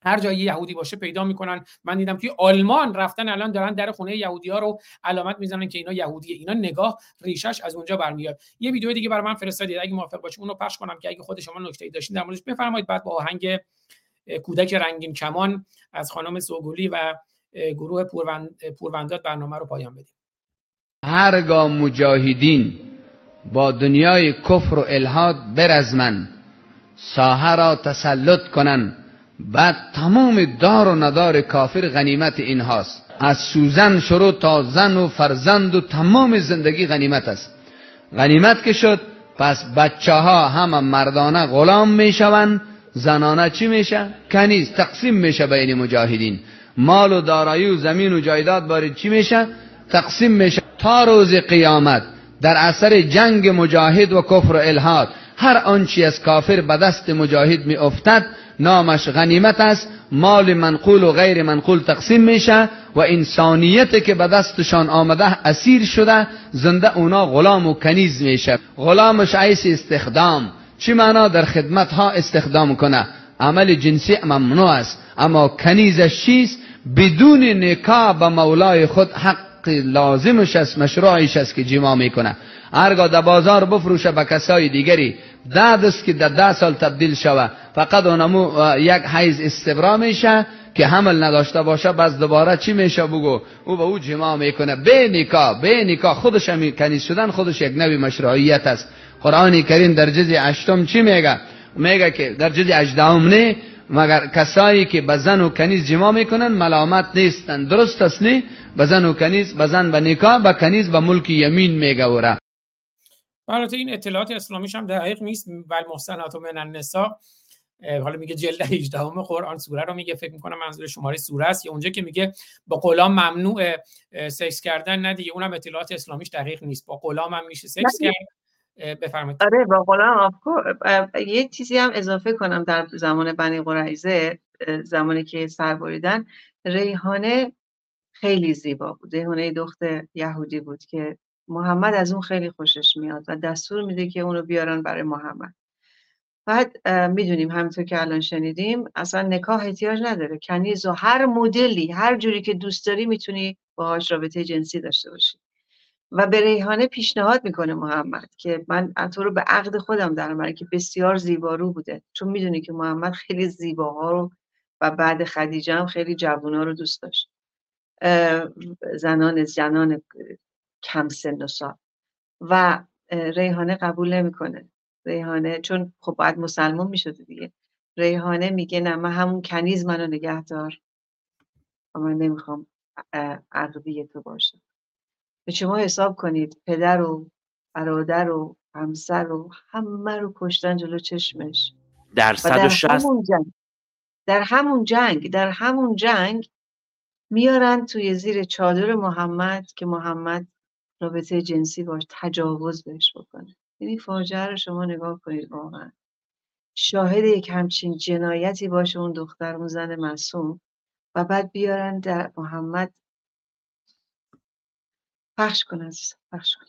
هر جایی یهودی باشه پیدا می‌کنن. من دیدم توی آلمان رفتن الان دارن در خونه یهودی ها رو علامت می‌زنن که اینا یهودیه. اینا نگاه ریشش از اونجا برمیاد. یه ویدیو دیگه برای من فرستادید. اگه موافق باشید اونو پخش کنم که اگه خود شما نکته‌ای داشتین در موردش بفرمایید. بعد با آهنگ کودک رنگین کمان از خانم سوگولی و گروه پورونداد برنامه رو پایان بدیم. هرگاه مجاهدین با دنیای کفر و الهاد برزمن ساحه را تسلط کنن بعد تمام دار و ندار کافر غنیمت اینهاست از سوزن شروع تا زن و فرزند و تمام زندگی غنیمت است غنیمت که شد پس بچه ها هم مردانه غلام می‌شوند زنانه چی میشه؟ کنیز تقسیم میشه بین مجاهدین مال و دارایی و زمین و جایداد بارید چی میشه؟ تقسیم میشه تا روز قیامت در اثر جنگ مجاهد و کفر و الهاد هر آنچی از کافر به دست مجاهد می افتد نامش غنیمت است. مال منقول و غیر منقول تقسیم میشه و انسانیت که به دستشان آمده اسیر شده زنده اونا غلام و کنیز میشه. غلامش عیس استخدام. چی معنا در خدمت ها استخدام کنه؟ عمل جنسی ممنوع است. اما کنیزش چیست؟ بدون نکاح به مولای خود حق لازمش است مشروعش است که جما می‌کنه. هرگاه در بازار بفروشه به کسای دیگری ده دست که در ده سال تبدیل شوه. فقط اونمو یک حیز استبرا میشه که حمل نداشته باشه بس دوباره چی میشه بگو؟ او به او جماع می‌کنه. به نکاح به نکاح خودش هم کنیز شدن خودش یک نوی مشروعیت است. قرآن کریم در جز هشتم چی میگه؟ میگه که در جز هجدهم نه مگر کسایی که به زن و کنیز جماع می‌کنن ملامت نیستن. درست است نه به زن و کنیز به زن به نکاح به کنیز به ملک یمین میگه وره البته این اطلاعات اسلامیش هم دقیق نیست. بل محسنات و من النساء حالا میگه جلد 18 قرآن سوره رو میگه. فکر می‌کنم منظور شماره سوره است. یا اونجا که میگه با غلام ممنوع سکس کردن نه دیگه. اونم اطلاعات اسلامیش دقیق نیست. با غلام هم میشه سکس کرد. بفرمایید. آره با غلام یه چیزی هم اضافه کنم در زمان بنی قریظه اه، زمانی که سر بریدن ریحانه خیلی زیبا بود. ریحانه دختر یهودی بود که محمد از اون خیلی خوشش میاد و دستور میده که اونو بیارن برای محمد. بعد می‌دونیم همینطور که الان شنیدیم اصلا نکاح احتیاج نداره. کنیز و هر مدلی هر جوری که دوست داری می‌تونی باهاش رابطه جنسی داشته باشی. و به ریحانه پیشنهاد می‌کنه محمد که من تو رو به عقد خودم در که بسیار زیبارو بوده. چون می‌دونی که محمد خیلی زیباها رو و بعد خدیجه هم خیلی جوونا رو دوست داشت. زنان زنان کم سن و سال. و ریحانه قبول نمی‌کنه. ریحانه چون خب باید مسلمان می‌شده دیگه. ریحانه میگه نه من همون کنیز منو نگه دار. و من نمی‌خوام عقدی تو باشم به شما حساب کنید پدر و برادر و همسر و همه رو کشتن جلو چشمش. در 160 همون جنگ در همون جنگ در همون جنگ میارن توی زیر چادر محمد که محمد رابطه جنسی باش تجاوز بهش بکنه. یعنی فاجعه رو شما نگاه کنید واقعا. شاهد یک همچین جنایتی باشه اون دختر اون زن معصوم و بعد بیارن در محمد. پخش کن پخش کن.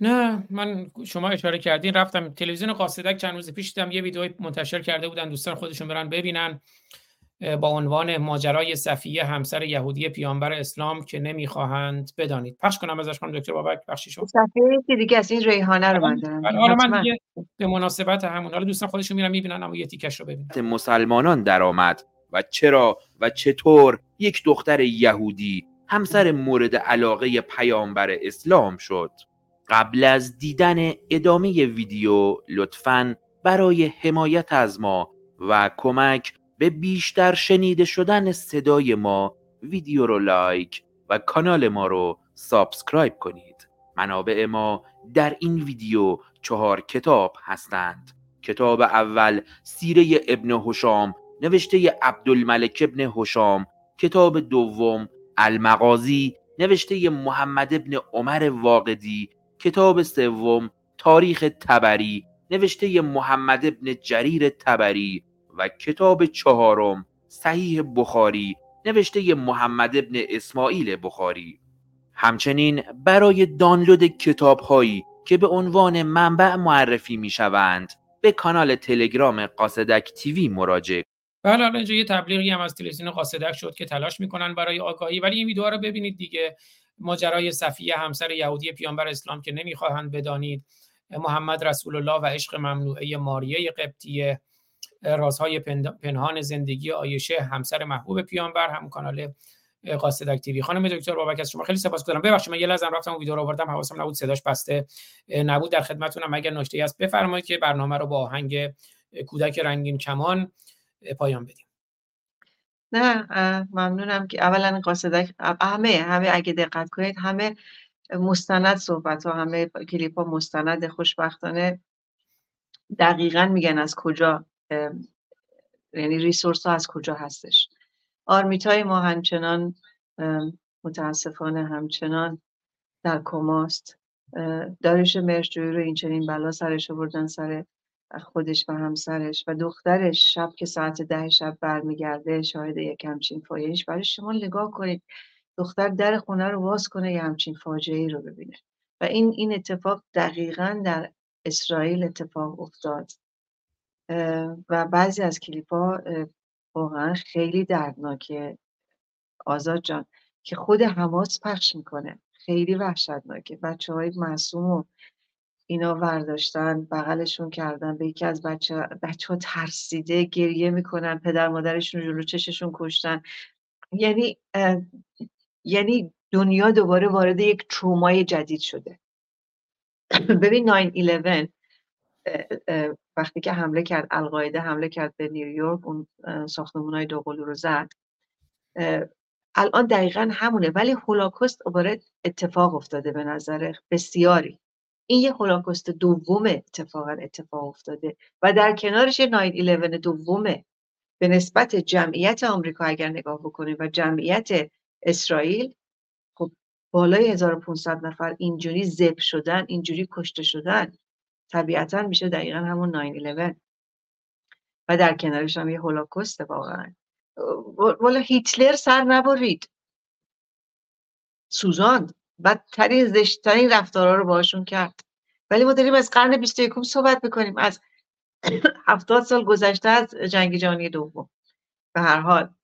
نه من شما اشاره کردین رفتم تلویزیون قاصدک چند روز پیش دیدم یه ویدیو منتشر کرده بودن دوستان خودشون برن ببینن. با عنوان ماجرای صفیه همسر یهودی پیامبر اسلام که نمی‌خواهند بدانید. پخش کنم ازش کنم دکتر بابک بخشی شد. صفحه که دیگه از این ریحانه رو من دارم. بله، حالا من دیگه به مناسبت همون. حالا دوستان خودشون میرن می‌بینن اما یه تیکش رو ببینن. مسلمانان درآمد و چرا و چطور یک دختر یهودی همسر مورد علاقه پیامبر اسلام شد؟ قبل از دیدن ادامه ویدیو لطفاً برای حمایت از ما و کمک به بیشتر شنیده شدن صدای ما ویدیو رو لایک و کانال ما رو subscribe کنید. منابع ما در این ویدیو چهار کتاب هستند. کتاب اول سیره ابن هشام نوشته عبدالملک ابن هشام. کتاب دوم المغازی نوشته محمد ابن عمر واقدی. کتاب سوم تاریخ تبری نوشته محمد ابن جریر تبری. و کتاب چهارم صحیح بخاری نوشته محمد ابن اسماعیل بخاری. همچنین برای دانلود کتاب هایی که به عنوان منبع معرفی می شوند به کانال تلگرام قاصدک تیوی مراجعه بله حالا اینجا یه تبلیغی هم از تلویزیون قاصدک شد که تلاش می‌کنن برای آگاهی ولی این ویدیوها رو ببینید دیگه. ماجرای صفیه همسر یهودی پیامبر اسلام که نمی‌خواهند بدانید. محمد رسول الله و عشق ممنوعه ماریه قبطیه. رازهای پنهان زندگی آیشه همسر محبوب پیامبر هم کانال قاصدک تیوی خانم دکتر بابک از شما خیلی سپاسگزارم ببخشید من یه لحظه رفتم ویدیو رو آوردم. حواسم نبود صداش بسته نبود. در خدمتتونم اگر نکته‌ای هست بفرمایید که برنامه رو با آهنگ کودک رنگین کمان پایان بدیم. نه ممنونم که اولا قاصدک همه همه اگه دقت کنید همه مستند صحبت ها همه کلیپ ها مستند خوشبختانه دقیقا میگن از کجا یعنی ریسورس ها از کجا هستش؟ آرمیت های ما همچنان متاسفانه همچنان در کماست. اه، داریوش مرجویی رو این چنین بلا سرش آوردن سر خودش و همسرش و دخترش. شب که ساعت ده شب برمیگرده شاهد یک همچین فاجعهش برای شما نگاه کنید. دختر در خونه رو باز کنه یه همچین فاجعه ای رو ببینه. و این این اتفاق دقیقا در اسرائیل اتفاق افتاد. و بعضی از کلیپ ها واقعا خیلی دردناکه. آزاد جان که خود حماس پخش می‌کنه. خیلی وحشتناکه. بچه های معصوم و اینا ورداشتن بغلشون کردن به یکی از بچه بچه ها ترسیده گریه می‌کنن پدر مادرشون جلو چششون کشتن. یعنی یعنی دنیا دوباره وارد یک ترومای جدید شده. ببین 9 وقتی که حمله کرد القاعده حمله کرد به نیویورک اون ساختمون های دوقلو رو زد. الان دقیقا همونه ولی هولوکاست دوباره اتفاق افتاده به نظر بسیاری. این یه هولوکاست دوم اتفاقا اتفاق افتاده و در کنارش 9 دومه به نسبت جمعیت آمریکا اگر نگاه بکنیم و جمعیت اسرائیل خب بالای 1500 نفر اینجوری زب شدن اینجوری کشته شدن. طبیعتا میشه دقیقا همون 9 و در کنارش هم یه هولوکاست واقعا. والا هیتلر سر نبرید. سوزاند. بدترین زشتترین رفتارها رو باشون کرد. ولی ما داریم از قرن 21 صحبت می‌کنیم. از هفتاد سال گذشته از جنگ جهانی دوم. به هر حال.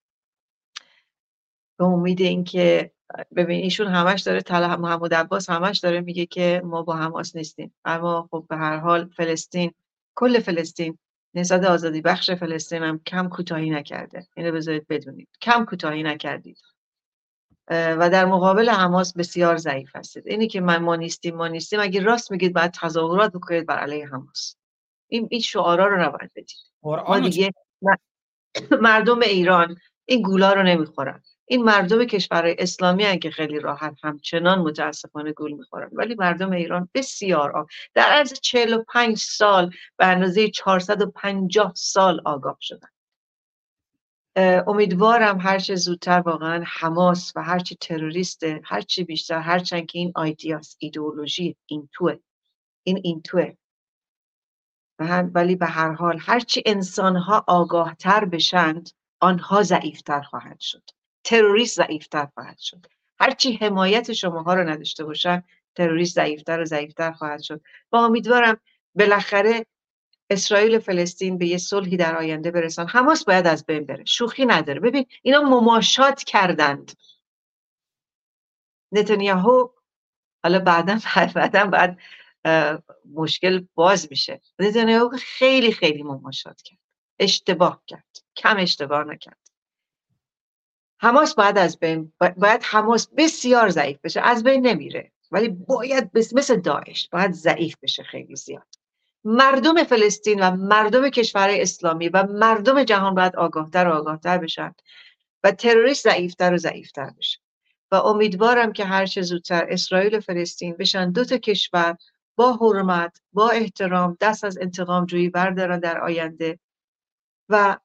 به امید اینکه ببین ایشون همش داره طلب محمود عباس همش داره میگه که ما با حماس نیستیم. اما خب به هر حال فلسطین کل فلسطین نسبت آزادی بخش فلسطین هم کم کوتاهی نکرده. اینو بذارید بدونید. کم کوتاهی نکردید. و در مقابل حماس بسیار ضعیف هستید. اینی که من ما نیستیم ما نیستیم. اگه راست میگید باید تظاهرات بکنید بر علیه حماس. این این شعارا رو نباید بدید. ما دیگه مردم ایران این گولا رو نمی‌خورن. این مردم کشور اسلامی که خیلی راحت همچنان متاسفانه گول می‌خورن. ولی مردم ایران بسیار آگ... در عرض 45 سال به اندازه 450 سال آگاه شدن. امیدوارم هرچه زودتر واقعا حماس و هرچی تروریست هرچی بیشتر هرچند که این آیدیاس ایدئولوژی این توه. این این توه. ولی به هر حال هرچی انسانها آگاهتر بشند آنها ضعیفتر خواهد شد. تروریست ضعیفتر خواهد شد. هرچی حمایت شماها رو نداشته باشن تروریست ضعیفتر و ضعیفتر خواهد شد. و امیدوارم بالاخره اسرائیل و فلسطین به یه صلحی در آینده برسن. حماس باید از بین بره. شوخی نداره. ببین اینا مماشات کردند. نتانیاهو حالا بعدا بعدا بعد مشکل باز میشه. نتانیاهو خیلی خیلی مماشات کرد. اشتباه کرد. کم اشتباه نکرد. حماس باید از بین باید حماس بسیار ضعیف بشه. از بین نمیره. ولی باید مثل داعش باید ضعیف بشه خیلی زیاد. مردم فلسطین و مردم کشور اسلامی و مردم جهان باید آگاهتر و آگاهتر بشن و تروریست ضعیفتر و ضعیفتر بشه. و امیدوارم که هر چه زودتر اسرائیل و فلسطین بشن دو تا کشور با حرمت با احترام دست از انتقام جویی بردارن در آینده و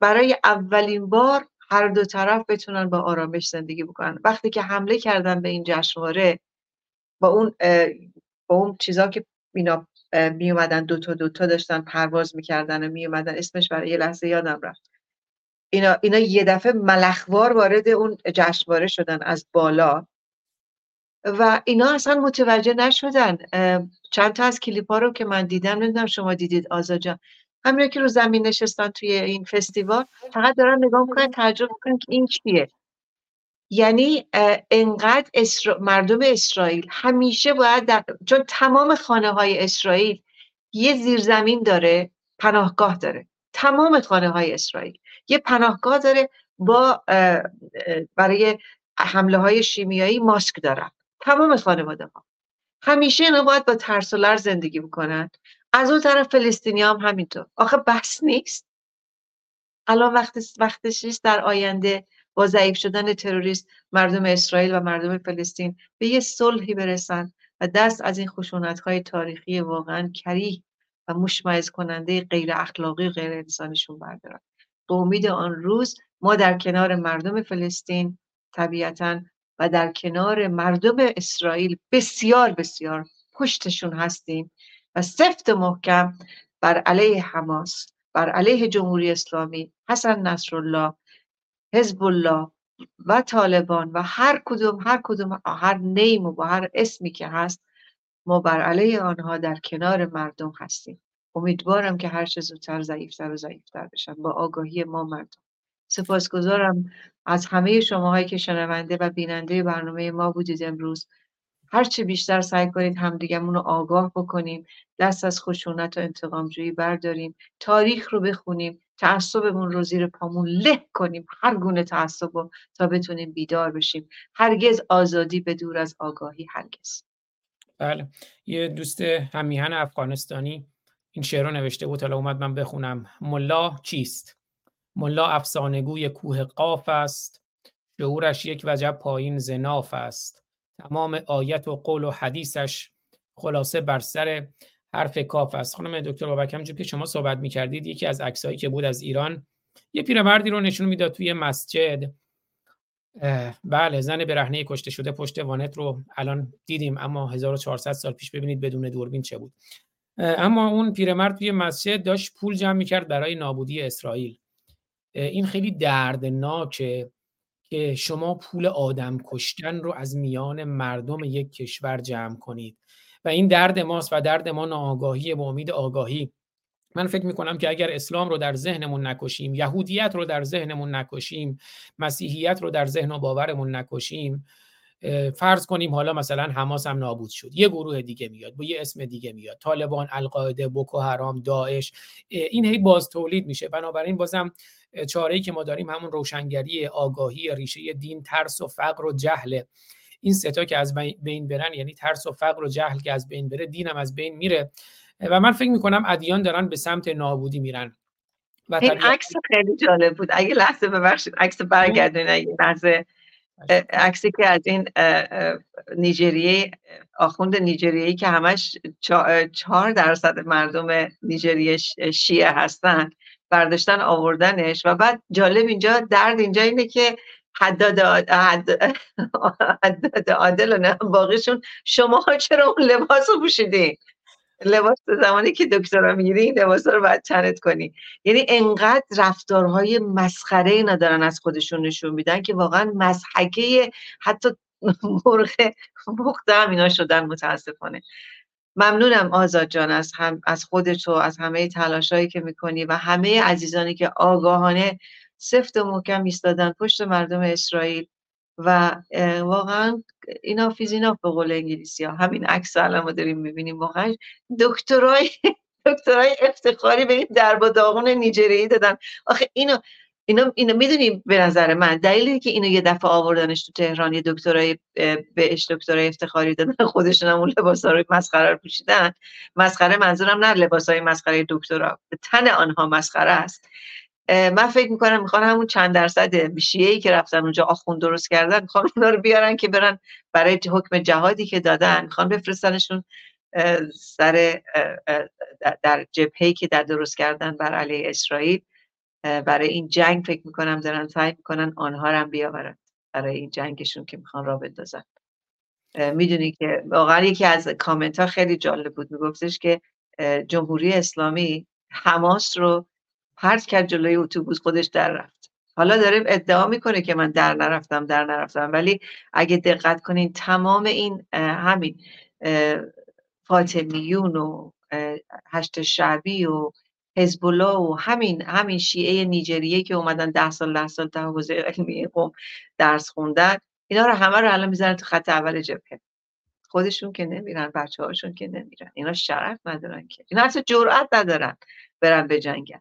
برای اولین بار هر دو طرف بتونن با آرامش زندگی بکنن. وقتی که حمله کردن به این جشنواره با اون با اون چیزا که اینا می اومدن دو تا دو تا داشتن پرواز می‌کردن و می اومدن اسمش برای یه لحظه یادم رفت. اینا اینا یه دفعه ملخوار وارد اون جشنواره شدن از بالا و اینا اصلا متوجه نشدن. چند تا از کلیپ ها رو که من دیدم نمی‌دونم شما دیدید آزاجان همین که رو زمین نشستن توی این فستیوال فقط دارن نگاه می‌کنن تعجب می‌کنن که این چیه یعنی انقدر مردم اسرائیل همیشه باید در... چون تمام خانه های اسرائیل یه زیرزمین داره پناهگاه داره. تمام خانه های اسرائیل. یه پناهگاه داره با برای حمله های شیمیایی ماسک دارن. تمام خانواده ها همیشه اینا باید با ترس و لرز زندگی بکنن از اون طرف فلسطینی هم همینطور. آخه بس نیست. الان وقت وقتش نیست در آینده با ضعیف شدن تروریست مردم اسرائیل و مردم فلسطین به یه صلحی برسن و دست از این خشونت های تاریخی واقعا کریه و مشمعز کننده غیر اخلاقی و غیر انسانیشون بردارن. به امید آن روز ما در کنار مردم فلسطین طبیعتا و در کنار مردم اسرائیل بسیار بسیار پشتشون هستیم و سفت محکم بر علیه حماس بر علیه جمهوری اسلامی حسن نصرالله حزب الله و طالبان و هر کدوم هر کدوم هر نیم و با هر اسمی که هست ما بر علیه آنها در کنار مردم هستیم. امیدوارم که هر چه زودتر ضعیفتر و ضعیفتر بشن با آگاهی ما مردم. سپاسگزارم از همه شماهایی که شنونده و بیننده برنامه ما بودید امروز. هرچه بیشتر سعی کنید همدیگهمون رو آگاه بکنیم دست از خشونت و انتقامجویی برداریم تاریخ رو بخونیم تعصبمون رو زیر پامون له کنیم هر گونه تعصب رو تا بتونیم بیدار بشیم. هرگز آزادی به دور از آگاهی هرگز. بله. یه دوست همیهن افغانستانی این شعر رو نوشته بود حالا اومد من بخونم. ملا چیست؟ ملا افسانگوی کوه قاف است. شعورش یک وجب پایین زناف است. تمام آیت و قول و حدیثش خلاصه بر سر حرف کاف است. خانم دکتر بابک همونجور که شما صحبت می‌کردید یکی از عکسایی که بود از ایران یه پیرمردی رو نشون می‌داد توی مسجد. بله زن برهنه کشته شده پشت وانت رو الان دیدیم اما 1400 سال پیش ببینید بدون دوربین چه بود. اما اون پیرمرد توی مسجد داشت پول جمع می‌کرد برای نابودی اسرائیل. این خیلی دردناکه. که شما پول آدم کشتن رو از میان مردم یک کشور جمع کنید. و این درد ماست و درد ما ناآگاهی به امید آگاهی. من فکر می‌کنم که اگر اسلام رو در ذهنمون نکشیم یهودیت رو در ذهنمون نکشیم مسیحیت رو در ذهن و باورمون نکشیم فرض کنیم حالا مثلا حماس هم نابود شد. یه گروه دیگه میاد با یه اسم دیگه میاد. طالبان القاعده بوکو حرام داعش این هی باز تولید میشه. بنابراین بازم چاره که ما داریم همون روشنگری آگاهی ریشه دین ترس و فقر و جهل. این ستا که از بین برن یعنی ترس و فقر و جهل که از بین بره دینم از بین میره. و من فکر می‌کنم ادیان دارن به سمت نابودی میرن. و این عکس خیلی جالب بود. اگه لحظه ببخشید عکس برگردین اگه لحظه عکسی که از این نیجریه آخوند نیجریه که همش چهار درصد مردم نیجریه شیعه هستن برداشتن آوردنش و بعد جالب اینجا درد اینجا اینه که حداد عادل و نه باقیشون شما چرا اون لباس رو پوشیدین؟ لباس زمانی که دکترا می‌گیری لباس رو باید تنت کنی. یعنی انقدر رفتارهای مسخره اینا دارن از خودشون نشون میدن که واقعا مسحکه حتی مرغ مخته هم اینا شدن متاسفانه. ممنونم آزاد جان از, هم از خودت و از همه تلاشایی که می‌کنی و همه عزیزانی که آگاهانه سفت و محکم ایستادن پشت مردم اسرائیل. و واقعا اینا فیزینا به قول انگلیسی ها. همین عکس الان ما داریم می‌بینیم واقعا. دکترای دکترای افتخاری به این دربا داغون نیجریایی دادن. آخه اینو اینا اینو می‌دونیم به نظر من. دلیلی که اینو یه دفعه آوردنش تو تهران یه دکترای بهش دکترای افتخاری دادن. خودشون هم اون لباسا رو مسخره پوشیدن. مسخره منظورم نه لباسای مسخره دکترا. تن آنها مسخره است. من فکر می‌کنم می‌خوان همون چند درصد بیشیه ای که رفتن اونجا آخوند درست کردن می‌خوان اونا رو بیارن که برن برای حکم جهادی که دادن. می‌خوان بفرستنشون سر در جبهه که در درست کردن بر علیه اسرائیل. برای این جنگ فکر می‌کنم دارن سعی می‌کنن آنها هم بیاورن برای این جنگشون که می‌خوان را بندازن. می‌دونی که واقعا یکی از کامنت ها خیلی جالب بود. میگفتش که جمهوری اسلامی حماس رو پرت کرد جلوی اتوبوس خودش در رفت. حالا داره ادعا می‌کنه که من در نرفتم در نرفتم. ولی اگه دقت کنین تمام این همین فاطمیون و هشت شعبی و حزب و همین همین شیعه نیجریه که اومدن ده سال ده سال تحوز علمی قوم درس خوندن اینا رو همه رو الان می‌ذارن تو خط اول جبهه. خودشون که نمیرن بچه هاشون که نمیرن. اینا شرف ندارن که. اینا حتی جرأت ندارن برن به جنگن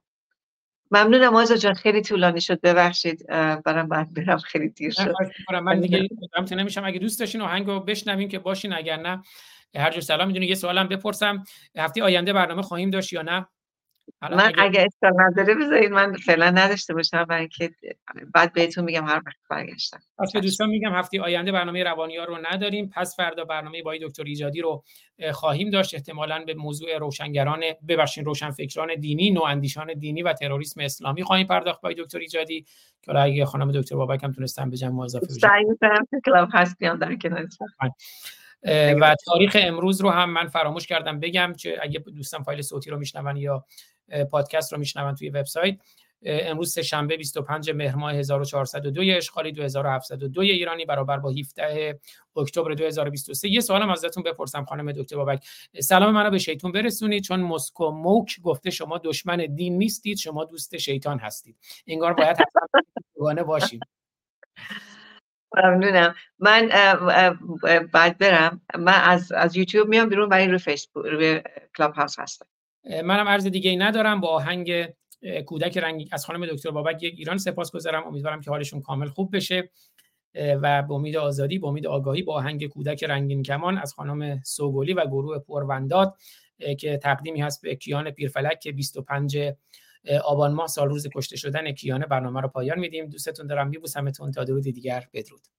ممنونم آزا جان خیلی طولانی شد ببخشید برام باید برم خیلی دیر شد. من دیگه نمیشم. اگه دوست داشتین آهنگ رو بشنویم که باشین اگر نه هر جور سلام. می‌دونی یه سوالم بپرسم. هفته آینده برنامه خواهیم داشت یا نه؟ من اگه اشکال نداره بذارید من فعلا نداشته باشم برای اینکه بعد بهتون میگم هر وقت برگشتم. پس به دوستان میگم هفته آینده برنامه روانی ها رو نداریم. پس فردا برنامه با دکتر ایجادی رو خواهیم داشت. احتمالا به موضوع روشنگران ببخشید روشنفکران دینی نواندیشان دینی و تروریسم اسلامی خواهیم پرداخت با دکتر ایجادی. که اگه خانم دکتر بابک هم تونستن به جمع اضافه بشه. سعی می‌کنم کلاب هستم در کنارتون. و تاریخ امروز رو هم من فراموش کردم بگم که اگه دوستان فایل صوتی رو میشنون یا پادکست رو میشنون توی وبسایت امروز سه شنبه 25 مهر ماه 1402 اشغالی 2702 ایرانی برابر با 17 اکتبر 2023 یه سوالم ازتون بپرسم خانم دکتر بابک. سلام منو به شیطون برسونید چون مسکو موک گفته شما دشمن دین نیستید شما دوست شیطان هستید. انگار باید حتما باشیم. ممنونم. من بعد برم. من از از یوتیوب میام بیرون ولی روی فیسبوک روی کلاب هاوس هستم منم عرض دیگه ای ندارم. با آهنگ کودک رنگین از خانم دکتر بابک یک ایران سپاس گذارم. امیدوارم که حالشون کامل خوب بشه. و به امید آزادی به امید آگاهی با آهنگ کودک رنگین کمان از خانم سوگلی و گروه پرونداد که تقدیمی هست به کیان پیرفلک که 25 آبان ماه سال روز کشته شدن کیانه برنامه رو پایان میدیم. دوستتون دارم میبوسمتون. تا درودی دیگر بدرود.